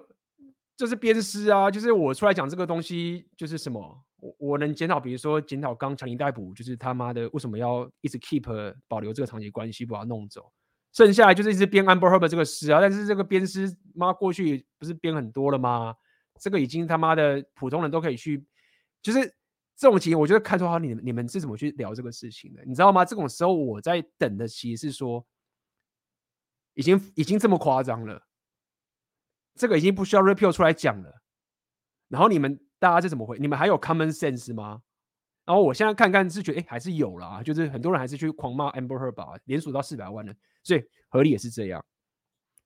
就是鞭尸啊，就是我出来讲这个东西，就是什么，我我能检讨，比如说检讨刚强行逮捕，就是他妈的为什么要一直 keep 保留这个长期关系，不把它弄走，剩下来就是一直编 Amber Herb 这个事啊，但是这个鞭尸妈过去不是编很多了吗？这个已经他妈的普通人都可以去，就是。这种情况，我觉得看出好，你你们是怎么去聊这个事情的？你知道吗？这种时候我在等的其实是说，已经已经这么夸张了，这个已经不需要 repeal 出来讲了。然后你们大家是怎么回？你们还有 common sense 吗？然后我现在看看是觉得，哎，还是有啦，就是很多人还是去狂骂 Amber Heard 吧，连署到四百万人，所以合理也是这样。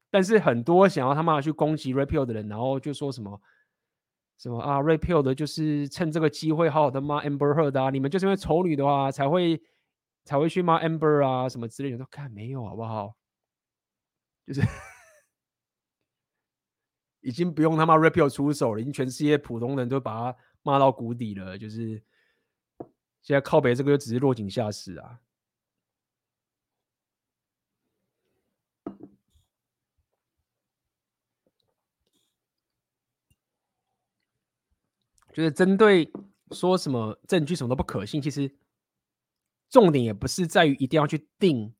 但是很多想要他妈去攻击 repeal 的人，然后就说什么？什么啊？repeal 的就是趁这个机会好好的骂 Amber Heard 啊！你们就是因为丑女的话才会才会去骂 Amber 啊，什么之类的都看没有好不好？就是已经不用他妈 repeal 出手了，已经全世界普通人都把他骂到谷底了。就是现在靠北这个就只是落井下石啊。就是针对说什么证据什么都不可信，其实重点也不是在于一定要去定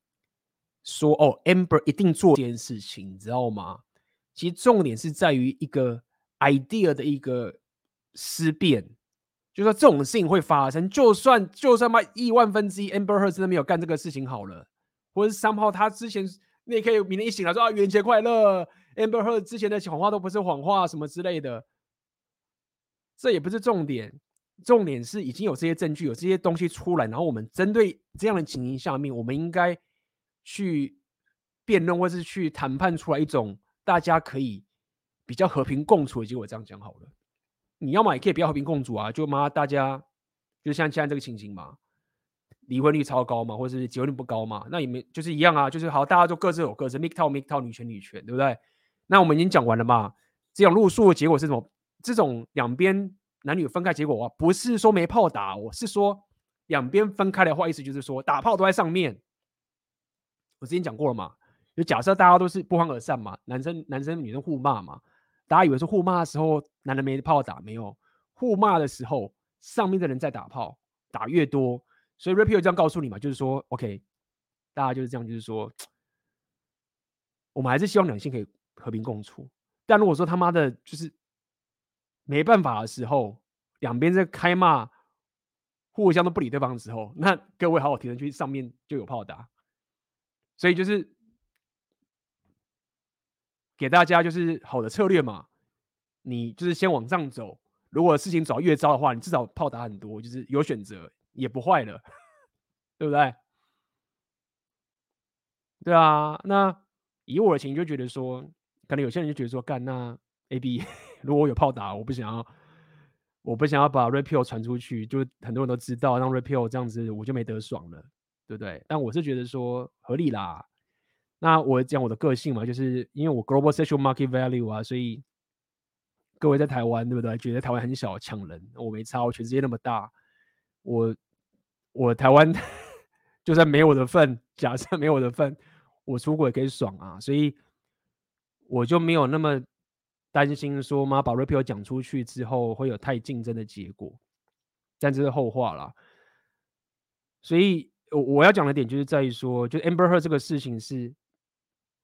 说哦，Amber 一定做这件事情，你知道吗？其实重点是在于一个 idea 的一个思辨，就说这种事情会发生，就算就算嘛亿万分之一 Amber Heard 真的没有干这个事情好了，或者是 somehow 他之前你也可以明天一醒来说啊，元节快乐，Amber Heard 之前的谎话都不是谎话什么之类的。这也不是重点，重点是已经有这些证据，有这些东西出来，然后我们针对这样的情形下面，我们应该去辩论，或是去谈判出来一种大家可以比较和平共处的结果。这样讲好了，你要么也可以不要和平共处啊，就妈大家就像现在这个情形嘛，离婚率超高嘛，或者是结婚率不高嘛，那也没就是一样啊，就是好，大家都各自有各自，MGTOW MGTOW 女权女权，对不对？那我们已经讲完了嘛，这种路数的结果是什么？这种两边男女分开结果啊，不是说没炮打，我是说两边分开的话，意思就是说打炮都在上面。我之前讲过了嘛，就假设大家都是不欢而散嘛，男生男生女生互骂嘛，大家以为是互骂的时候男人没炮打，没有互骂的时候。上面的人在打炮，打越多，所以 Rapio 这样告诉你嘛，就是说，OK，大家就是这样，就是说，我们还是希望两性可以和平共处。但如果说他妈的，就是没办法的时候，两边在开骂，互相都不理对方的时候，那各位好好提前去上面就有炮打。所以就是给大家就是好的策略嘛，你就是先往上走。如果事情走越糟的话，你至少炮打很多，就是有选择也不坏了，对不对？对啊，那以我的情就觉得说，可能有些人就觉得说，干那 A B，如果我有炮打，我不想要，我不想要把 Rapio 传出去，就很多人都知道，让 Rapio 这样子，我就没得爽了，对不对？但我是觉得说合理啦。那我讲我的个性嘛，就是因为我 Global social Market Value 啊，所以。各位在台湾对不对？觉得台湾很小，抢人，我没差。我全世界那么大，我我台湾 就算没我的份，假设没我的份，我出国也可以爽啊。所以我就没有那么担心说，妈把 Rapio 讲出去之后会有太竞争的结果，但这是后话啦。所以我我要讲的点就是在于说，就 Amber Heard 这个事情是。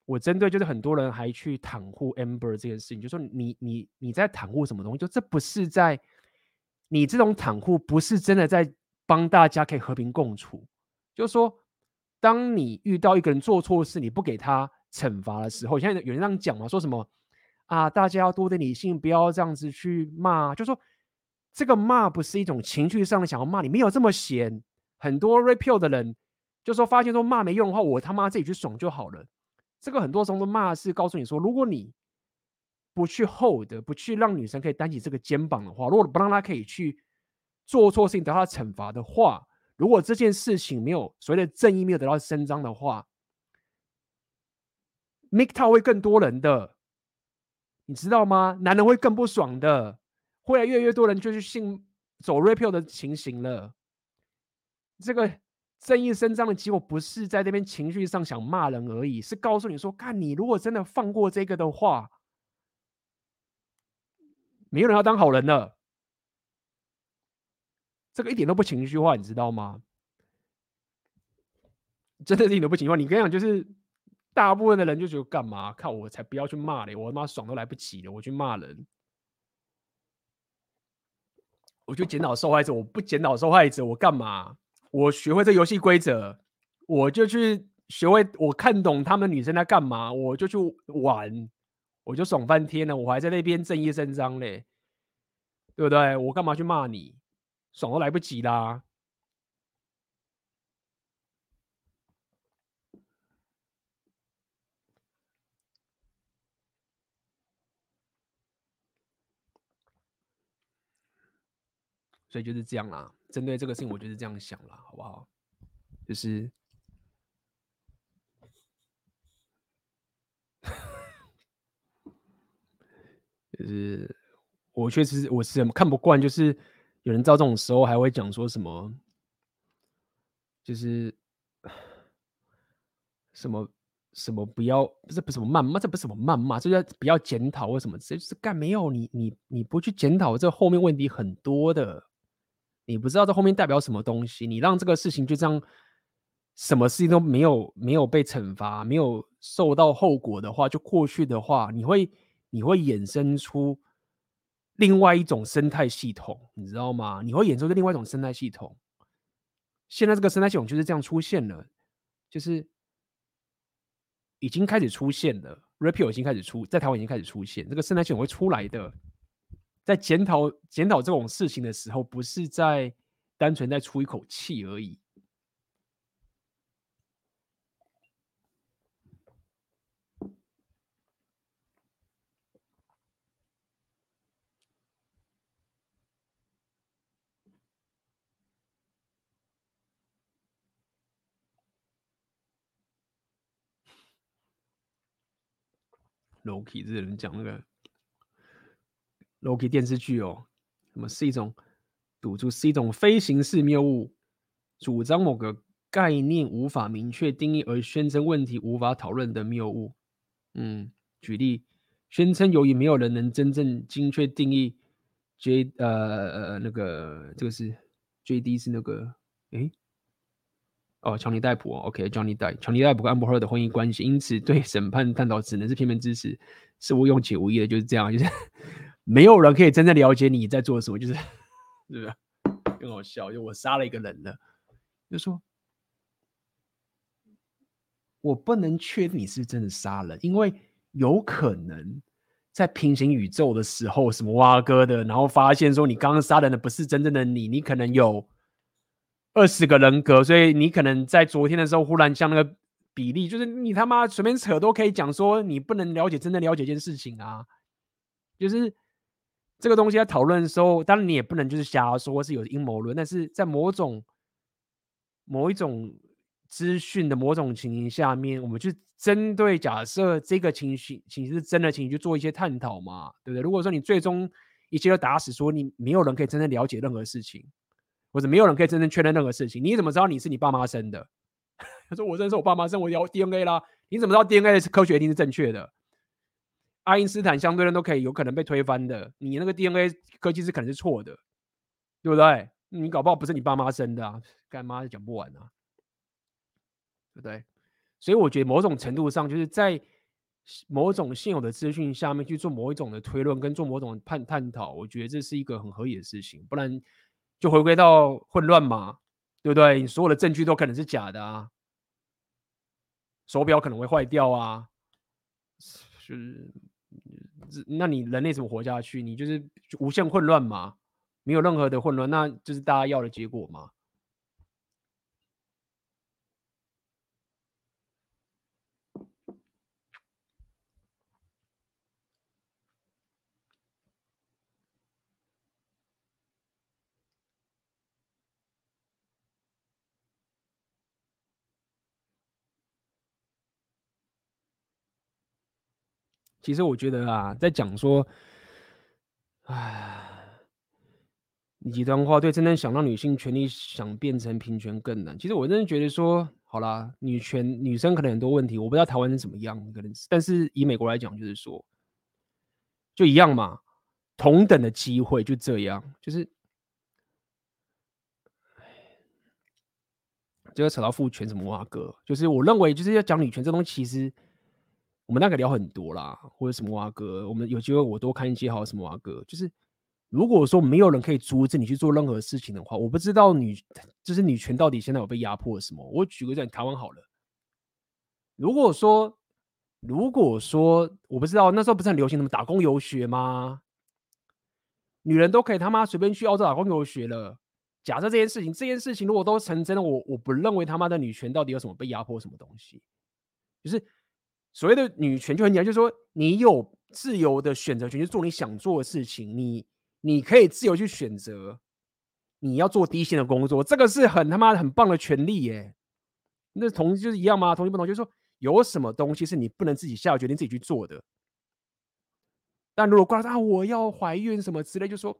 我针对就是很多人还去袒护 Amber 这件事情，就说你你你在袒护什么东西？就这不是在你这种袒护，不是真的在帮大家可以和平共处。就是说，当你遇到一个人做错事，你不给他惩罚的时候，现在有人这样讲嘛？说什么啊？大家要多点理性，不要这样子去骂。就说这个骂不是一种情绪上的想要骂你，没有这么闲。很多 Rapio 的人就说发现说骂没用的话，我他妈自己去爽就好了。这个很多时候的骂是告诉你说，如果你不去 hold，不去让女生可以担起这个肩膀的话，如果不让她可以去做错事情得到惩罚的话，如果这件事情没有所谓的正义没有得到伸张的话，MGTOW 会更多人的，你知道吗？男人会更不爽的，会越来越多人就去信走 Rapio 的情形了，这个。正义伸张的结果不是在那边情绪上想骂人而已，是告诉你说：看你如果真的放过这个的话，没有人要当好人了。这个一点都不情绪化，你知道吗？真的是一点都不情绪化。你跟你讲，就是大部分的人就觉得干嘛？看我才不要去骂你，我他妈爽都来不及了，我去骂人，我就检讨受害者，我不检讨受害者，我干嘛？我学会这游戏规则，我就去学会，我看懂他们女生在干嘛，我就去玩，我就爽翻天了。我还在那边正义伸张嘞，对不对？我干嘛去骂你？爽都来不及啦。所以就是这样啦。针对这个事情，我就是这样想了，好不好？就是，就是我确实我是看不惯，就是有人到这种时候还会讲说什么，就是什么什么不要，不是不是什么谩骂，这不是什么谩骂，这叫不要检讨或什么，这就是干没有你你你不去检讨，这后面问题很多的。你不知道这后面代表什么东西，你让这个事情就这样，什么事情都没有没有被惩罚，没有受到后果的话，就过去的话，你会你会衍生出另外一种生态系统，你知道吗？你会衍生出另外一种生态系统。现在这个生态系统就是这样出现了，就是已经开始出现了，Rapio 已经开始出，在台湾已经开始出现，这个生态系统会出来的。在检讨检讨这种事情的时候，不是在单纯在出一口气而已。Loki 这人讲那个 Loki 电视剧哦，什么是一种赌注，是一种非形式谬误，主张某个概念无法明确定义而宣称问题无法讨论的谬误。嗯，举例，宣称由于没有人能真正精确定义 J 呃呃那个这个是 JD 是那个诶。哦，强尼戴普，OK，Johnny Depp，强尼戴普跟安柏赫的婚姻关系，因此对审判探讨只能是片面支持，是无用且无益的，就是这样，就是 没有人可以真正了解你在做什么，就是，是不是？更好笑，就我杀了一个人了，就说，我不能确定你是真的杀了，因为有可能在平行宇宙的时候，什么挖哥的，然后发现说你刚刚杀人的不是真正的你，你可能有。二十个人格，所以你可能在昨天的时候忽然像那个比例，就是你他妈随便扯都可以讲说你不能了解，真的了解一件事情啊，就是这个东西在讨论的时候，当然你也不能就是瞎说是有阴谋论，但是在某种某一种资讯的某种情形下面，我们去针对假设这个情绪其实是真的情绪去做一些探讨嘛，对不对？如果说你最终一切都打死，说你没有人可以真正了解任何事情。或者没有人可以真正确认任何事情，你怎么知道你是你爸妈生的？他 说：“我认识我爸妈生，我要 DNA 啦。你怎么知道 DNA 是科学一定是正确的？爱因斯坦相对论都可以有可能被推翻的，你那个 DNA 科技是可能是错的，对不对？你搞不好不是你爸妈生的啊，干妈讲不完啊，对不对？所以我觉得某种程度上，就是在某种现有的资讯下面去做某一种的推论，跟做某种探探讨，我觉得这是一个很合理的事情，不然。”就回归到混乱嘛，对不对？你所有的证据都可能是假的啊，手表可能会坏掉啊，是，那你人类怎么活下去？你就是无限混乱嘛，没有任何的混乱，那就是大家要的结果嘛。其实我觉得啊，在讲说，唉，你极端化对真正想让女性权利想变成平权更难。其实我真的觉得说，好啦，女权女生可能很多问题，我不知道台湾是怎么样，可能是，但是以美国来讲，就是说，就一样嘛，同等的机会就这样，就是，就要扯到父权什么哇哥，就是我认为就是要讲女权这东西，其实。我们那个聊很多啦，或者什么蛙哥，我们有机会我多看一些好什么蛙哥。就是如果说没有人可以阻止你去做任何事情的话，我不知道女就是女权到底现在有被压迫什么。我举个例子，台湾好了。如果说如果说我不知道那时候不是很流行什么打工游学吗？女人都可以他妈随便去澳洲打工游学了。假设这件事情这件事情如果都成真了，我我不认为他妈的女权到底有什么被压迫什么东西，就是。所谓的女权就很简单，就是说你有自由的选择权，去做你想做的事情。你你可以自由去选择你要做低薪的工作，这个是很他妈的很棒的权利耶。那同就是一样吗？同意不同？就是说有什么东西是你不能自己下决定自己去做的？但如果挂到啊，我要怀孕什么之类，就说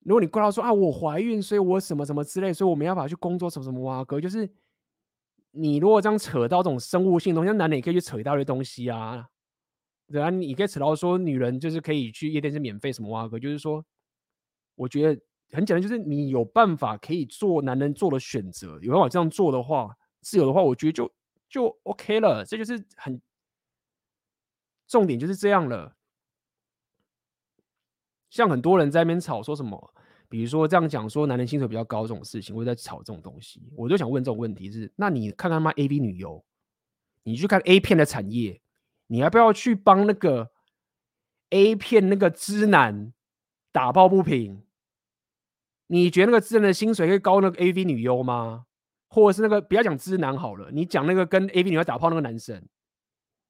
如果你挂到说啊，我怀孕，所以我什么什么之类，所以我没办法去工作什么什么哇哥，就是。你如果这样扯到这种生物性东西，像男的也可以去扯一大堆东西啊，对啊，你可以扯到说女人就是可以去夜店是免费什么哇哥，就是说，我觉得很简单，就是你有办法可以做男人做的选择，有办法这样做的话，自由的话，我觉得就就 OK 了，这就是很重点就是这样了。像很多人在那边吵说什么。比如说这样讲说男人薪水比较高这种事情，我在吵这种东西，我就想问这种问题是：那你看看他妈 AV 女优，你去看 A 片的产业，你要不要去帮那个 A 片那个汁男打抱不平？你觉得那个汁男的薪水会高那个 AV 女优吗？或者是那个不要讲汁男好了，你讲那个跟 AV 女优打炮那个男生，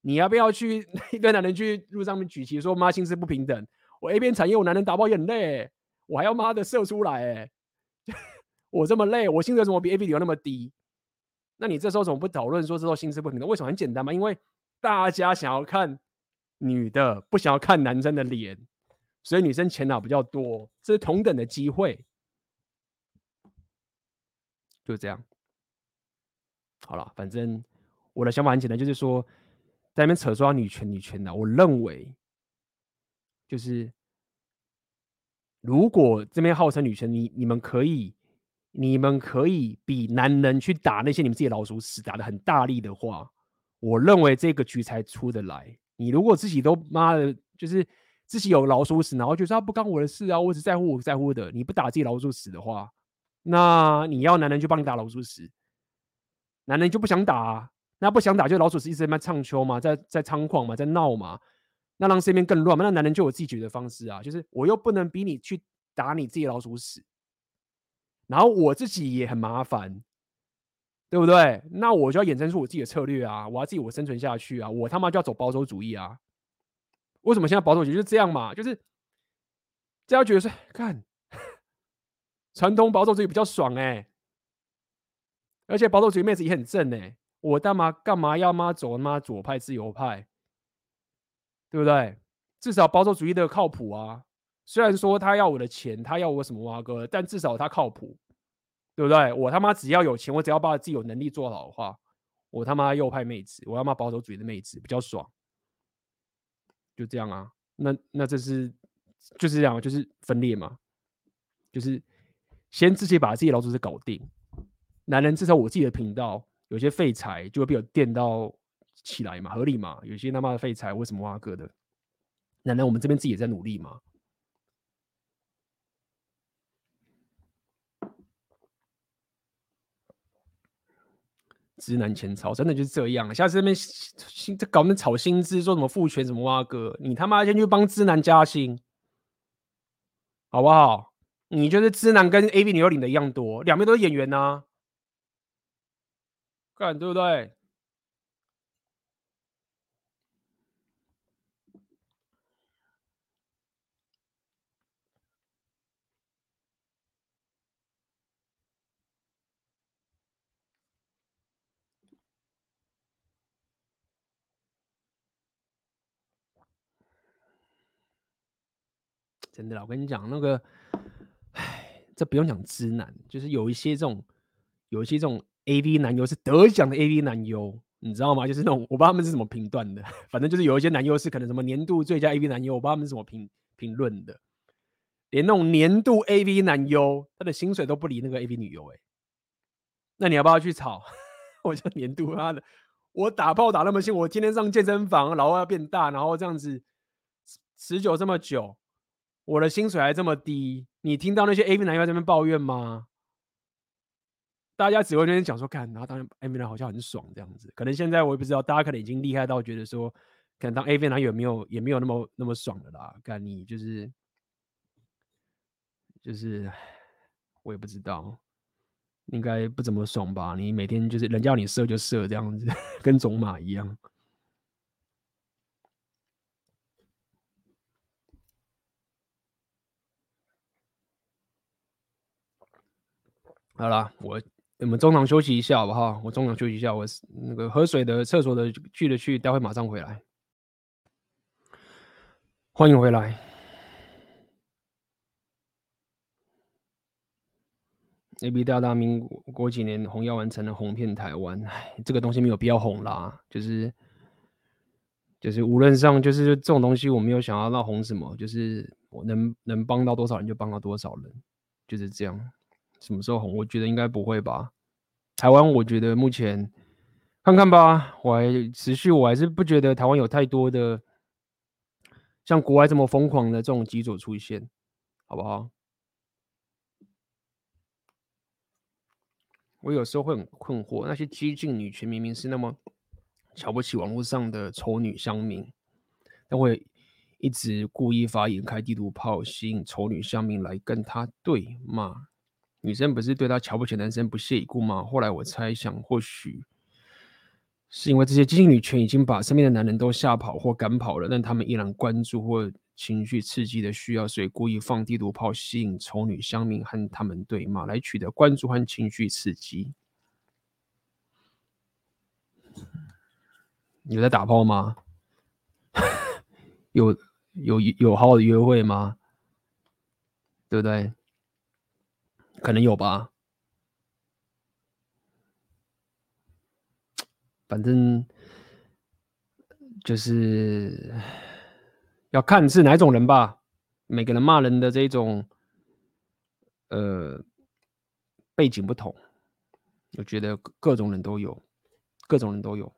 你要不要去 跟男人去路上面举旗说妈薪资不平等？我 A 片产业我男人打炮也很累。我还要妈的射出来哎！我这么累，我薪水怎么比 A、B 女优那么低？那你这时候怎么不讨论说这时候薪资不平等？为什么？很简单嘛，因为大家想要看女的不想要看男生的脸，所以女生钱脑比较多，这是同等的机会，就这样。好了，反正我的想法很简单，就是说，在那边扯说女权女权的，我认为就是，如果这边号称女生，你你们可以，你们可以比男人去打那些你们自己老鼠屎打得很大力的话，我认为这个局才出得来。你如果自己都妈的，就是自己有老鼠屎，然后就说不干我的事啊，我只在乎我在乎的，你不打自己老鼠屎的话，那你要男人去帮你打老鼠屎，男人就不想打啊，那不想打就老鼠屎一直在那唱秋嘛，在在猖狂嘛，在闹嘛，那让身边更乱嘛，那男人就有自己解决方式啊，就是我又不能逼你去打你自己老鼠屎，然后我自己也很麻烦。对不对？那我就要衍生出我自己的策略啊！我要自己我生存下去啊！我他妈就要走保守主义啊！为什么现在保守主义就是这样嘛？就是大家觉得说，看 传统保守主义比较爽哎、而且保守主义妹子也很正哎、我干嘛干嘛要妈走妈左派自由派？对不对？至少保守主义的靠谱啊！虽然说他要我的钱，他要我什么挖哥，但至少他靠谱。对不对？我他妈只要有钱，我只要把自己有能力做好的话，我他妈右派妹子，我他妈保守主义的妹子比较爽，就这样啊。那那这是就是这样，就是分裂嘛，就是先自己把自己老鼠屎搞定。男人至少我自己的频道有些废柴就会被我电到起来嘛，合理嘛？有些他妈的废柴为什么挖哥的？男人我们这边自己也在努力嘛。直男前朝真的就是这样，下次这边新这搞那炒薪资，说什么父权什么挖哥，你他妈先去帮直男加薪，好不好？你就是直男跟 AV 女优领的一样多，两边都是演员呐、啊，看对不对？真的啦，我跟你讲，那个，唉，这不用讲直男，就是有一些这种，有一些这种 AV 男优是得奖的 AV 男优，你知道吗？就是那种我不知道他们是怎么评断的，反正就是有一些男优是可能什么年度最佳 AV 男优，我不知道他们是怎么评评论的，连那种年度 AV 男优，他的薪水都不离那个 AV 女优，哎，那你要不要去炒？我就年度他的，我打炮打那么辛苦，我天天上健身房，然后要变大，然后这样子持久这么久。我的薪水还这么低，你听到那些 AV 男优在那边抱怨吗？大家只会那边讲说，看，然后当然 AV 男好像很爽这样子。可能现在我也不知道，大家可能已经厉害到觉得说，可能当 AV 男有没有也没有那么那么爽的啦。看你就是就是，我也不知道，应该不怎么爽吧？你每天就是人叫你射就射这样子，跟种马一样。好了，我我们中场休息一下好不好？我中场休息一下，我那个喝水的、厕所的去了去，待会马上回来。欢迎回来。A B 大大民国几年红药丸成了红遍台湾，哎，这个东西没有必要红啦，就是就是无论上就是这种东西，我没有想要让红什么，就是我能能帮到多少人就帮到多少人，就是这样。什么时候红？我觉得应该不会吧。台湾，我觉得目前看看吧。我还持续，我还是不觉得台湾有太多的像国外这么疯狂的这种机组出现，好不好？我有时候会很困惑，那些激进女权明明是那么瞧不起网络上的丑女乡民，但会一直故意发言开地图炮，吸引丑女乡民来跟他对骂。女生不是对他瞧不起，男生不屑一顾吗？后来我猜想，或许是因为这些激进女权已经把身边的男人都吓跑或赶跑了，但他们依然关注或情绪刺激的需要，所以故意放地图炮，吸引丑女乡民和他们对骂，来取得关注和情绪刺激。有在打炮吗？有有有好好的约会吗？对不对？可能有吧。反正就是要看是哪种人吧。每个人骂人的这种呃背景不同，我觉得各种人都有，各种人都有。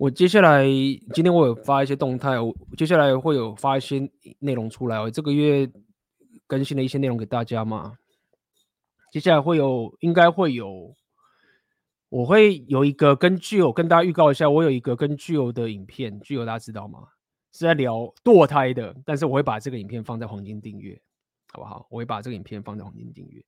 我接下来今天我有发一些动态，我接下来会有发一些内容出来。我这个月更新了一些内容给大家嘛，接下来会有，应该会有，我会有一个跟具有跟大家预告一下，我有一个跟具有的影片，具有大家知道吗？是在聊堕胎的，但是我会把这个影片放在黄金订阅，好不好？我会把这个影片放在黄金订阅。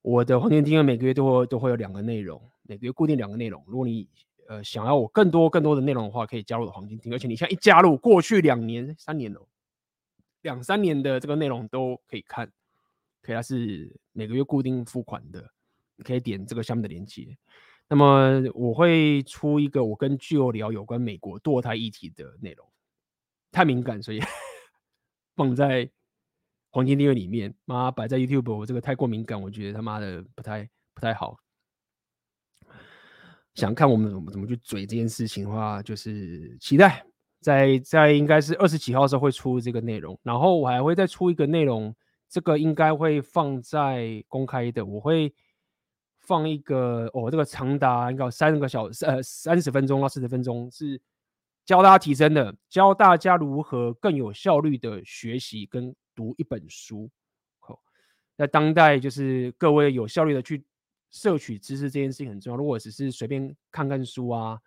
我的黄金订阅每个月都会都会有两个内容，每个月固定两个内容。如果你呃，想要我更多更多的内容的话，可以加入我的黄金订阅。而且你现在一加入，过去两年、三年了，两三年的这个内容都可以看，可以，它是每个月固定付款的，你可以点这个下面的链接。那么我会出一个我跟巨友聊有关美国堕胎议题的内容，太敏感，所以 放在黄金订阅里面。妈摆在 YouTube，我这个太过敏感，我觉得他妈的不太不太好。想看我们怎么怎么去嘴这件事情的话，就是期待在在应该是二十几号时候会出这个内容，然后我还会再出一个内容，这个应该会放在公开的，我会放一个哦，这个长达应该有三个小时呃三十分钟到四十分钟，是教大家提升的，教大家如何更有效率的学习跟读一本书。好，在当代就是各位有效率的去。摄取知识这件事情很重要。如果只是随便看看书啊，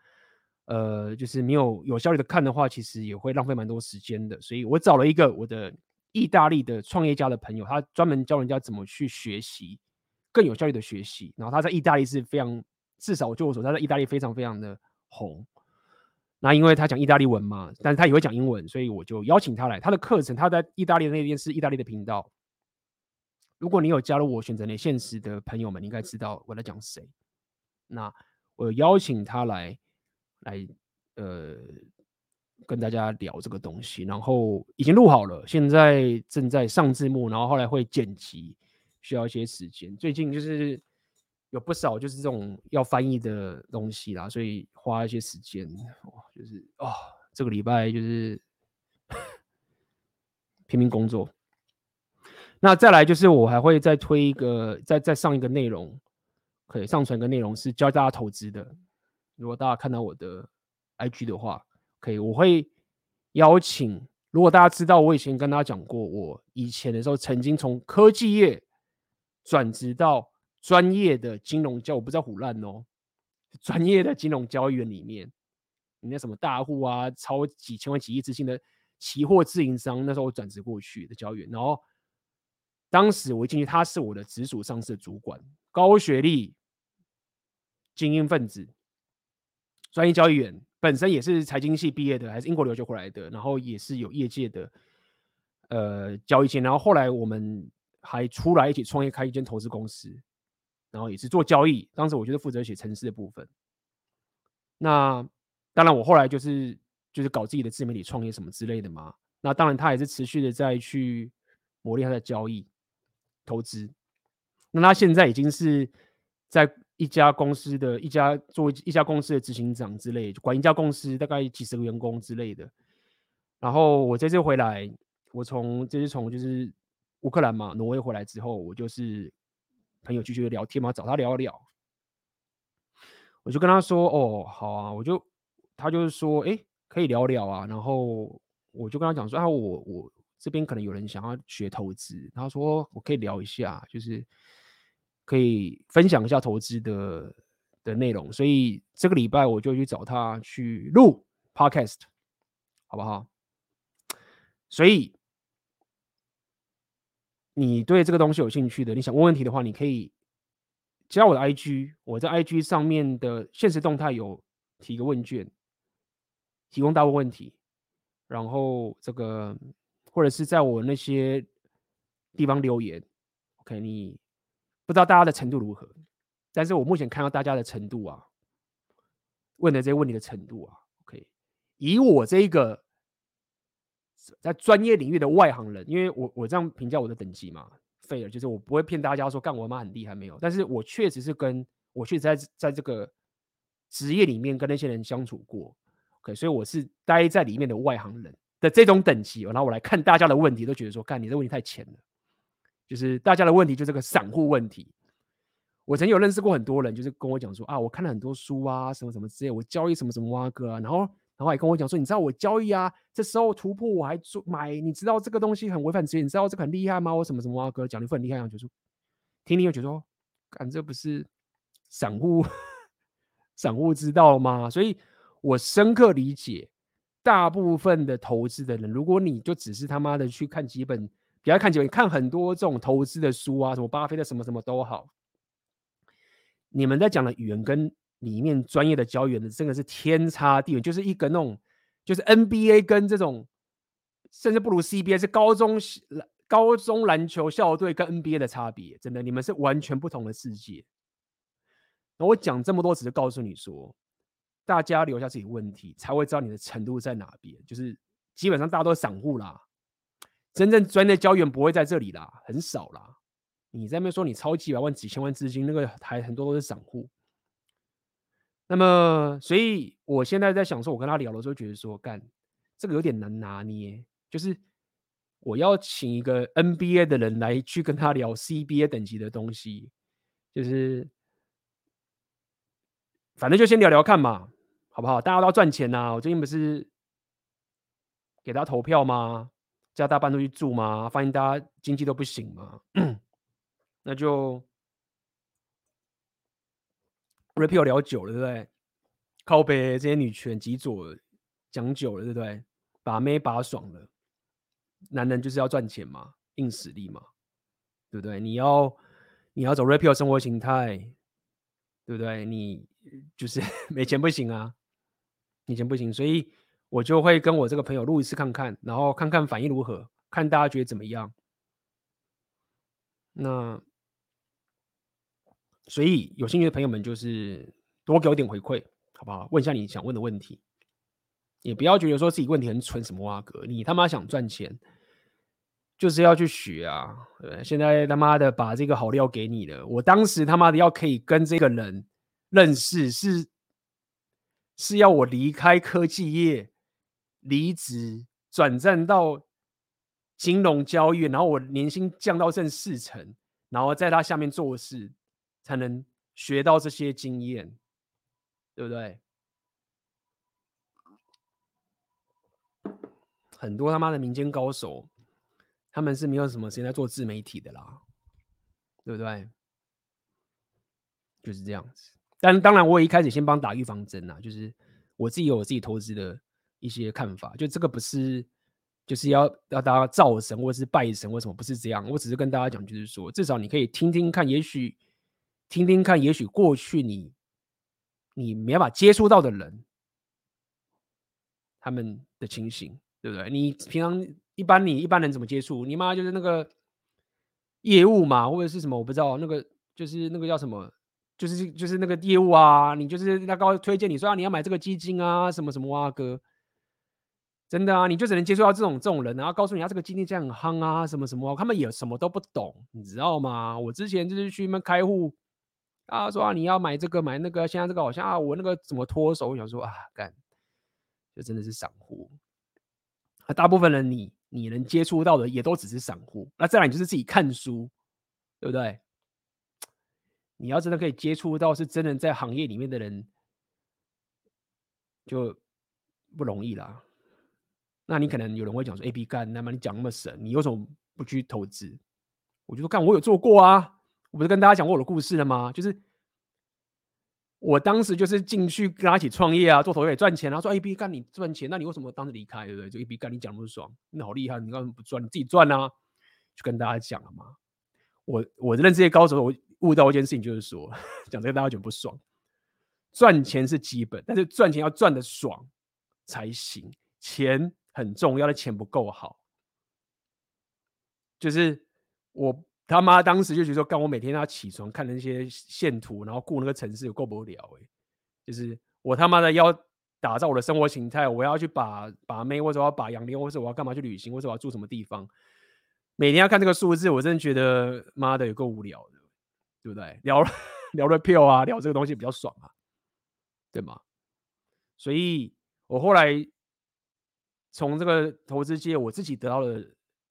呃，就是没有有效率的看的话，其实也会浪费蛮多时间的。所以我找了一个我的意大利的创业家的朋友，他专门教人家怎么去学习更有效率的学习。然后他在意大利是非常，至少就我所知，他在意大利非常非常的红。那因为他讲意大利文嘛，但是他也会讲英文，所以我就邀请他来。他的课程，他在意大利那边是意大利的频道。如果你有加入我选择你现实的朋友们，应该知道我在讲谁。那我邀请他来，来呃跟大家聊这个东西，然后已经录好了，现在正在上字幕，然后后来会剪辑，需要一些时间。最近就是有不少就是这种要翻译的东西啦，所以花一些时间。就是哦，这个礼拜就是 拼命工作。那再来就是我还会再推一个，再再上一个内容，可以上传一个内容是教大家投资的。如果大家看到我的 IG 的话，可以，我会邀请。如果大家知道我以前跟大家讲过，我以前的时候曾经从科技业转职到专业的金融交，我不知道唬烂哦，专业的金融交易员里面，你那什么大户啊，超几千万、几亿资金的期货自营商，那时候我转职过去的交易员，然后。当时我一进去，他是我的直属上司的主管，高学历、精英分子、专业交易员，本身也是财经系毕业的，还是英国留学回来的，然后也是有业界的呃交易经，然后后来我们还出来一起创业，开一间投资公司，然后也是做交易。当时我就是负责写程式的部分。那当然，我后来就是就是搞自己的自媒体创业什么之类的嘛。那当然，他也是持续的在去磨练他的交易。投资，那他现在已经是在一家公司的一家做一家公司的执行长之类，管一家公司大概几十个员工之类的。然后我这次回来，我从这次从就是乌克兰嘛，挪威回来之后，我就是朋友继续聊天嘛，找他聊聊。我就跟他说：“哦，好啊。”我就他就是说：“哎，可以聊聊啊。”然后我就跟他讲说：“啊，我我。”这边可能有人想要学投资，他说我可以聊一下，就是可以分享一下投资的的内容，所以这个礼拜我就去找他去录 podcast，好不好？所以你对这个东西有兴趣的，你想问问题的话，你可以加我的 IG，我在 IG 上面的现实动态有提个问卷，提供大部分问题，然后这个。或者是在我那些地方留言，OK，你不知道大家的程度如何，但是我目前看到大家的程度啊，问的这些问题的程度啊，OK，以我这一个在专业领域的外行人，因为我我这样评价我的等级嘛，废了，就是我不会骗大家说干我妈很厉害没有，但是我确实是跟我确实在在这个职业里面跟那些人相处过，OK，所以我是待在里面的外行人的这种等级，然后我来看大家的问题，都觉得说，干你这个问题太浅了。就是大家的问题，就这个散户问题。我曾经有认识过很多人，就是跟我讲说啊，我看了很多书啊，什么什么之类，我交易什么什么挖哥啊，然后然后还跟我讲说，你知道我交易啊，这时候突破我还做买，你知道这个东西很违反职业，你知道这个很厉害吗？我什么什么挖哥讲的很厉害，然后就说听听又觉得说，干这不是散户 散户知道吗？所以我深刻理解大部分的投资的人，如果你就只是他妈的去看几本。比较看久，你看很多这种投资的书啊，什么巴菲特什么什么都好。你们在讲的语言跟里面专业的教员的真的是天差地远，就是一个那种，就是 NBA 跟这种，甚至不如 CBA 是高中高中篮球校队跟 NBA 的差别，真的，你们是完全不同的世界。那我讲这么多，只是告诉你说，大家留下自己问题，才会知道你的程度在哪边。就是基本上大家都是散户啦。真正专业的交易员不会在这里啦，很少啦。你在那边说你超几百万、几千万资金，那个还很多都是散户。那么，所以我现在在想说，我跟他聊的时候，觉得说，干这个有点难拿捏。就是我要请一个 NBA 的人来去跟他聊 CBA 等级的东西，就是反正就先聊聊看嘛，好不好？大家都要赚钱呐。我最近不是给他投票吗？叫大半都去住吗？发现大家经济都不行吗？那就 repeal 聊久了，对不对？靠北这些女权极左讲久了，对不对？把妹把爽了，男人就是要赚钱嘛，硬实力嘛，对不对？你要你要走 repeal 生活形态，对不对？你就是 没钱不行啊，以前不行，所以。我就会跟我这个朋友录一次看看，然后看看反应如何，看大家觉得怎么样。那所以有兴趣的朋友们就是多给我点回馈，好不好？问一下你想问的问题，也不要觉得说自己问题很蠢什么哇哥，你他妈想赚钱就是要去学啊！对，现在他妈的把这个好料给你了，我当时他妈的要可以跟这个人认识是是要我离开科技业。离职转战到金融交易，然后我年薪降到剩四成，然后在他下面做事，才能学到这些经验，对不对？很多他妈的民间高手，他们是没有什么时间在做自媒体的啦，对不对？就是这样子。但当然，我也一开始先帮打预防针呐，就是我自己有我自己投资的。一些看法，就这个不是，就是要要大家造神或是拜神，为什么不是这样？我只是跟大家讲，就是说，至少你可以听听看，也许听听看，也许过去你你没办法接触到的人，他们的情形，对不对？你平常一般你一般人怎么接触？你妈就是那个业务嘛，或者是什么？我不知道，那个就是那个叫什么？就是就是那个业务啊，你就是那高推荐你说啊，你要买这个基金啊，什么什么啊哥。真的啊，你就只能接触到这种这种人，然后告诉你他这个经济这样很夯啊，什么什么，他们也什么都不懂，你知道吗？我之前就是去那边开户，啊，说啊你要买这个买那个，现在这个好像啊我那个怎么脱手？我想说啊干，就真的是散户。啊，大部分人你你能接触到的也都只是散户，那再来你就是自己看书，对不对？你要真的可以接触到是真的在行业里面的人，就不容易啦。那你可能有人会讲说，A B 干，那么你讲那么神，你为什么不去投资？我就说干，我有做过啊，我不是跟大家讲过我的故事了吗？就是我当时就是进去跟他一起创业啊，做投资也赚钱啊。说 A B 干你赚钱，那你为什么当时离开？对不对？就 A B 干你讲那么爽，你好厉害，你为什么不赚？你自己赚啊，就跟大家讲了嘛。我我认识这些高手，我悟到一件事情，就是说 讲这个大家觉得不爽，赚钱是基本，但是赚钱要赚的爽才行，钱。很重要的钱不够好，就是我他妈当时就觉得，干我每天要起床看那些线图，然后顾那个城市，有够无聊哎、就是我他妈的要打造我的生活形态，我要去把把妹，或者我要把养牛，或者我要干嘛去旅行，或者我要住什么地方，每天要看这个数字，我真的觉得妈的有够无聊的，对不对？聊 聊了票啊，聊这个东西比较爽啊，对吗？所以我后来从这个投资界，我自己得到了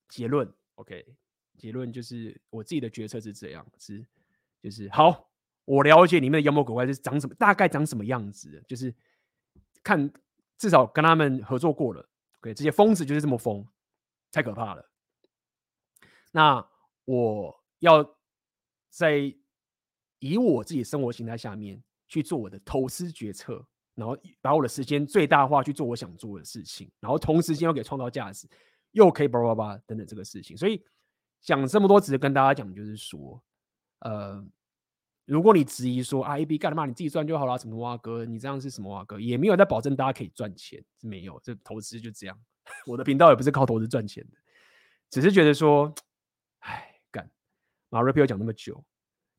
结论，OK，结论就是我自己的决策是这样，是就是好，我了解里面的妖魔鬼怪是长什么，大概长什么样子，就是看至少跟他们合作过了，OK，这些疯子就是这么疯，太可怕了。那我要在以我自己生活形态下面去做我的投资决策。然后把我的时间最大化去做我想做的事情，然后同时间又可以创造价值，又可以叭叭叭等等这个事情。所以讲这么多，只是跟大家讲，就是说，呃，如果你质疑说啊，A B 干嘛你自己赚就好了，什么哇哥，你这样是什么哇哥，也没有在保证大家可以赚钱，没有，这投资就这样。我的频道也不是靠投资赚钱的，只是觉得说，哎，干，马瑞 P 讲那么久，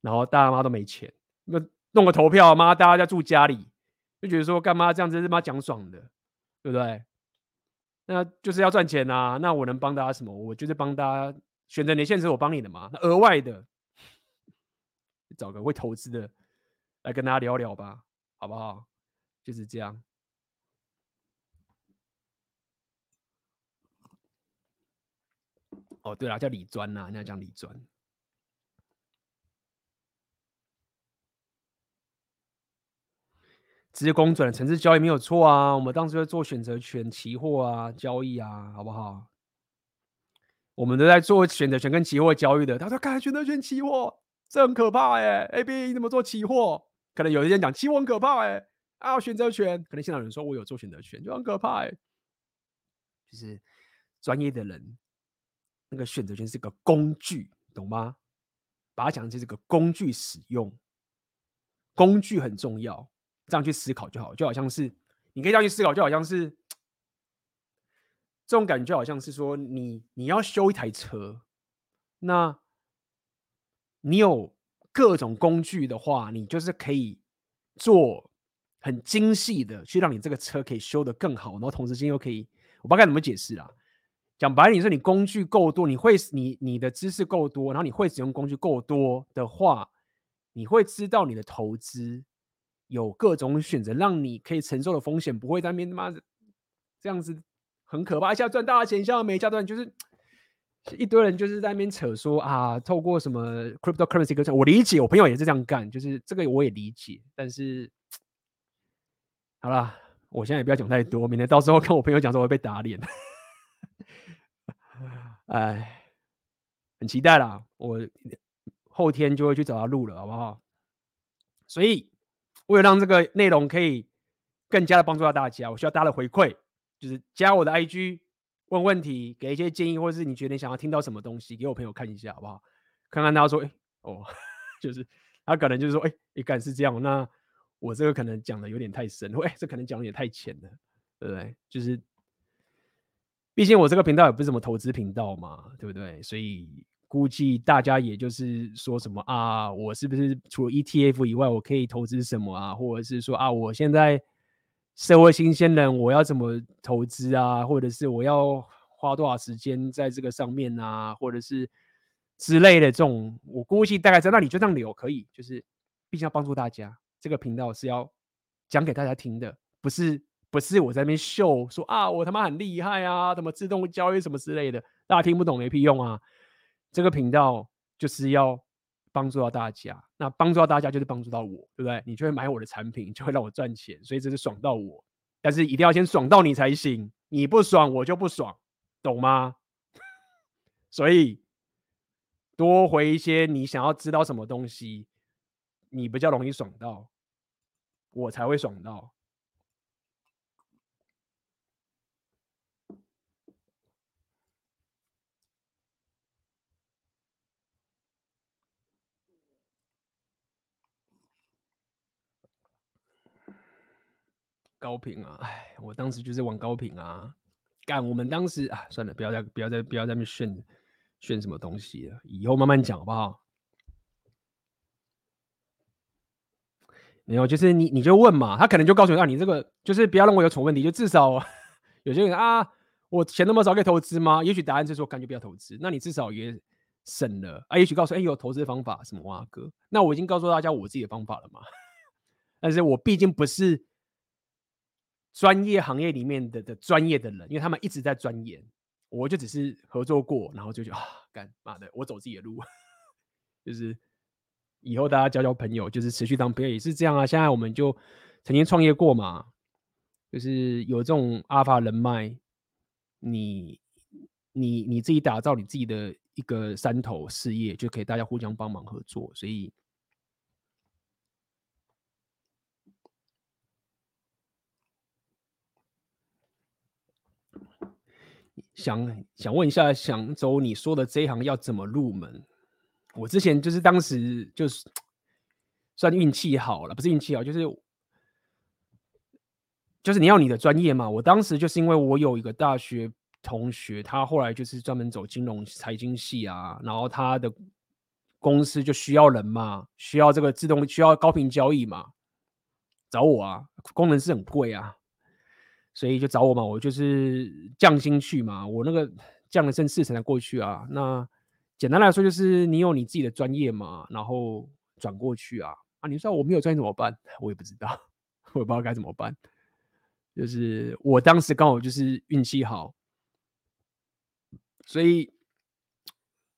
然后大家妈都没钱，那弄个投票，妈大家在住家里。就觉得说干嘛这样子是妈讲爽的，对不对？那就是要赚钱、啊。那我能帮大家什么？我就是帮大家选择年限是我帮你的嘛。那额外的，找个会投资的来跟大家聊聊吧，好不好？就是这样。哦，对了，叫李专呐，那叫李专。直接公转，城市交易没有错啊。我们当时在做选择权期货啊，交易啊，好不好？我们都在做选择权跟期货交易的。他说：“看选择权期货，这很可怕哎。”AB 你怎么做期货？可能有些人讲期货很可怕哎。啊，选择权，可能现场有人说我有做选择权，就很可怕哎。就是专业的人，那个选择权是个工具，懂吗？把它讲成是个工具使用，工具很重要。这样去思考就好，就好像是你可以这样去思考，就好像是这种感觉，好像是说你你要修一台车，那你有各种工具的话，你就是可以做很精细的去让你这个车可以修得更好，然后同时间又可以，我不知道该怎么解释啦。讲白了，你说你工具够多，你会你你的知识够多，然后你会使用工具够多的话，你会知道你的投资。有各种选择，让你可以承受的风险不会在那边他妈的这样子很可怕。一下赚大钱，一下没，一下赚就是一堆人就是在那边扯说啊，透过什么 cryptocurrency 跟我理解，我朋友也是这样干，就是这个我也理解。但是好了，我现在也不要讲太多，免得到时候跟我朋友讲说我会被打脸。哎，很期待啦，我后天就会去找他录了，好不好？所以。为了让这个内容可以更加的帮助到大家，我需要大家的回馈，就是加我的 IG，问问题，给一些建议，或者是你觉得你想要听到什么东西，给我朋友看一下，好不好？看看他说，哎，哦，就是他可能就是说，哎，一看是这样，那我这个可能讲的有点太深，喂，这可能讲的有点太浅了，对不对？就是，毕竟我这个频道也不是什么投资频道嘛，对不对？所以。估计大家也就是说什么啊，我是不是除了 ETF 以外，我可以投资什么啊？或者是说啊，我现在社会新鲜人，我要怎么投资啊？或者是我要花多少时间在这个上面啊？或者是之类的这种，我估计大概在那里就这样留可以，就是毕竟要帮助大家，这个频道是要讲给大家听的，不是不是我在那边秀说啊，我他妈很厉害啊，怎么自动交易什么之类的，大家听不懂没屁用啊。这个频道就是要帮助到大家，那帮助到大家就是帮助到我，对不对？你就会买我的产品，就会让我赚钱，所以这是爽到我。但是一定要先爽到你才行，你不爽我就不爽，懂吗？所以多回一些你想要知道什么东西，你比较容易爽到，我才会爽到。高频啊，哎，我当时就是玩高频啊，干，我们当时啊，算了，不要再不要再不要再那么炫炫什么东西了，以后慢慢讲好不好？没有，就是你你就问嘛，他可能就告诉你，啊，你这个就是不要认为有什么问题，就至少 有些人啊，我钱那么少可以投资吗？也许答案是说，感觉不要投资，那你至少也省了啊。也许告诉，哎，有投资方法什么哇哥，那我已经告诉大家我自己的方法了嘛。但是我毕竟不是专业行业里面的的专业的人，因为他们一直在钻研，我就只是合作过，然后就觉得啊，干妈的，我走自己的路，就是。以后大家交交朋友，就是持续当朋友也是这样啊。现在我们就曾经创业过嘛，就是有这种阿法人脉，你你你自己打造你自己的一个山头事业，就可以大家互相帮忙合作。所以想想问一下，想走你说的这一行要怎么入门？我之前就是当时就是 算运气好了，不是运气好，就是就是你要你的专业嘛。我当时就是因为我有一个大学同学，他后来就是专门走金融财经系啊，然后他的公司就需要人嘛，需要这个自动需要高频交易嘛，找我啊，工程师很贵啊，所以就找我嘛，我就是降薪去嘛，我那个降了剩四成才过去啊，那。简单来说，就是你有你自己的专业嘛，然后转过去啊啊！你说我没有专业怎么办？我也不知道，我也不知道该怎么办。就是我当时刚好就是运气好，所以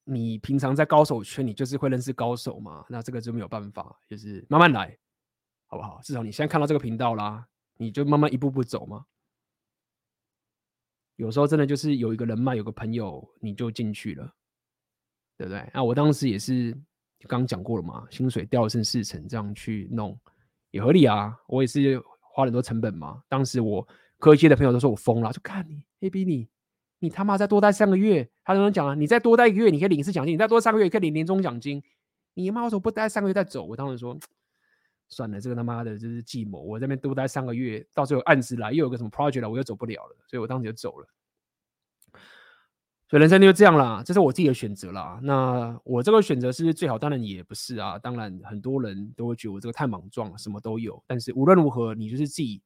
你平常在高手圈，你就是会认识高手嘛。那这个就没有办法，就是慢慢来，好不好？至少你现在看到这个频道啦，你就慢慢一步步走嘛。有时候真的就是有一个人脉，有个朋友，你就进去了。对不对？那我当时也是刚讲过了嘛，薪水掉剩四成，这样去弄也合理啊。我也是花很多成本嘛。当时我科技的朋友都说我疯了，就看你，AB 你，你他妈再多待三个月，他都能讲啊，你再多待一个月，你可以领一次奖金；你再多三个月，可以领年终奖金。你妈为什么不待三个月再走？我当时说算了，这个他妈的就是计谋。我这边多待三个月，到时候案子来又有个什么 project 了，我又走不了了，所以我当时就走了。所以人生就这样啦，这是我自己的选择啦。那我这个选择是最好，当然也不是啊。当然很多人都会觉得我这个太莽撞了，什么都有。但是无论如何，你就是自己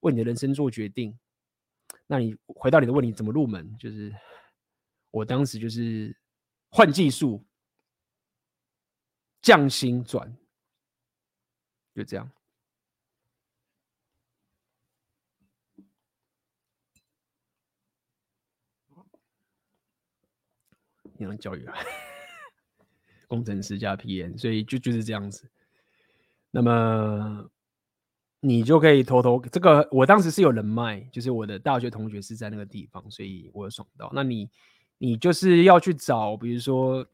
为你的人生做决定。那你回到你的问题，怎么入门？就是我当时就是换技术，降薪转，就这样。你能教育啊，工程师加 PM，所以就就是这样子。那么你就可以偷偷这个，我当时是有人脉，就是我的大学同学是在那个地方，所以我有爽到。那你你就是要去找，比如说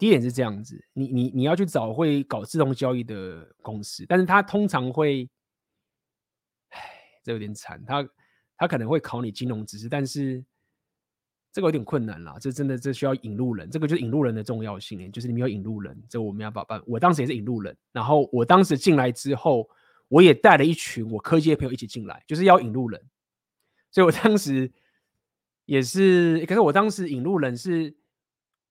第一点是这样子，你你你要去找会搞自动交易的公司，但是他通常会，唉，这有点惨，他他可能会考你金融知识，但是。这个有点困难啦，这真的这需要引路人，这个就是引路人的重要性，就是你们要引路人，这我们要把办。我当时也是引路人，然后我当时进来之后，我也带了一群我科技的朋友一起进来，就是要引路人。所以我当时也是，可是我当时引路人是，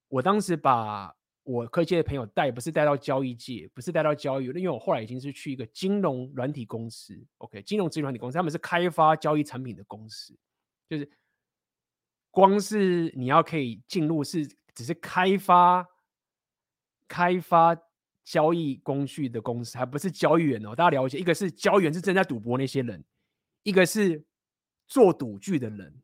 我当时把我科技的朋友带，不是带到交易界，不是带到交易，因为我后来已经是去一个金融软体公司，OK，金融资源软体公司，他们是开发交易产品的公司，就是。光是你要可以进入是只是开发开发交易工具的公司，还不是交易员哦。大家了解，一个是交易员是正在赌博那些人，一个是做赌具的人。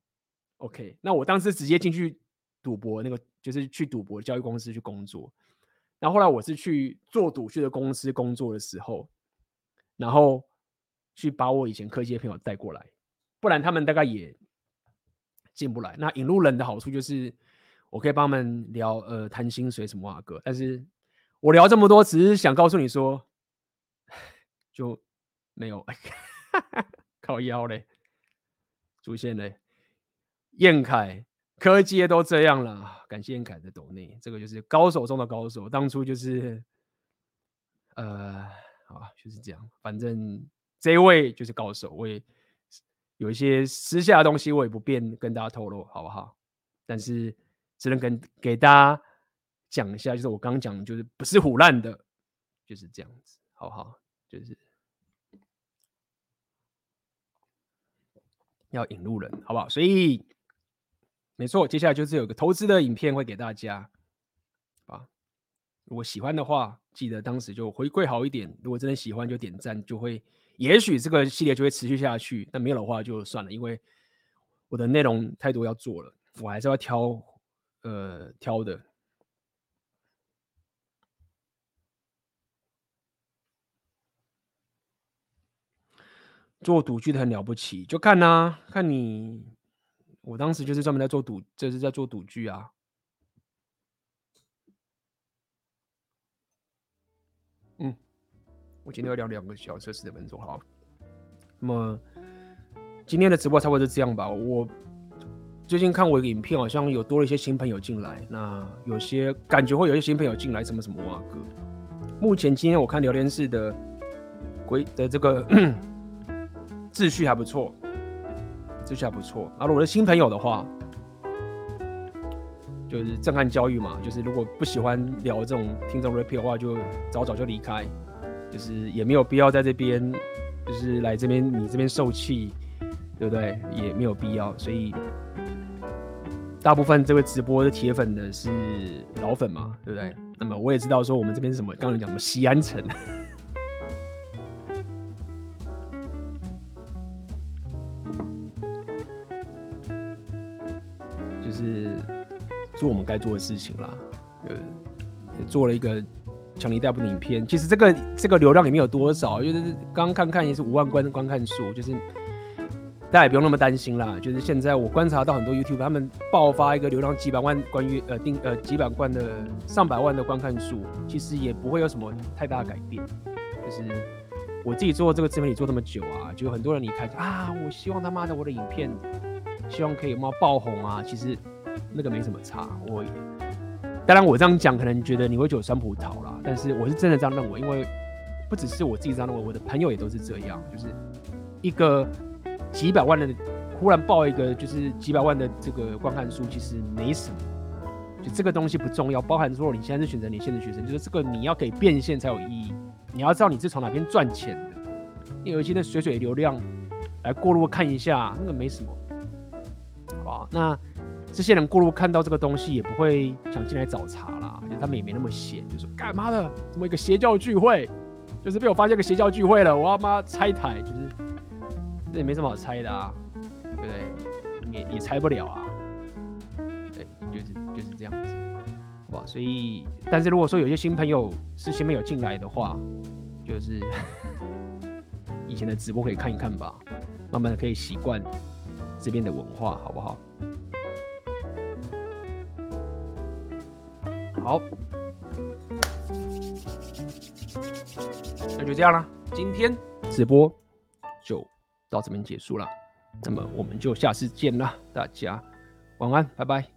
OK，那我当时直接进去赌博那个，就是去赌博交易公司去工作。然后后来我是去做赌具的公司工作的时候，然后去把我以前科技的朋友带过来，不然他们大概也。进不来。那引路人的好处就是，我可以帮他们聊呃谈薪水什么啊哥。但是我聊这么多，只是想告诉你说，就没有 靠腰嘞，出现嘞。燕凯科技都这样了，感谢凯的抖内，这个就是高手中的高手。当初就是呃，好就是这样。反正这一位就是高手，我也。有一些私下的东西，我也不便跟大家透露，好不好？但是只能跟给大家讲一下，就是我刚讲，就是不是唬烂的，就是这样子，好不好？就是要引路人，好不好？所以没错，接下来就是有个投资的影片会给大家，啊，如果喜欢的话，记得当时就回馈好一点；如果真的喜欢，就点赞，就会，也许这个系列就会持续下去。但没有的话就算了，因为我的内容太多要做了，我还是要挑，呃，挑的。做赌具的很了不起，就看呐、啊，看你，我当时就是专门在做赌，这、就是在做赌具啊。嗯，我今天要聊两个小时四十分钟，好。那么今天的直播差不多是这样吧。我最近看我的影片，好像有多了一些新朋友进来。那有些感觉会有一些新朋友进来，什么什么哇哥。目前今天我看聊天室的规的这个。秩序还不错，这下不错。而如果是新朋友的话，就是震撼教育嘛，就是如果不喜欢聊这种听众 rap 的话，就早早就离开，就是也没有必要在这边，就是来这边你这边受气，对不对？也没有必要。所以大部分这位直播的铁粉呢是老粉嘛，对不对？那么我也知道说我们这边是什么，刚才讲什么西安城。做我们该做的事情啦，呃，做了一个强尼戴普的影片。其实这个这个流量也没有多少，就是刚刚看看也是五万观观看数，就是大家也不用那么担心啦。就是现在我观察到很多 YouTube 他们爆发一个流量几百万关于呃定呃几百万的上百万的观看数，其实也不会有什么太大的改变。就是我自己做这个自媒体做那么久啊，就很多人你看啊，我希望他妈的我的影片希望可以冒爆红啊，其实。那个没什么差，我当然我这样讲，可能觉得你会觉得酸葡萄啦，但是我是真的这样认为，因为不只是我自己这样认为，我的朋友也都是这样，就是一个几百万的忽然爆一个就是几百万的这个观看数，其实没什么，就这个东西不重要，包含说你现在是选择连线的学生，就是这个你要可以变现才有意义，你要知道你是从哪边赚钱的，你有一些的水水流量来过路看一下，那个没什么，好，那。这些人过路看到这个东西也不会想进来找茬啦，就他们也没那么闲，就说干嘛的？这么一个邪教聚会，就是被我发现个邪教聚会了，我要妈拆台，就是这也没什么好拆的啊，对不对？也也拆不了啊，对，就是就是这样子，好吧？所以，但是如果说有些新朋友是新朋友进来的话，就是 以前的直播可以看一看吧，慢慢的可以习惯这边的文化，好不好？好，那就这样了。今天直播就到这边结束了，那么我们就下次见了，大家晚安，拜拜。